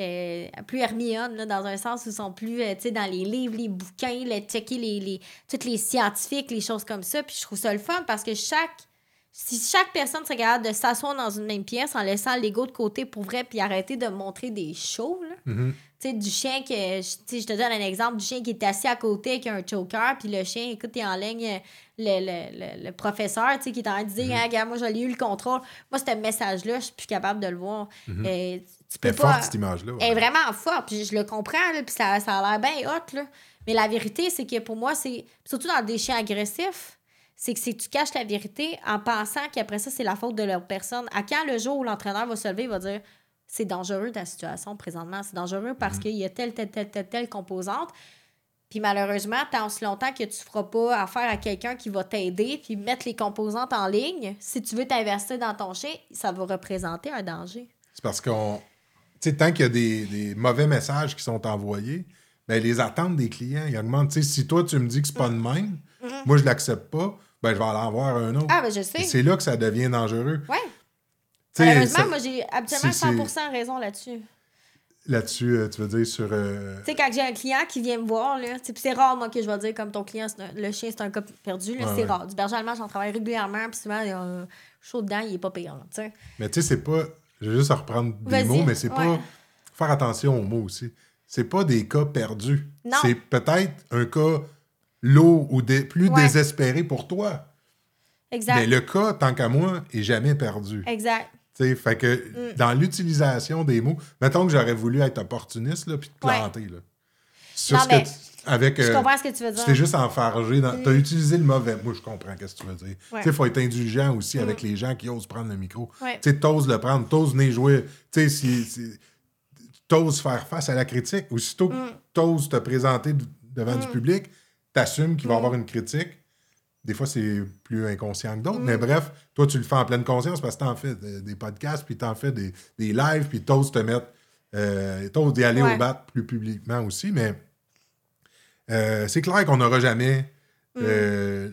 euh, plus Hermione, là, dans un sens où ils sont plus euh, tu sais, dans les livres, les bouquins, le checker les, les, toutes les scientifiques, les choses comme ça. Puis je trouve ça le fun parce que chaque. Si chaque personne serait capable de s'asseoir dans une même pièce en laissant l'ego de côté pour vrai, puis arrêter de montrer des shows, là. Mhm. Tu sais, du chien que. je- te donne un exemple du chien qui est assis à côté avec un choker, puis le chien, écoute, il en ligne euh, le, le, le, le professeur, tu sais, qui est en train de dire, Ah, regarde, moi, j'ai eu le contrôle. Moi, ce message-là, je suis plus capable de le voir. Euh, tu peux pas. forte, cette image-là. Elle est vraiment forte, puis je le comprends, là, puis ça, ça a l'air bien hot, là. Mais la vérité, c'est que pour moi, c'est. Surtout dans des chiens agressifs, c'est que que tu caches la vérité en pensant qu'après ça, c'est la faute de leur personne. À quand le jour où l'entraîneur va se lever, il va dire c'est dangereux ta situation présentement, c'est dangereux parce qu'il y a telle, telle, telle, telle, telle composante. Puis malheureusement, tant aussi longtemps que tu ne feras pas affaire à quelqu'un qui va t'aider puis mettre les composantes en ligne, si tu veux t'investir dans ton chien, ça va représenter un danger. C'est parce qu'on. Tu sais, tant qu'il y a des, des mauvais messages qui sont envoyés, ben, les attentes des clients, ils augmentent. Tu sais, si toi, tu me dis que c'est pas de même, moi, je l'accepte pas, ben, je vais aller en voir un autre. Ah, ben je sais. c'est là que ça devient dangereux. Ouais. Tu sais, Malheureusement, ça- moi, j'ai absolument c'est- 100% raison là-dessus. Là-dessus, euh, tu veux dire sur. euh, Tu sais, quand j'ai un client qui vient me voir, là, c'est rare, moi, que je vais dire comme ton client, un- le chien, c'est un cas perdu, là, c'est ouais. rare. Du berger allemand, j'en travaille régulièrement, puis souvent, il y a un chaud dedans, il est pas payant, tu sais. Mais tu sais, c'est pas. Je vais juste reprendre des mots, mais c'est pas. Faire attention aux mots aussi. C'est pas des cas perdus. Non. C'est peut-être un cas lourd ou dé- plus Ouais. désespéré pour toi. Exact. Mais le cas, tant qu'à moi, est jamais perdu. Exact. Tu sais, fait que dans l'utilisation des mots, mettons que j'aurais voulu être opportuniste, là, puis te Ouais. planter, là. Sur Non, ce que mais tu- avec, Je euh, comprends ce que tu veux tu dire. t'es juste enfargé. Dans... Tu as utilisé le mauvais. Moi, je comprends ce que tu veux dire. Ouais. Tu sais, il faut être indulgent aussi avec les gens qui osent prendre le micro. Ouais. Tu sais, t'oses le prendre, t'oses venir jouer. Tu sais, si, si- t'oses faire face à la critique. Aussitôt que Mm. t'oses te présenter devant du public, t'assumes qu'il va y avoir une critique. Des fois, c'est plus inconscient que d'autres. Mais Mm. bref, toi, tu le fais en pleine conscience parce que t'en fais des, podcasts, puis t'en fais des, des lives, puis t'oses te mettre... Euh, t'oses d'y aller Ouais. au bat plus publiquement aussi, mais... Euh, c'est clair qu'on n'aura jamais Mm. euh,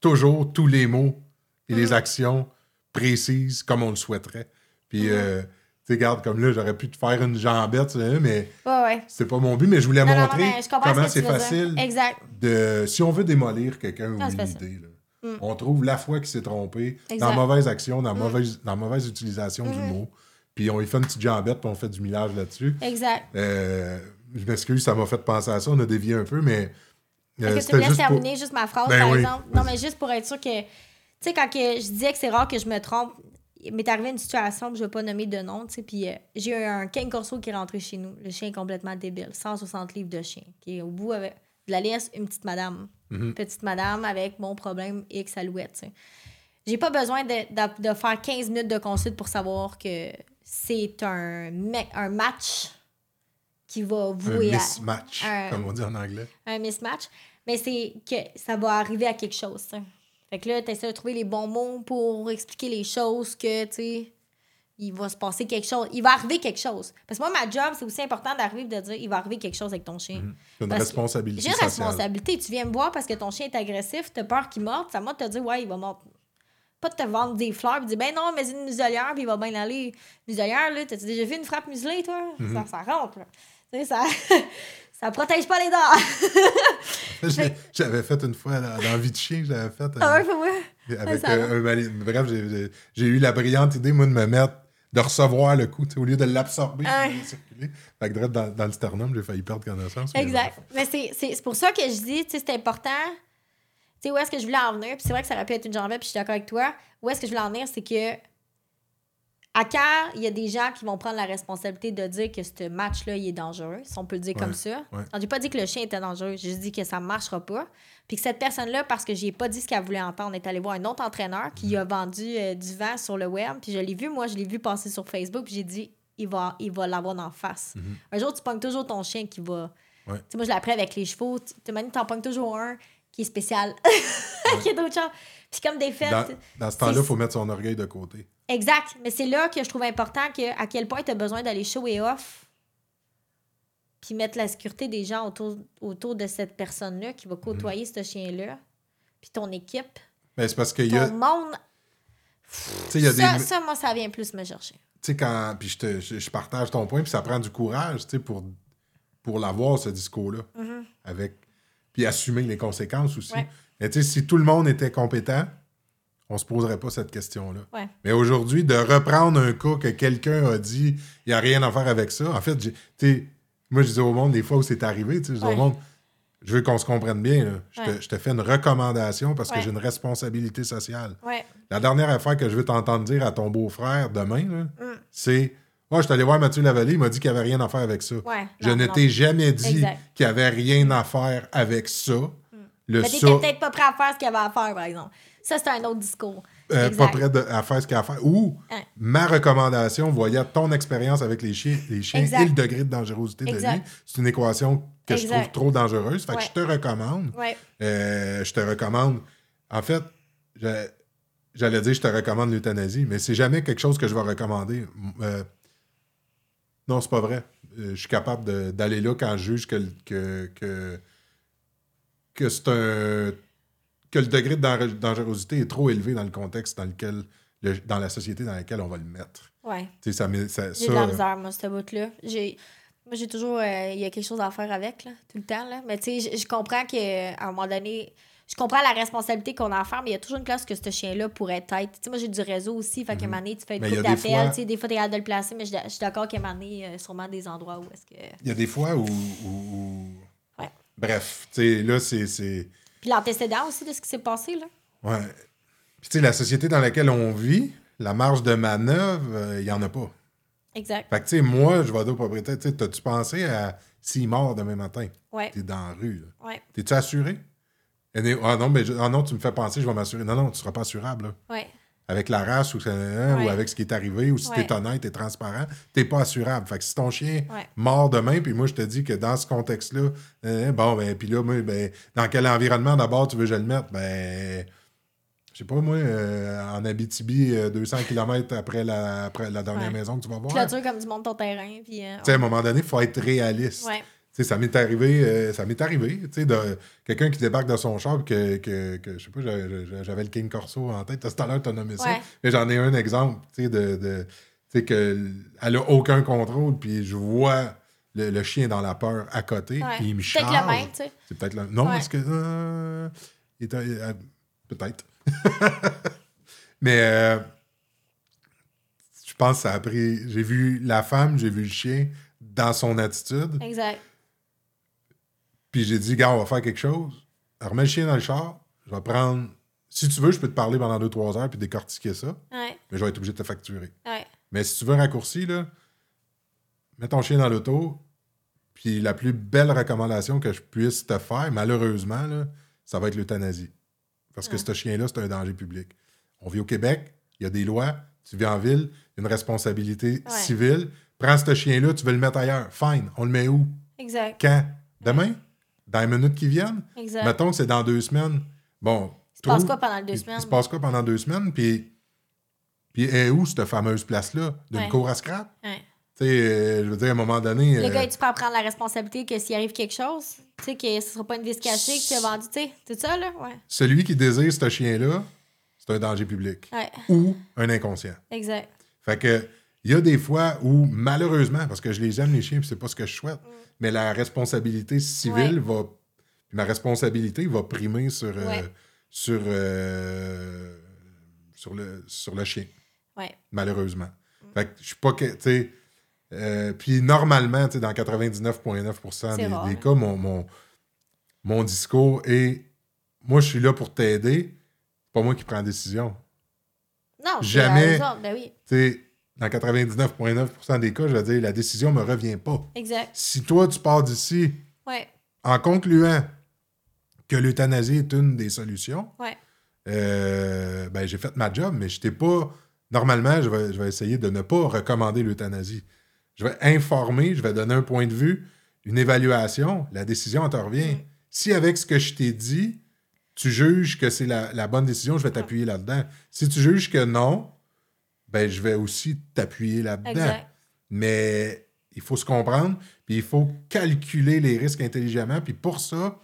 toujours tous les mots et Mm. les actions précises comme on le souhaiterait. Puis, Mm. euh, tu regarde, comme là, j'aurais pu te faire une jambette, mais Ouais, ouais. c'était pas mon but, mais je voulais Non, non, non, montrer je comment c'est facile. Exact. de. Si on veut démolir quelqu'un ou c'est une idée, là, Mm. on trouve la fois qu'il s'est trompé, dans Exact. Mm. mauvaise action, dans la mauvaise, dans mauvaise utilisation du mot. Puis on lui fait une petite jambette, puis on fait du millage là-dessus. Exact. Euh, je m'excuse, ça m'a fait penser à ça. On a dévié un peu, mais. euh, Est-ce que tu me laisses juste pour- terminer juste ma phrase, Ben par oui, exemple? Non, mais juste pour être sûr que. Tu sais, quand que je disais que c'est rare que je me trompe, il m'est arrivé une situation, puis je vais pas nommer de nom, tu sais, puis euh, j'ai eu un King Corso qui est rentré chez nous. Le chien est complètement débile. 160 livres de chien. Qui est au bout avec, de la laisse, une petite madame. Mhm. Petite madame avec mon problème X alouette. J'ai pas besoin de, de- de faire 15 minutes de consulte pour savoir que c'est un, mec, un match qui va Un vouer à mismatch, un- comme on dit en anglais. un mismatch, mais c'est que ça va arriver à quelque chose. Fait que là, tu essaies de trouver les bons mots pour expliquer les choses que, tu sais, il va se passer quelque chose. Il va arriver quelque chose. Parce que moi, ma job, c'est aussi important d'arriver de dire, il va arriver quelque chose avec ton chien. C'est une Parce responsabilité J'ai une responsabilité. Tu viens me voir parce que ton chien est agressif, t'as peur qu'il morde, ça m'a de te dire, ouais, il va mordre. Pas de te vendre des fleurs et dire, ben non, mais une muselière, puis il va bien aller. Muselière, là, t'as-tu déjà vu une frappe muselée, toi? Mhm. ça, ça rentre, là. Tu sais, ça, ça protège pas les dents. J'avais fait une fois dans, dans Vie de chien, j'avais fait. euh, Ah ouais, faut ouais. avec, euh, un mali- Bref, j'ai- eu la brillante idée, moi, de me mettre, de recevoir le coup, au lieu de l'absorber, Ah de le circuler. Fait que dans, dans le sternum, j'ai failli perdre connaissance. Exact. Mais c'est- pour ça que je dis, tu sais, c'est important. Tu sais, où est-ce que je voulais en venir? Puis c'est vrai que ça aurait pu être une jambette, puis je suis d'accord avec toi. Où est-ce que je voulais en venir? C'est que à quand il y a des gens qui vont prendre la responsabilité de dire que ce match-là, il est dangereux, si on peut le dire comme ça. ouais. Alors, j'ai pas dit que le chien était dangereux, j'ai juste dit que ça marchera pas. Puis que cette personne-là, parce que j'ai pas dit ce qu'elle voulait entendre, est allée voir un autre entraîneur qui a vendu euh, du vent sur le web. Puis je l'ai vu, moi, je l'ai vu passer sur Facebook, puis j'ai dit, il va il va l'avoir d'en face. Un jour, tu pognes toujours ton chien qui va. Ouais. Tu sais, moi, je l'ai appris avec les chevaux. Tu t'en pognes toujours un qui est spécial, qui est d'autres choses. Puis comme des fêtes. Dans, dans ce temps-là, il faut mettre son orgueil de côté. Exact. Mais c'est là que je trouve important que, à quel point tu as besoin d'aller show et off puis mettre la sécurité des gens autour, autour de cette personne-là qui va côtoyer ce chien-là. Puis ton équipe, Mais c'est parce qu'il y a. ton monde. Y a Ça, des. ça, moi, ça vient plus me chercher. tu sais, quand. Puis je, te- je, je partage ton point, puis ça prend du courage, tu sais, pour, pour l'avoir, ce discours-là. Avec. Puis assumer les conséquences aussi. Mm-hmm. Ouais. Mais tu sais, si tout le monde était compétent, on se poserait pas cette question-là. Ouais. Mais aujourd'hui, de reprendre un cas que quelqu'un a dit, il n'y a rien à faire avec ça. En fait, moi, je dis au monde, des fois où c'est arrivé, tu sais, je dis Ouais. au monde, je veux qu'on se comprenne bien. là. Je, te, Ouais. je te fais une recommandation parce que j'ai une responsabilité sociale. La dernière affaire que je veux t'entendre dire à ton beau-frère demain, Mm. c'est Moi, je suis allé voir Mathieu Lavallée, il m'a dit qu'il n'y avait rien à faire avec ça. Ouais. je Non, ne t'ai jamais dit qu'il n'y avait rien à faire avec ça. Le Mais ça, peut-être pas prêt à faire ce qu'il y avait à faire, par exemple. Ça, c'est un autre discours. euh, pas prêt de- à faire ce qu'il y a à faire. Ou Hein. ma recommandation, voyant ton expérience avec les chiens, les chiens Exact. et le degré de dangerosité de lui, c'est une équation que je trouve trop dangereuse. Fait que je te recommande. Ouais. Euh, je te recommande. En fait, j'allais dire je te recommande l'euthanasie, mais c'est jamais quelque chose que je vais recommander. Euh, non, c'est pas vrai. Je suis capable d'aller là quand je juge que, que, que, que c'est un. Que le degré de danger- dangerosité est trop élevé dans le contexte dans lequel. le- dans la société dans laquelle on va le mettre. Ouais. Tu sais, ça, ça, J'ai de la euh, misère, moi, ce bout-là. J'ai... Moi, j'ai toujours. euh, Il y a quelque chose à faire avec, là, tout le temps. Là. Mais tu sais, je- comprends qu'à un moment donné. Je comprends la responsabilité qu'on a à faire, mais il y a toujours une place que ce chien-là pourrait être. Tu sais, moi, j'ai du réseau aussi. Fait qu'à un moment donné, tu fais une Mhm. Coupe des fois-. Tu sais, des fois, t'es capable de le placer, mais je je suis d'accord qu'à un moment donné, euh, sûrement des endroits où est-ce que. Il y a des fois où. où- Ouais. Bref, tu sais, là, c'est- c'est. Puis l'antécédent aussi de ce qui s'est passé, là. Ouais. Puis tu sais, la société dans laquelle on vit, la marge de manœuvre, il n'y en a pas. Exact. Fait que, tu sais, moi, je vais dire au propriétaire, tu t'as-tu pensé à s'il mort demain matin? Ouais. T'es dans la rue, là. Ouais. T'es-tu assuré? Ah non, mais je- ah non, tu me fais penser, je vais m'assurer. Non, non, tu seras pas assurable, là. Ouais. Avec la race ou, hein, ou avec ce qui est arrivé, ou si Ouais. t'es honnête et transparent, t'es pas assurable. Fait que si ton chien Ouais. mort demain, puis moi, je te dis que dans ce contexte-là, hein, bon, ben, puis là, moi, ben, dans quel environnement d'abord tu veux que je le mette? Ben, je sais pas, moi, euh, en Abitibi, euh, 200 km après la, après la dernière maison que tu vas voir. Clôture comme du monde ton terrain. Puis, euh, Tu sais, à un moment donné, il faut être réaliste. Ouais. Tu sais, ça m'est arrivé, euh, ça m'est arrivé, tu sais, de quelqu'un qui débarque dans son char, que, que, que je sais pas, j'avais- le King Corso en tête. Tout à l'heure, tu as nommé ça. Mais j'en ai un exemple, tu sais, de, de tu sais, que elle a aucun contrôle, puis je vois le, le chien dans la peur à côté, Ouais. puis il me Peut-être charge. le même, tu sais. C'est peut-être le Non, Ouais. parce que. euh, euh, peut-être. Mais je pense que ça a pris. J'ai vu la femme, j'ai vu le chien dans son attitude. Exact. Puis j'ai dit, gars, on va faire quelque chose. Alors, remets le chien dans le char. Je vais prendre. Si tu veux, je peux te parler pendant 2-3 heures puis décortiquer ça. Ouais. Mais je vais être obligé de te facturer. Ouais. Mais si tu veux un raccourci, là, mets ton chien dans l'auto. Puis la plus belle recommandation que je puisse te faire, malheureusement, là, ça va être l'euthanasie. Parce que Ouais. ce chien-là, c'est un danger public. On vit au Québec, il y a des lois, tu vis en ville, une responsabilité civile. Prends ce chien-là, tu veux le mettre ailleurs. Fine. On le met où? Exact. Quand? Demain? Dans les minutes qui viennent? Exact. Mettons que c'est dans deux semaines. Bon. Il se passe quoi pendant deux semaines? Il se passe quoi pendant deux semaines? Puis, puis est où cette fameuse place-là? D'une Ouais. cour à scrap? Ouais. Tu sais, euh, je veux dire, à un moment donné. Le euh, gars, tu peux prendre la responsabilité que s'il arrive quelque chose, tu sais, que ce sera pas une vis cachée que tu as vendu, tu sais. C'est ça, là? Ouais. celui qui désire ce chien-là, c'est un danger public. Ou un inconscient. Exact. Fait que, il y a des fois où, malheureusement, parce que je les aime, les chiens, puis c'est pas ce que je souhaite, mais la responsabilité civile va. ma responsabilité va primer sur, euh, Ouais. sur, euh, sur, le, sur le chien, Ouais. malheureusement. Fait que je suis pas que. Tu sais. euh, puis normalement, dans 99,9% C'est des, hein. cas, mon, mon, mon discours est moi, je suis là pour t'aider. Pas moi qui prends la décision. Non, Jamais. Ben oui. Dans 99,9% des cas, je vais dire, la décision me revient pas. Exact. Si toi, tu pars d'ici Ouais. en concluant que l'euthanasie est une des solutions, Ouais. euh, ben, j'ai fait ma job, mais je t'ai pas. Normalement, je vais, je vais essayer de ne pas recommander l'euthanasie. Je vais informer, je vais donner un point de vue, une évaluation, la décision te revient. Mm. Si avec ce que je t'ai dit, tu juges que c'est la, la bonne décision, je vais t'appuyer là-dedans. Si tu juges que non, ben je vais aussi t'appuyer là-dedans. Mais il faut se comprendre, puis il faut calculer les risques intelligemment. Puis pour ça,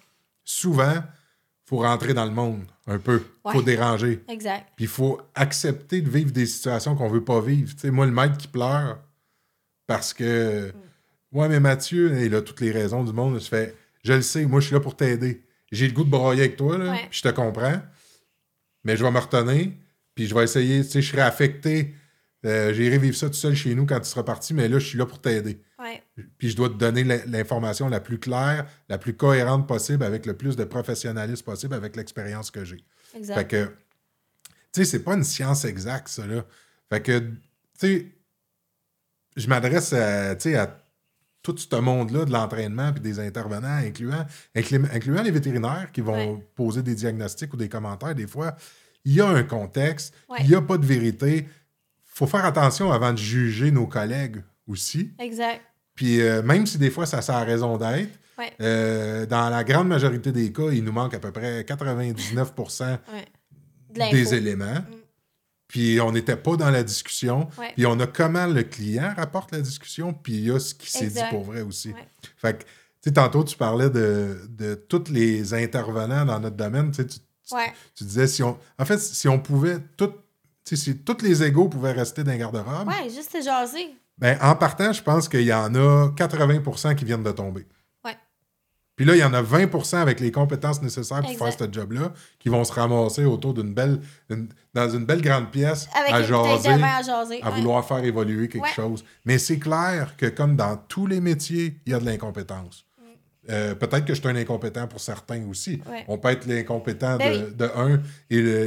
souvent, il faut rentrer dans le monde un peu. Il faut déranger. Exact. Puis il faut accepter de vivre des situations qu'on veut pas vivre. Tu sais, moi, le maître qui pleure parce que. Ouais, mais Mathieu, il a toutes les raisons du monde. Je fais, je le sais, moi, je suis là pour t'aider. J'ai le goût de broyer avec toi, là, Ouais. puis je te comprends. Mais je vais me retenir, puis je vais essayer. Tu sais, je serai affecté. Euh, J'irai vivre ça tout seul chez nous quand tu seras parti, mais là, je suis là pour t'aider. Ouais. Puis je dois te donner l'in- l'information la plus claire, la plus cohérente possible, avec le plus de professionnalisme possible, avec l'expérience que j'ai. Fait que, tu sais, c'est pas une science exacte, ça, là. Fait que, tu sais, je m'adresse à, à tout ce monde-là de l'entraînement puis des intervenants, incluant, inclu- incluant les vétérinaires qui vont Ouais. poser des diagnostics ou des commentaires. Des fois, il y a un contexte, Ouais. il n'y a pas de vérité. faut faire attention avant de juger nos collègues aussi. Exact. Puis euh, même si des fois ça, ça a raison d'être, Ouais. euh, dans la grande majorité des cas, il nous manque à peu près 99% Ouais. De des éléments. Puis on n'était pas dans la discussion. Puis on a comment le client rapporte la discussion, puis il y a ce qui s'est dit pour vrai aussi. Fait que, tu sais, tantôt, tu parlais de, de tous les intervenants dans notre domaine. Tu, sais, tu, tu- Ouais. tu disais, si on, en fait, si on pouvait, tout, si tous les égaux pouvaient rester dans les garde-robes, Ouais, juste te jaser. ben, en partant, je pense qu'il y en a 80% qui viennent de tomber. Ouais. Puis là, il y en a 20 avec les compétences nécessaires pour Exact. faire ce job-là qui vont se ramasser autour d'une belle, une- dans une belle grande pièce Avec à jaser, à jaser. à ouais. vouloir faire évoluer quelque Ouais. chose. Mais c'est clair que comme dans tous les métiers, il y a de l'incompétence. Euh, peut-être que je suis un incompétent pour certains aussi. Ouais. On peut être l'incompétent Ben de, de un et le,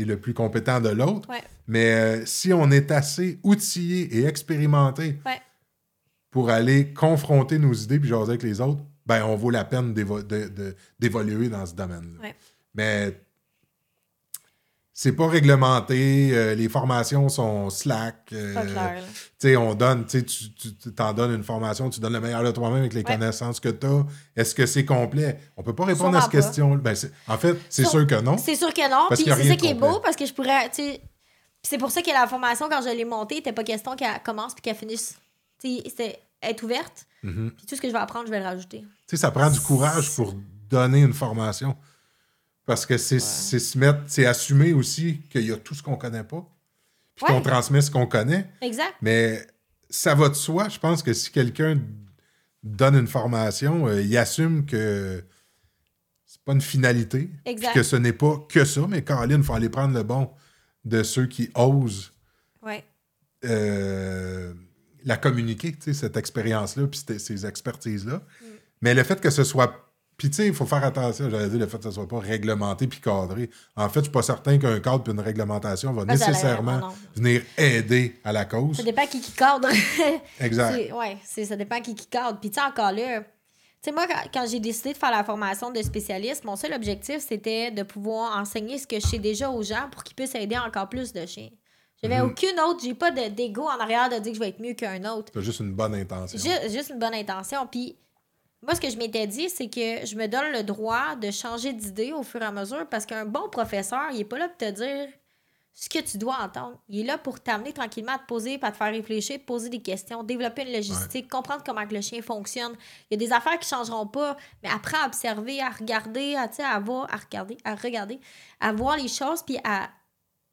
et le plus compétent de l'autre. Ouais. Mais euh, si on est assez outillé et expérimenté Ouais. pour aller confronter nos idées puis jaser avec les autres, ben on vaut la peine d'évo- de- de- d'évoluer dans ce domaine-là. Mais c'est pas réglementé, euh, les formations sont slack. euh, Pas clair. là. tu on donne, tu sais, tu tu- t'en donnes une formation, tu donnes le meilleur de toi-même avec les Ouais. connaissances que tu as. Est-ce que c'est complet? On peut pas répondre à cette question. Ben, en fait, c'est sûr que non. C'est sûr que non. Puis c'est ça qui est beau parce que je pourrais. c'est pour ça que la formation, quand je l'ai montée, n'était pas question qu'elle commence puis qu'elle finisse. C'était être ouverte. Mhm. Puis tout ce que je vais apprendre, je vais le rajouter. Tu sais, ça prend du courage pour donner une formation. Parce que c'est se mettre, c'est assumer aussi qu'il y a tout ce qu'on connaît pas. Puis Ouais. qu'on transmet ce qu'on connaît. Exact. Mais ça va de soi. Je pense que si quelqu'un donne une formation, euh, il assume que c'est pas une finalité. Exact. que ce n'est pas que ça. Mais Caroline, il faut aller prendre le bon de ceux qui osent Ouais. euh, la communiquer, cette expérience-là, puis ces- ces expertises-là. Mm. Mais le fait que ce soit. Puis, tu sais, il faut faire attention, j'allais dire, le fait que ce soit pas réglementé puis cadré. En fait, je suis pas certain qu'un cadre puis une réglementation va ça nécessairement venir aider à la cause. Ça dépend qui qui cadre. Exact. C'est, ça dépend qui qui cadre. Puis, tu sais, encore là, tu sais, moi, quand, j'ai décidé de faire la formation de spécialiste, mon seul objectif, c'était de pouvoir enseigner ce que je sais déjà aux gens pour qu'ils puissent aider encore plus de chiens. J'avais Mhm. aucune autre, j'ai pas de, d'ego en arrière de dire que je vais être mieux qu'un autre. C'est juste une bonne intention. Ju- juste une bonne intention. Puis, moi, ce que je m'étais dit, c'est que je me donne le droit de changer d'idée au fur et à mesure parce qu'un bon professeur, il est pas là pour te dire ce que tu dois entendre. Il est là pour t'amener tranquillement à te poser, à te faire réfléchir, te poser des questions, développer une logistique, comprendre comment que le chien fonctionne. Il y a des affaires qui changeront pas, mais apprends à observer, à regarder, à, à voir, à regarder, à regarder, à voir les choses, puis à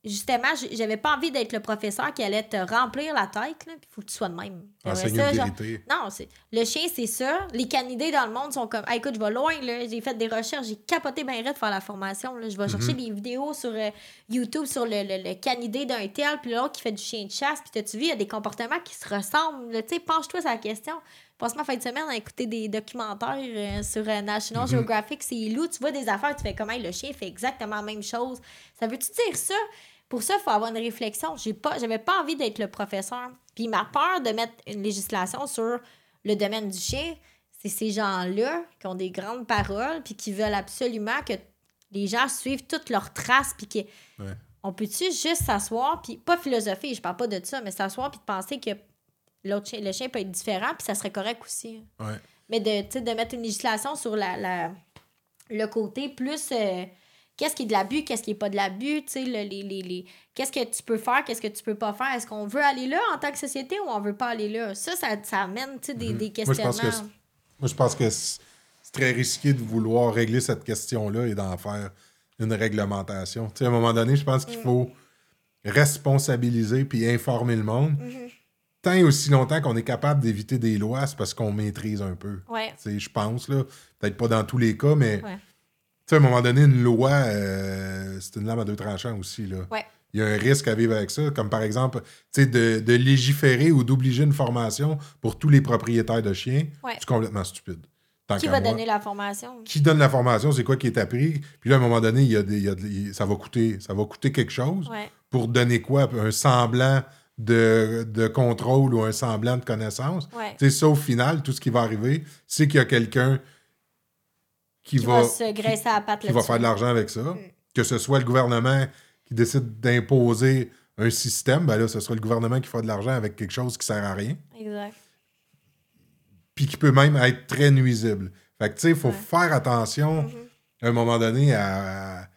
justement, j'avais pas envie d'être le professeur qui allait te remplir la tête, il faut que tu sois de même. Enseigner ça, genre, non, c'est le chien, c'est ça. Les canidés dans le monde sont comme, écoute, je vais loin. J'ai fait des recherches, j'ai capoté bien raide de faire la formation, là. Je vais chercher Mhm. des vidéos sur euh, YouTube sur le, le, le canidé d'un tel, puis l'autre qui fait du chien de chasse. Puis t'as-tu vu, il y a des comportements qui se ressemblent. Tu sais, penche-toi sur la question. Passe ma fin de semaine à écouter des documentaires euh, sur euh, National Mhm. Geographic, c'est loup. Tu vois des affaires, tu fais comment le chien fait exactement la même chose. Ça veut-tu dire ça? Pour ça, il faut avoir une réflexion. J'ai pas, j'avais pas envie d'être le professeur. Puis ma peur de mettre une législation sur le domaine du chien, c'est ces gens-là qui ont des grandes paroles puis qui veulent absolument que les gens suivent toutes leurs traces puis que Ouais. on peut-tu juste s'asseoir puis pas philosopher, je parle pas de ça, mais s'asseoir puis de penser que l'autre chien, le chien peut être différent puis ça serait correct aussi. Ouais. Mais de, de mettre une législation sur la, la- le côté plus euh, qu'est-ce qui est de l'abus, qu'est-ce qui est pas de l'abus, tu sais, le- les, les, les- qu'est-ce que tu peux faire, qu'est-ce que tu peux pas faire? Est-ce qu'on veut aller là en tant que société ou on veut pas aller là? Ça, ça, ça amène des, des Mhm. Moi, je pense questionnements. que Moi, je pense que c'est très risqué de vouloir régler cette question-là et d'en faire une réglementation. Tu sais, à un moment donné, je pense Mm. qu'il faut responsabiliser puis informer le monde. Mhm. Tant et aussi longtemps qu'on est capable d'éviter des lois, c'est parce qu'on maîtrise un peu. Ouais. Tu sais, je pense, là. Peut-être pas dans tous les cas, mais Ouais. tu sais, à un moment donné, une loi, euh, c'est une lame à deux tranchants aussi, là. Ouais. Il y a un risque à vivre avec ça, comme par exemple, tu sais, de, de légiférer ou d'obliger une formation pour tous les propriétaires de chiens. Ouais. C'est complètement stupide. Tant Qui va moi. donner la formation? Qui donne la formation, c'est quoi qui est appris? Puis là, à un moment donné, il y a des, il y a des- ça, va coûter, ça va coûter quelque chose Ouais. pour donner quoi? Un semblant de, de contrôle ou un semblant de connaissance. Ouais. Tu sais, ça, au final, tout ce qui va arriver, c'est qu'il y a quelqu'un qui, Qui va, va se graisser à la patte qui va faire de l'argent avec ça. Que ce soit le gouvernement qui décide d'imposer un système, ben là, ce sera le gouvernement qui fera de l'argent avec quelque chose qui sert à rien, Exact. puis qui peut même être très nuisible. Fait que, tu sais, il faut Ouais. faire attention Mhm. à un moment donné à.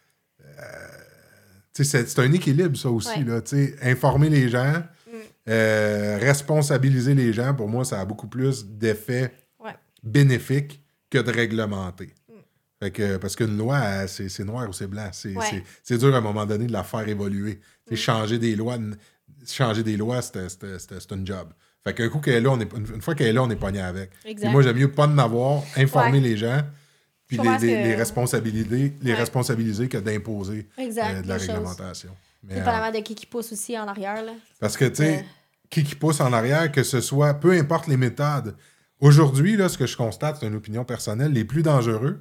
C'est c'est un équilibre, ça aussi. Ouais. Là, informer les gens, Mm. euh, responsabiliser les gens, pour moi, ça a beaucoup plus d'effets Ouais. bénéfiques que de réglementer. Mm. Fait que, parce qu'une loi, c'est c'est noir ou c'est blanc. C'est Ouais. c'est- c'est dur à un moment donné de la faire évoluer. Mm. Changer des lois, changer des lois, c'était un job. Fait qu'un coup qu'elle est là, on est, une fois qu'elle est là, on est pogné avec. Moi, j'aime mieux pas en avoir, informer les gens, puis les, les- que- les responsabiliser, les Ouais. responsabiliser que d'imposer euh, de la réglementation. Mais, euh, Dépendamment de qui qui pousse aussi en arrière. Là. parce que, tu sais, Euh. qui qui pousse en arrière, que ce soit, peu importe les méthodes, Aujourd'hui, là, ce que je constate, c'est une opinion personnelle, les plus dangereux,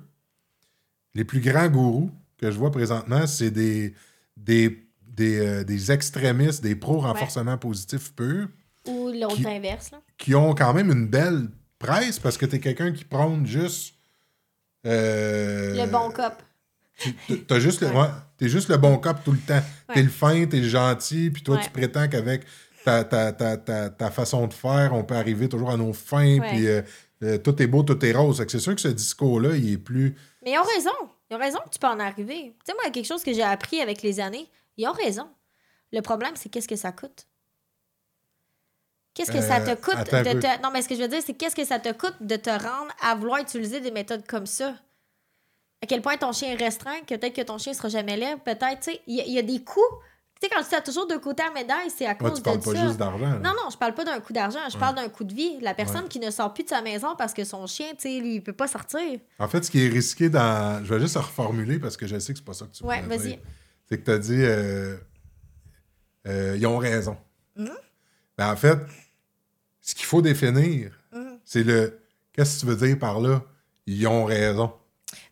les plus grands gourous que je vois présentement, c'est des, des, des, euh, des extrémistes, des pro-renforcement positif pur, Ou l'autre inverse, là. qui ont quand même une belle presse parce que tu es quelqu'un qui prône juste. Euh, Le bon cop. tu- T'as juste le, Ouais. t'es juste le bon cop tout le temps. T'es le fin, t'es le gentil, puis toi, Ouais. tu prétends qu'avec ta, ta, ta, ta, ta façon de faire, on peut arriver toujours à nos fins, puis euh, euh, tout est beau, tout est rose. C'est sûr que ce discours-là, il est plus. Mais ils ont raison. Ils ont raison que tu peux en arriver. Tu sais, moi, quelque chose que j'ai appris avec les années, ils ont raison. Le problème, c'est qu'est-ce que ça coûte? Qu'est-ce que ça te Euh, coûte attends un de te... Non, mais ce que je veux dire, c'est qu'est-ce que ça te coûte de te rendre à vouloir utiliser des méthodes comme ça? À quel point ton chien est restreint, que peut-être que ton chien sera jamais là, peut-être, tu sais, il y, a- il y a des coûts. Tu sais, quand tu as toujours deux côtés à la médaille, c'est à Moi, cause tu parles de pas ça. juste d'argent. Non, non, je parle pas d'un coup d'argent, je parle d'un coup de vie. La personne qui ne sort plus de sa maison parce que son chien, tu sais, lui, il peut pas sortir. En fait, ce qui est risqué dans. Je vais juste reformuler parce que je sais que c'est pas ça que tu Ouais, voulais vas-y. C'est que tu as dit. euh, euh, ils ont raison. Mhm. Ben, en fait, ce qu'il faut définir, Mhm. c'est le. Qu'est-ce que tu veux dire par là? Ils ont raison.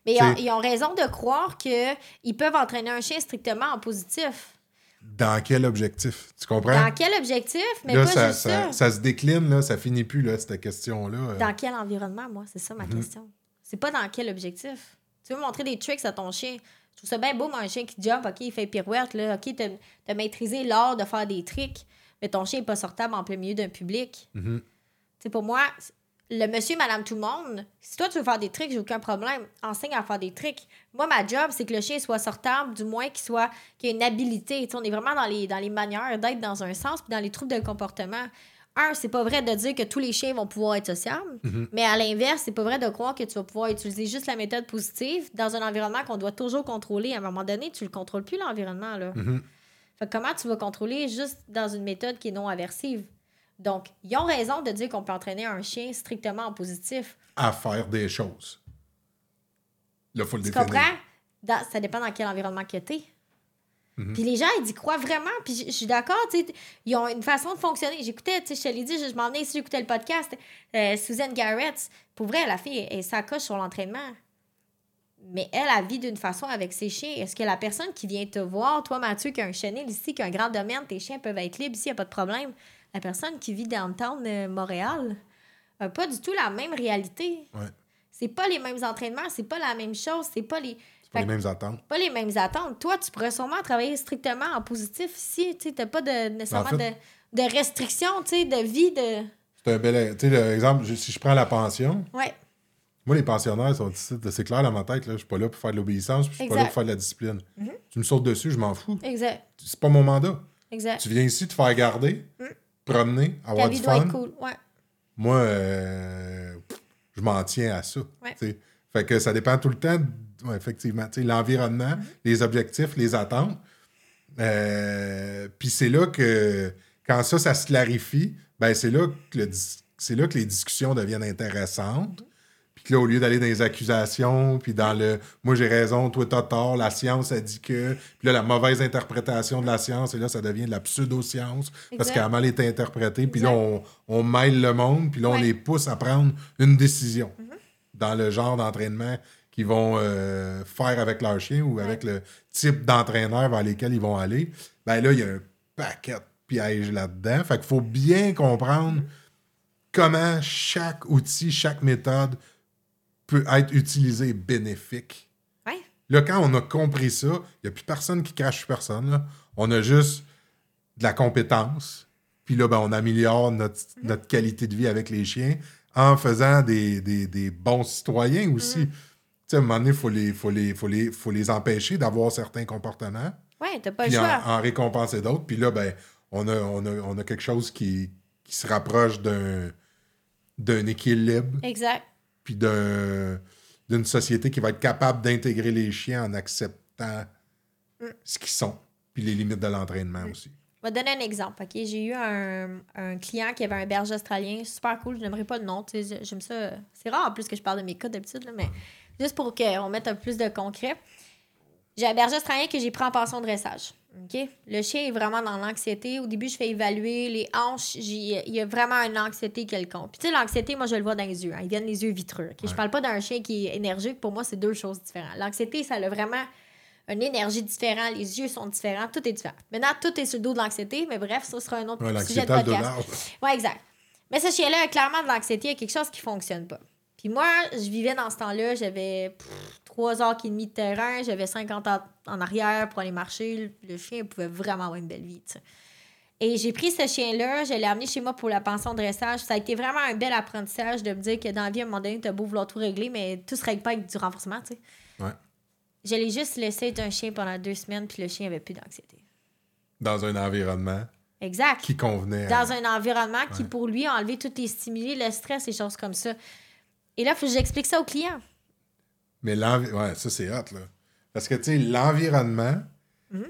Mais ils ont, C'est- ils ont raison de croire qu'ils peuvent entraîner un chien strictement en positif. Dans quel objectif? Tu comprends? Dans quel objectif? Mais là, pas ça, juste ça. ça, ça se décline, là, ça finit plus, là, cette question-là. Dans quel environnement, moi? C'est ça ma Mhm. question. C'est pas dans quel objectif. Tu veux montrer des tricks à ton chien. Je trouve ça bien beau, moi, un chien qui jump, OK, il fait pirouette, là, OK, t'as maîtrisé l'art de faire des tricks, mais ton chien n'est pas sortable en plein milieu d'un public. Mhm. Pour moi, le monsieur, madame, tout le monde, si toi, tu veux faire des tricks, j'ai aucun problème. Enseigne à faire des tricks. Moi, ma job, c'est que le chien soit sortable, du moins qu'il soit qu'il ait une habilité. On est vraiment dans les, dans les manières d'être dans un sens, puis dans les troubles de comportement. Un, c'est pas vrai de dire que tous les chiens vont pouvoir être sociables, Mhm. mais à l'inverse, c'est pas vrai de croire que tu vas pouvoir utiliser juste la méthode positive dans un environnement qu'on doit toujours contrôler. À un moment donné, tu le contrôles plus, l'environnement, là. Mhm. Fait comment tu vas contrôler juste dans une méthode qui est non aversive? Donc, ils ont raison de dire qu'on peut entraîner un chien strictement en positif. À faire des choses. Là, il faut le Tu définir. comprends? Dans- ça dépend dans quel environnement que t'es. Mhm. Puis les gens, ils y croient vraiment. Puis je- je suis d'accord, ils ont une façon de fonctionner. J'écoutais, tu sais, je te l'ai dit, je, je m'en venais ici, j'écoutais le podcast. euh, Suzanne Garrett, pour vrai, la fille, elle s'accroche sur l'entraînement. Mais elle, elle vit d'une façon avec ses chiens. Est-ce que la personne qui vient te voir, toi, Mathieu, qui a un chenil ici, qui a un grand domaine, tes chiens peuvent être libres ici, il n'y a pas de problème. La personne qui vit downtown euh, Montréal n'a pas du tout la même réalité. Ouais. C'est pas les mêmes entraînements, c'est pas la même chose, c'est pas les. Pas les mêmes attentes. pas les mêmes attentes. Toi, tu pourrais sûrement travailler strictement en positif ici. Tu n'as pas de, nécessairement En fait- de, de restrictions, tu sais, de vie, de. C'est un bel. Je- si je prends la pension, Ouais, moi, les pensionnaires sont c'est clair dans ma tête, là, je suis pas là pour faire de l'obéissance, je suis pas là pour faire de la discipline. Mhm. Tu me sautes dessus, je m'en fous. exact. C'est pas mon mandat. Exact. Tu viens ici te faire garder, promener, Ta avoir vie du doit fun. être cool. Ouais. Moi, euh, je m'en tiens à ça. Ouais. Fait que ça dépend tout le temps, de- ouais, effectivement, l'environnement, Mhm. les objectifs, les attentes. Euh, Puis c'est là que, quand ça, ça se clarifie, ben c'est là, que le c'est là que les discussions deviennent intéressantes. Puis là, au lieu d'aller dans les accusations, puis dans le « moi j'ai raison, toi t'as tort, la science a dit que », puis là, la mauvaise interprétation de la science, et là, ça devient de la pseudo-science, parce qu'elle a mal été interprétée, puis là, on, on mêle le monde, puis là, on Ouais. les pousse à prendre une décision Mhm. dans le genre d'entraînement qu'ils vont euh, faire avec leur chien ou avec le type d'entraîneur vers lesquels ils vont aller. Ben là, il y a un paquet de pièges là-dedans. Fait qu'il faut bien comprendre comment chaque outil, chaque méthode peut être utilisé bénéfique. Ouais. Là, quand on a compris ça, il n'y a plus personne qui crache personne. là. On a juste de la compétence. Puis là, ben, on améliore notre, notre qualité de vie avec les chiens en faisant des, des- des bons citoyens aussi. Tu sais, à un moment donné, il faut les, faut, les, faut, les, faut les empêcher d'avoir certains comportements, Ouais, t'as pas le en, en récompenser d'autres. Puis là, ben, on a, on a, on a quelque chose qui, qui se rapproche d'un d'un équilibre Exact. Puis d'un- d'une société qui va être capable d'intégrer les chiens en acceptant Mm. ce qu'ils sont, puis les limites de l'entraînement aussi. Je vais te donner un exemple. ok? J'ai eu un, un client qui avait un berger australien, super cool. Je n'aimerais pas le nom. J'aime ça. C'est rare en plus que je parle de mes cas d'habitude, là, mais juste pour qu'on mette un peu plus de concret. J'ai un berger australien que j'ai pris en pension de dressage. Le chien est vraiment dans l'anxiété. Au début, je fais évaluer les hanches. Il y a vraiment une anxiété quelconque. Puis, tu sais, l'anxiété, moi, je le vois dans les yeux. hein. Ils viennent les yeux vitreux. OK? Je Ouais. parle pas d'un chien qui est énergique. Pour moi, c'est deux choses différentes. L'anxiété, ça a vraiment une énergie différente. Les yeux sont différents. Tout est différent. Maintenant, tout est sur le dos de l'anxiété. Mais bref, ça sera un autre Ouais, sujet de podcast. Oui, exact. Mais ce chien-là a clairement de l'anxiété, il y a quelque chose qui fonctionne pas. Puis moi, je vivais dans ce temps-là, j'avais pff, trois heures et demie de terrain, j'avais 50 ans en arrière pour aller marcher. Le chien pouvait vraiment avoir une belle vie. Et j'ai pris ce chien-là, je l'ai amené chez moi pour la pension de dressage. Ça a été vraiment un bel apprentissage de me dire que dans la vie, à un moment donné, t'as beau vouloir tout régler, mais tout se règle pas avec du renforcement, tu sais. Ouais. Je l'ai juste laissé être un chien pendant deux semaines, puis le chien avait plus d'anxiété. Dans un environnement Exact. qui convenait. à- dans un environnement qui, pour lui, a enlevé tous les stimuli, le stress, les choses comme ça. Et là, il faut que j'explique ça aux clients. Mais. Ouais, ça, c'est hot, là. Parce que, tu sais, l'environnement... Mhm.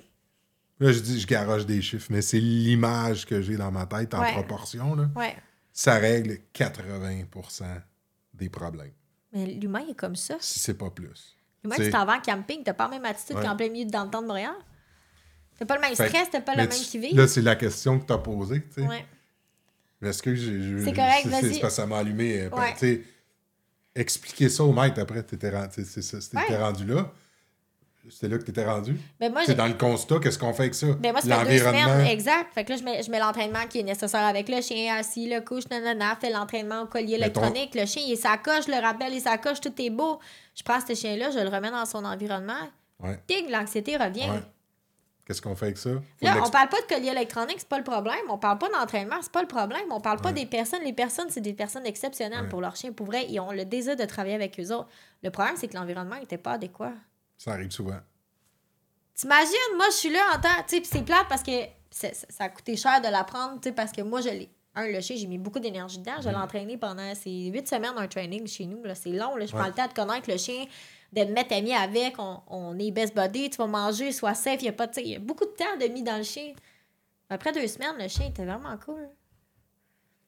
Là, je dis, je garoche des chiffres, mais c'est l'image que j'ai dans ma tête en Ouais. proportion, là. Ouais. Ça règle 80% des problèmes, Mais l'humain est comme ça. si c'est pas plus. L'humain, tu t'en vas en camping, t'as pas la même attitude Ouais. qu'en plein milieu de temps de Montréal. T'as pas le même Fait- stress, t'as pas le même qui vit. Là, c'est la question que tu as posée, tu sais. Ouais. Est-ce que j'ai. C'est correct, vas-y. C'est parce que ça m'a allumé. euh, Ouais. Tu expliquer ça au maître après, rendu, c'était- Ouais. t'étais rendu là. C'était là que t'étais rendu. Mais moi, C'est dans le constat, qu'est-ce qu'on fait avec ça? Ben moi, ça fait deux L'environnement. semaines, exact. Fait que là, je mets, je mets l'entraînement qui est nécessaire avec le chien assis, le couche, nanana, fait l'entraînement au collier ton- électronique. Le chien, il est sa coche, je le rappelle, il est sa coche, tout est beau. Je prends ce chien-là, je le remets dans son environnement. Ouais, l'anxiété revient. ouais. Qu'est-ce qu'on fait avec ça? Faut Là, on parle pas de collier électronique, c'est pas le problème. On parle pas d'entraînement, c'est pas le problème. On parle pas Ouais. des personnes. Les personnes, c'est des personnes exceptionnelles Ouais. pour leur chien. Pour vrai, ils ont le désir de travailler avec eux autres. Le problème, c'est que l'environnement n'était pas adéquat. Ça arrive souvent. T'imagines, moi, je suis là en temps. Tu sais, c'est plate parce que ça, ça a coûté cher de l'apprendre, tu sais, parce que moi, je l'ai. Un, le chien, j'ai mis beaucoup d'énergie dedans. Je l'ai entraîné pendant ces huit semaines, un training chez nous. C'est long, là. Je prends le temps de connaître le chien, de me mettre ami avec. On, on est best buddy, tu vas manger, sois safe. Il y a pas, sais, il y a beaucoup de temps de mis dans le chien. Après deux semaines, le chien était vraiment cool.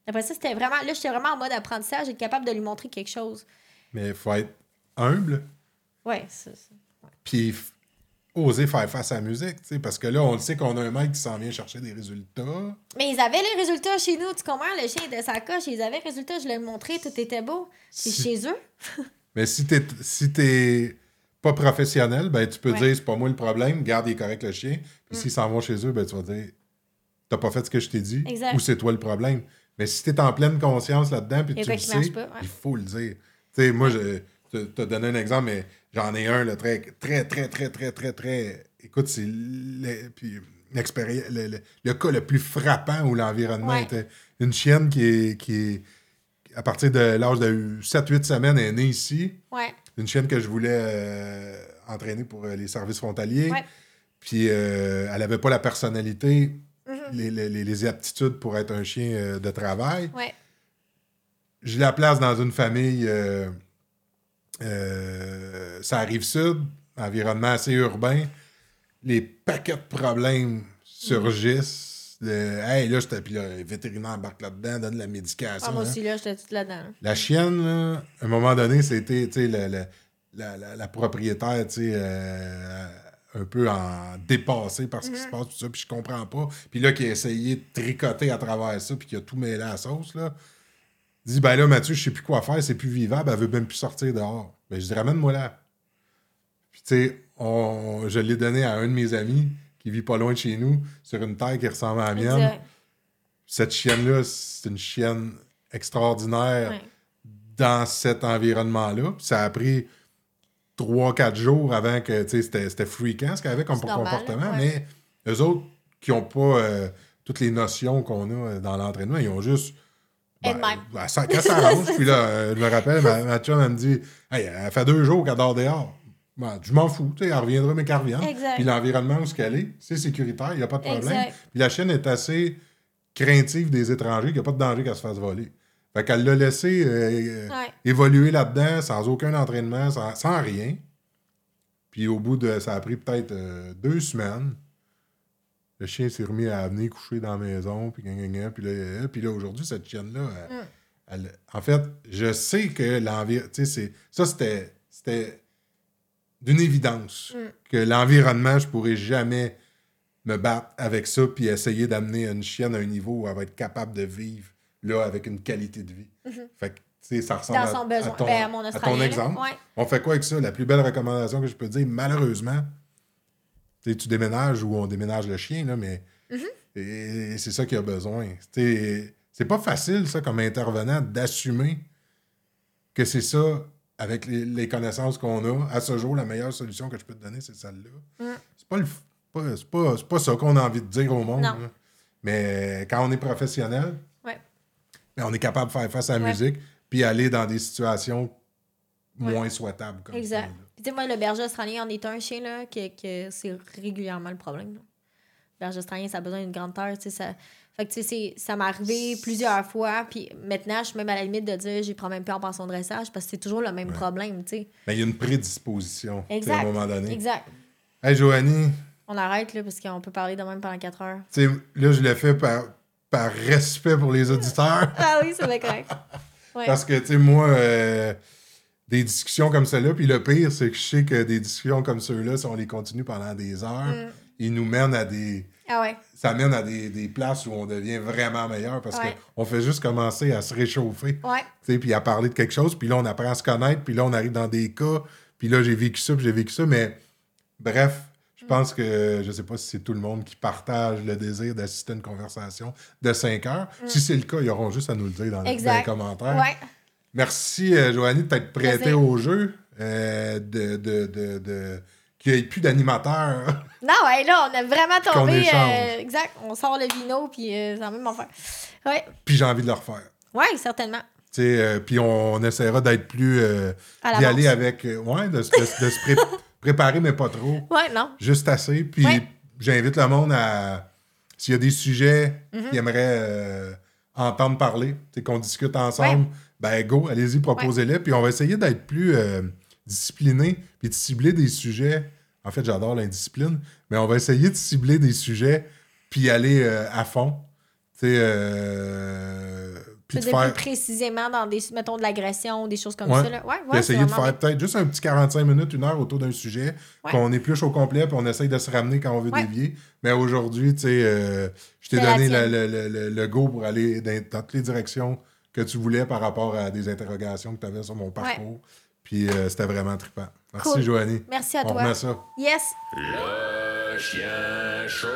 Après ça, c'était vraiment. Là, j'étais vraiment en mode apprentissage, être capable de lui montrer quelque chose. Mais il faut être humble, Ouais, c'est ça. puis oser faire face à la musique, tu sais, parce que là, on le sait qu'on a un mec qui s'en vient chercher des résultats. Mais ils avaient les résultats chez nous, tu comprends? Le chien était sa coche, ils avaient les résultats, je l'ai montré, tout était beau. C'est chez eux. Mais si t'es si t'es pas professionnel, ben tu peux Ouais. dire c'est pas moi le problème, garde il est correct le chien. Puis Mm. s'ils s'en vont chez eux, ben tu vas dire t'as pas fait ce que je t'ai dit Exact. ou c'est toi le problème. Mais si t'es en pleine conscience là-dedans puis tu le sais, pas, ouais. il faut le dire. Tu sais, moi, je te- donné un exemple, mais j'en ai un là, très, très, très, très, très, très, très. Écoute, c'est le, puis le, le- le cas le plus frappant où l'environnement Ouais. était une chienne qui est, qui est à partir de l'âge de 7-8 semaines, est née ici Ouais. une chienne que je voulais euh, entraîner pour euh, les services frontaliers. Ouais. Puis euh, elle avait pas la personnalité, Mhm. les, les- les- les aptitudes pour être un chien euh, de travail. Ouais. Je la place dans une famille, ça arrive sud, environnement assez urbain. Les paquets de problèmes surgissent. De, hey, là, j'étais- puis là, le vétérinaire embarque là-dedans, donne la médication. Ah, moi hein. aussi, là, j'étais toute là-dedans. La chienne, là, à un moment donné, c'était tu sais, la, la- la propriétaire, tu sais, euh, un peu en dépassé par ce qui se passe, tout ça, puis je comprends pas. Puis là, qui a essayé de tricoter à travers ça, puis qui a tout mêlé à la sauce, là, dit, ben là, Mathieu, je sais plus quoi faire, c'est plus vivable, elle veut même plus sortir dehors. Ben, je dis, ramène-moi là. Puis, tu sais, on- je l'ai donné à un de mes amis qui vit pas loin de chez nous, sur une terre qui ressemble à la mienne. Exact. Cette chienne-là, c'est une chienne extraordinaire Ouais. dans cet environnement-là. Ça a pris 3-4 jours avant que, c'était c'était freakant ce qu'elle avait comme comportement. ouais. Mais eux autres qui n'ont pas euh, toutes les notions qu'on a euh, dans l'entraînement, ils ont juste. Et de même. ben, ça, quand ça arrange, puis là, euh, je me rappelle, ma, ma chum, elle me dit Hey, elle fait deux jours qu'elle dort dehors. Ben, je m'en fous, tu sais, elle reviendra, mais qu'elle revienne. Puis l'environnement où elle est, c'est sécuritaire, il n'y a pas de problème. Exact. Puis la chienne est assez craintive des étrangers, qu'il n'y a pas de danger qu'elle se fasse voler. Fait qu'elle l'a laissé euh, Ouais. évoluer là-dedans sans aucun entraînement, sans, sans rien. Puis au bout de. Ça a pris peut-être euh, deux semaines. Le chien s'est remis à venir coucher dans la maison, puis, puis là, euh, puis là aujourd'hui, cette chienne-là, Mm. elle- en fait, je sais que l'environnement. Tu sais, c'est- ça, c'était. D'une évidence Mm. que l'environnement, je pourrais jamais me battre avec ça puis essayer d'amener une chienne à un niveau où elle va être capable de vivre là avec une qualité de vie. Fait que, tu sais, ça ressemble. Dans à- son besoin. à, ton, Ben, à mon à ton exemple. Ouais. On fait quoi avec ça? La plus belle recommandation que je peux dire, malheureusement, tu déménages ou on déménage le chien, là, mais Mhm. et c'est ça qu'il a besoin. C'est pas facile, ça, comme intervenant, d'assumer que c'est ça, avec les, les connaissances qu'on a, à ce jour, la meilleure solution que je peux te donner, c'est celle-là. Mm. C'est pas, pas, pas, pas ça qu'on a envie de dire au monde. Là. Mais quand on est professionnel, Ouais. ben, on est capable de faire face à la Ouais. musique puis aller dans des situations moins souhaitables. Comme Exact. tu sais, moi, le berger australien en est un chien, là, que, que c'est régulièrement le problème. là. Le berger australien, ça a besoin d'une grande terre, tu sais, ça... Fait que, tu sais, ça m'est arrivé plusieurs fois, puis maintenant, je suis même à la limite de dire, j'y prends même plus en pension de dressage, parce que c'est toujours le même problème, tu sais. Mais il y a une prédisposition Exact. à un moment donné. Exact. Hey, Joanie, On arrête, là, parce qu'on peut parler de même pendant 4 heures. tu sais, là, je le fais par, par respect pour les auditeurs. Ah oui, c'est bien correct. Ouais. Parce que, tu sais, moi, euh, des discussions comme celle-là, puis le pire, c'est que je sais que des discussions comme ceux-là, si on les continue pendant des heures, Mm. ils nous mènent à des. Ah ouais. Ça mène à des, des places où on devient vraiment meilleur parce Ouais. qu'on fait juste commencer à se réchauffer. Ouais. tu sais, puis à parler de quelque chose, puis là, on apprend à se connaître, puis là, on arrive dans des cas, puis là, j'ai vécu ça, puis j'ai vécu ça, mais bref, je Mm. pense que, je sais pas si c'est tout le monde qui partage le désir d'assister à une conversation de 5 heures. Si c'est le cas, ils auront juste à nous le dire dans, les- dans les Mm. Exact. commentaires. Ouais. Merci, euh, Joanie, de t'être prêtée au jeu, euh, de, de, de, de- qu'il n'y ait plus d'animateur. Non, ouais, là, on a vraiment tombé. euh, exact. On sort le vino, puis euh, c'est la même affaire. Ouais. puis j'ai envie de le refaire. Ouais, certainement. Tu sais, euh, puis on, on essaiera d'être plus... euh, d'y aller avec... ouais, de, se- de se- de se pré- préparer, mais pas trop. Ouais, non. Juste assez. Puis Ouais. j'invite le monde à. S'il y a des sujets Mhm. qu'ils aimeraient entendre parler, qu'on discute ensemble, ben go, allez-y, proposez-les. Puis on va essayer d'être plus discipliné, puis de cibler des sujets. En fait, j'adore l'indiscipline, mais on va essayer de cibler des sujets, puis aller euh, à fond. Tu sais, euh, puis de C'est plus faire. précisément dans des, mettons, de l'agression, des choses comme Ouais. ça. Là. Ouais, ouais, essayer de faire peut-être juste un petit 45 minutes, une heure autour d'un sujet, qu'on épluche au complet, puis on essaye de se ramener quand on veut dévier. Mais aujourd'hui, tu sais, euh, je t'ai la donné le, le- le- go pour aller dans toutes les directions que tu voulais par rapport à des interrogations que tu avais sur mon parcours. Puis euh, c'était vraiment trippant. Merci, Cool. Joanie. Merci à on toi. remet ça. Yes. Le chien chaud.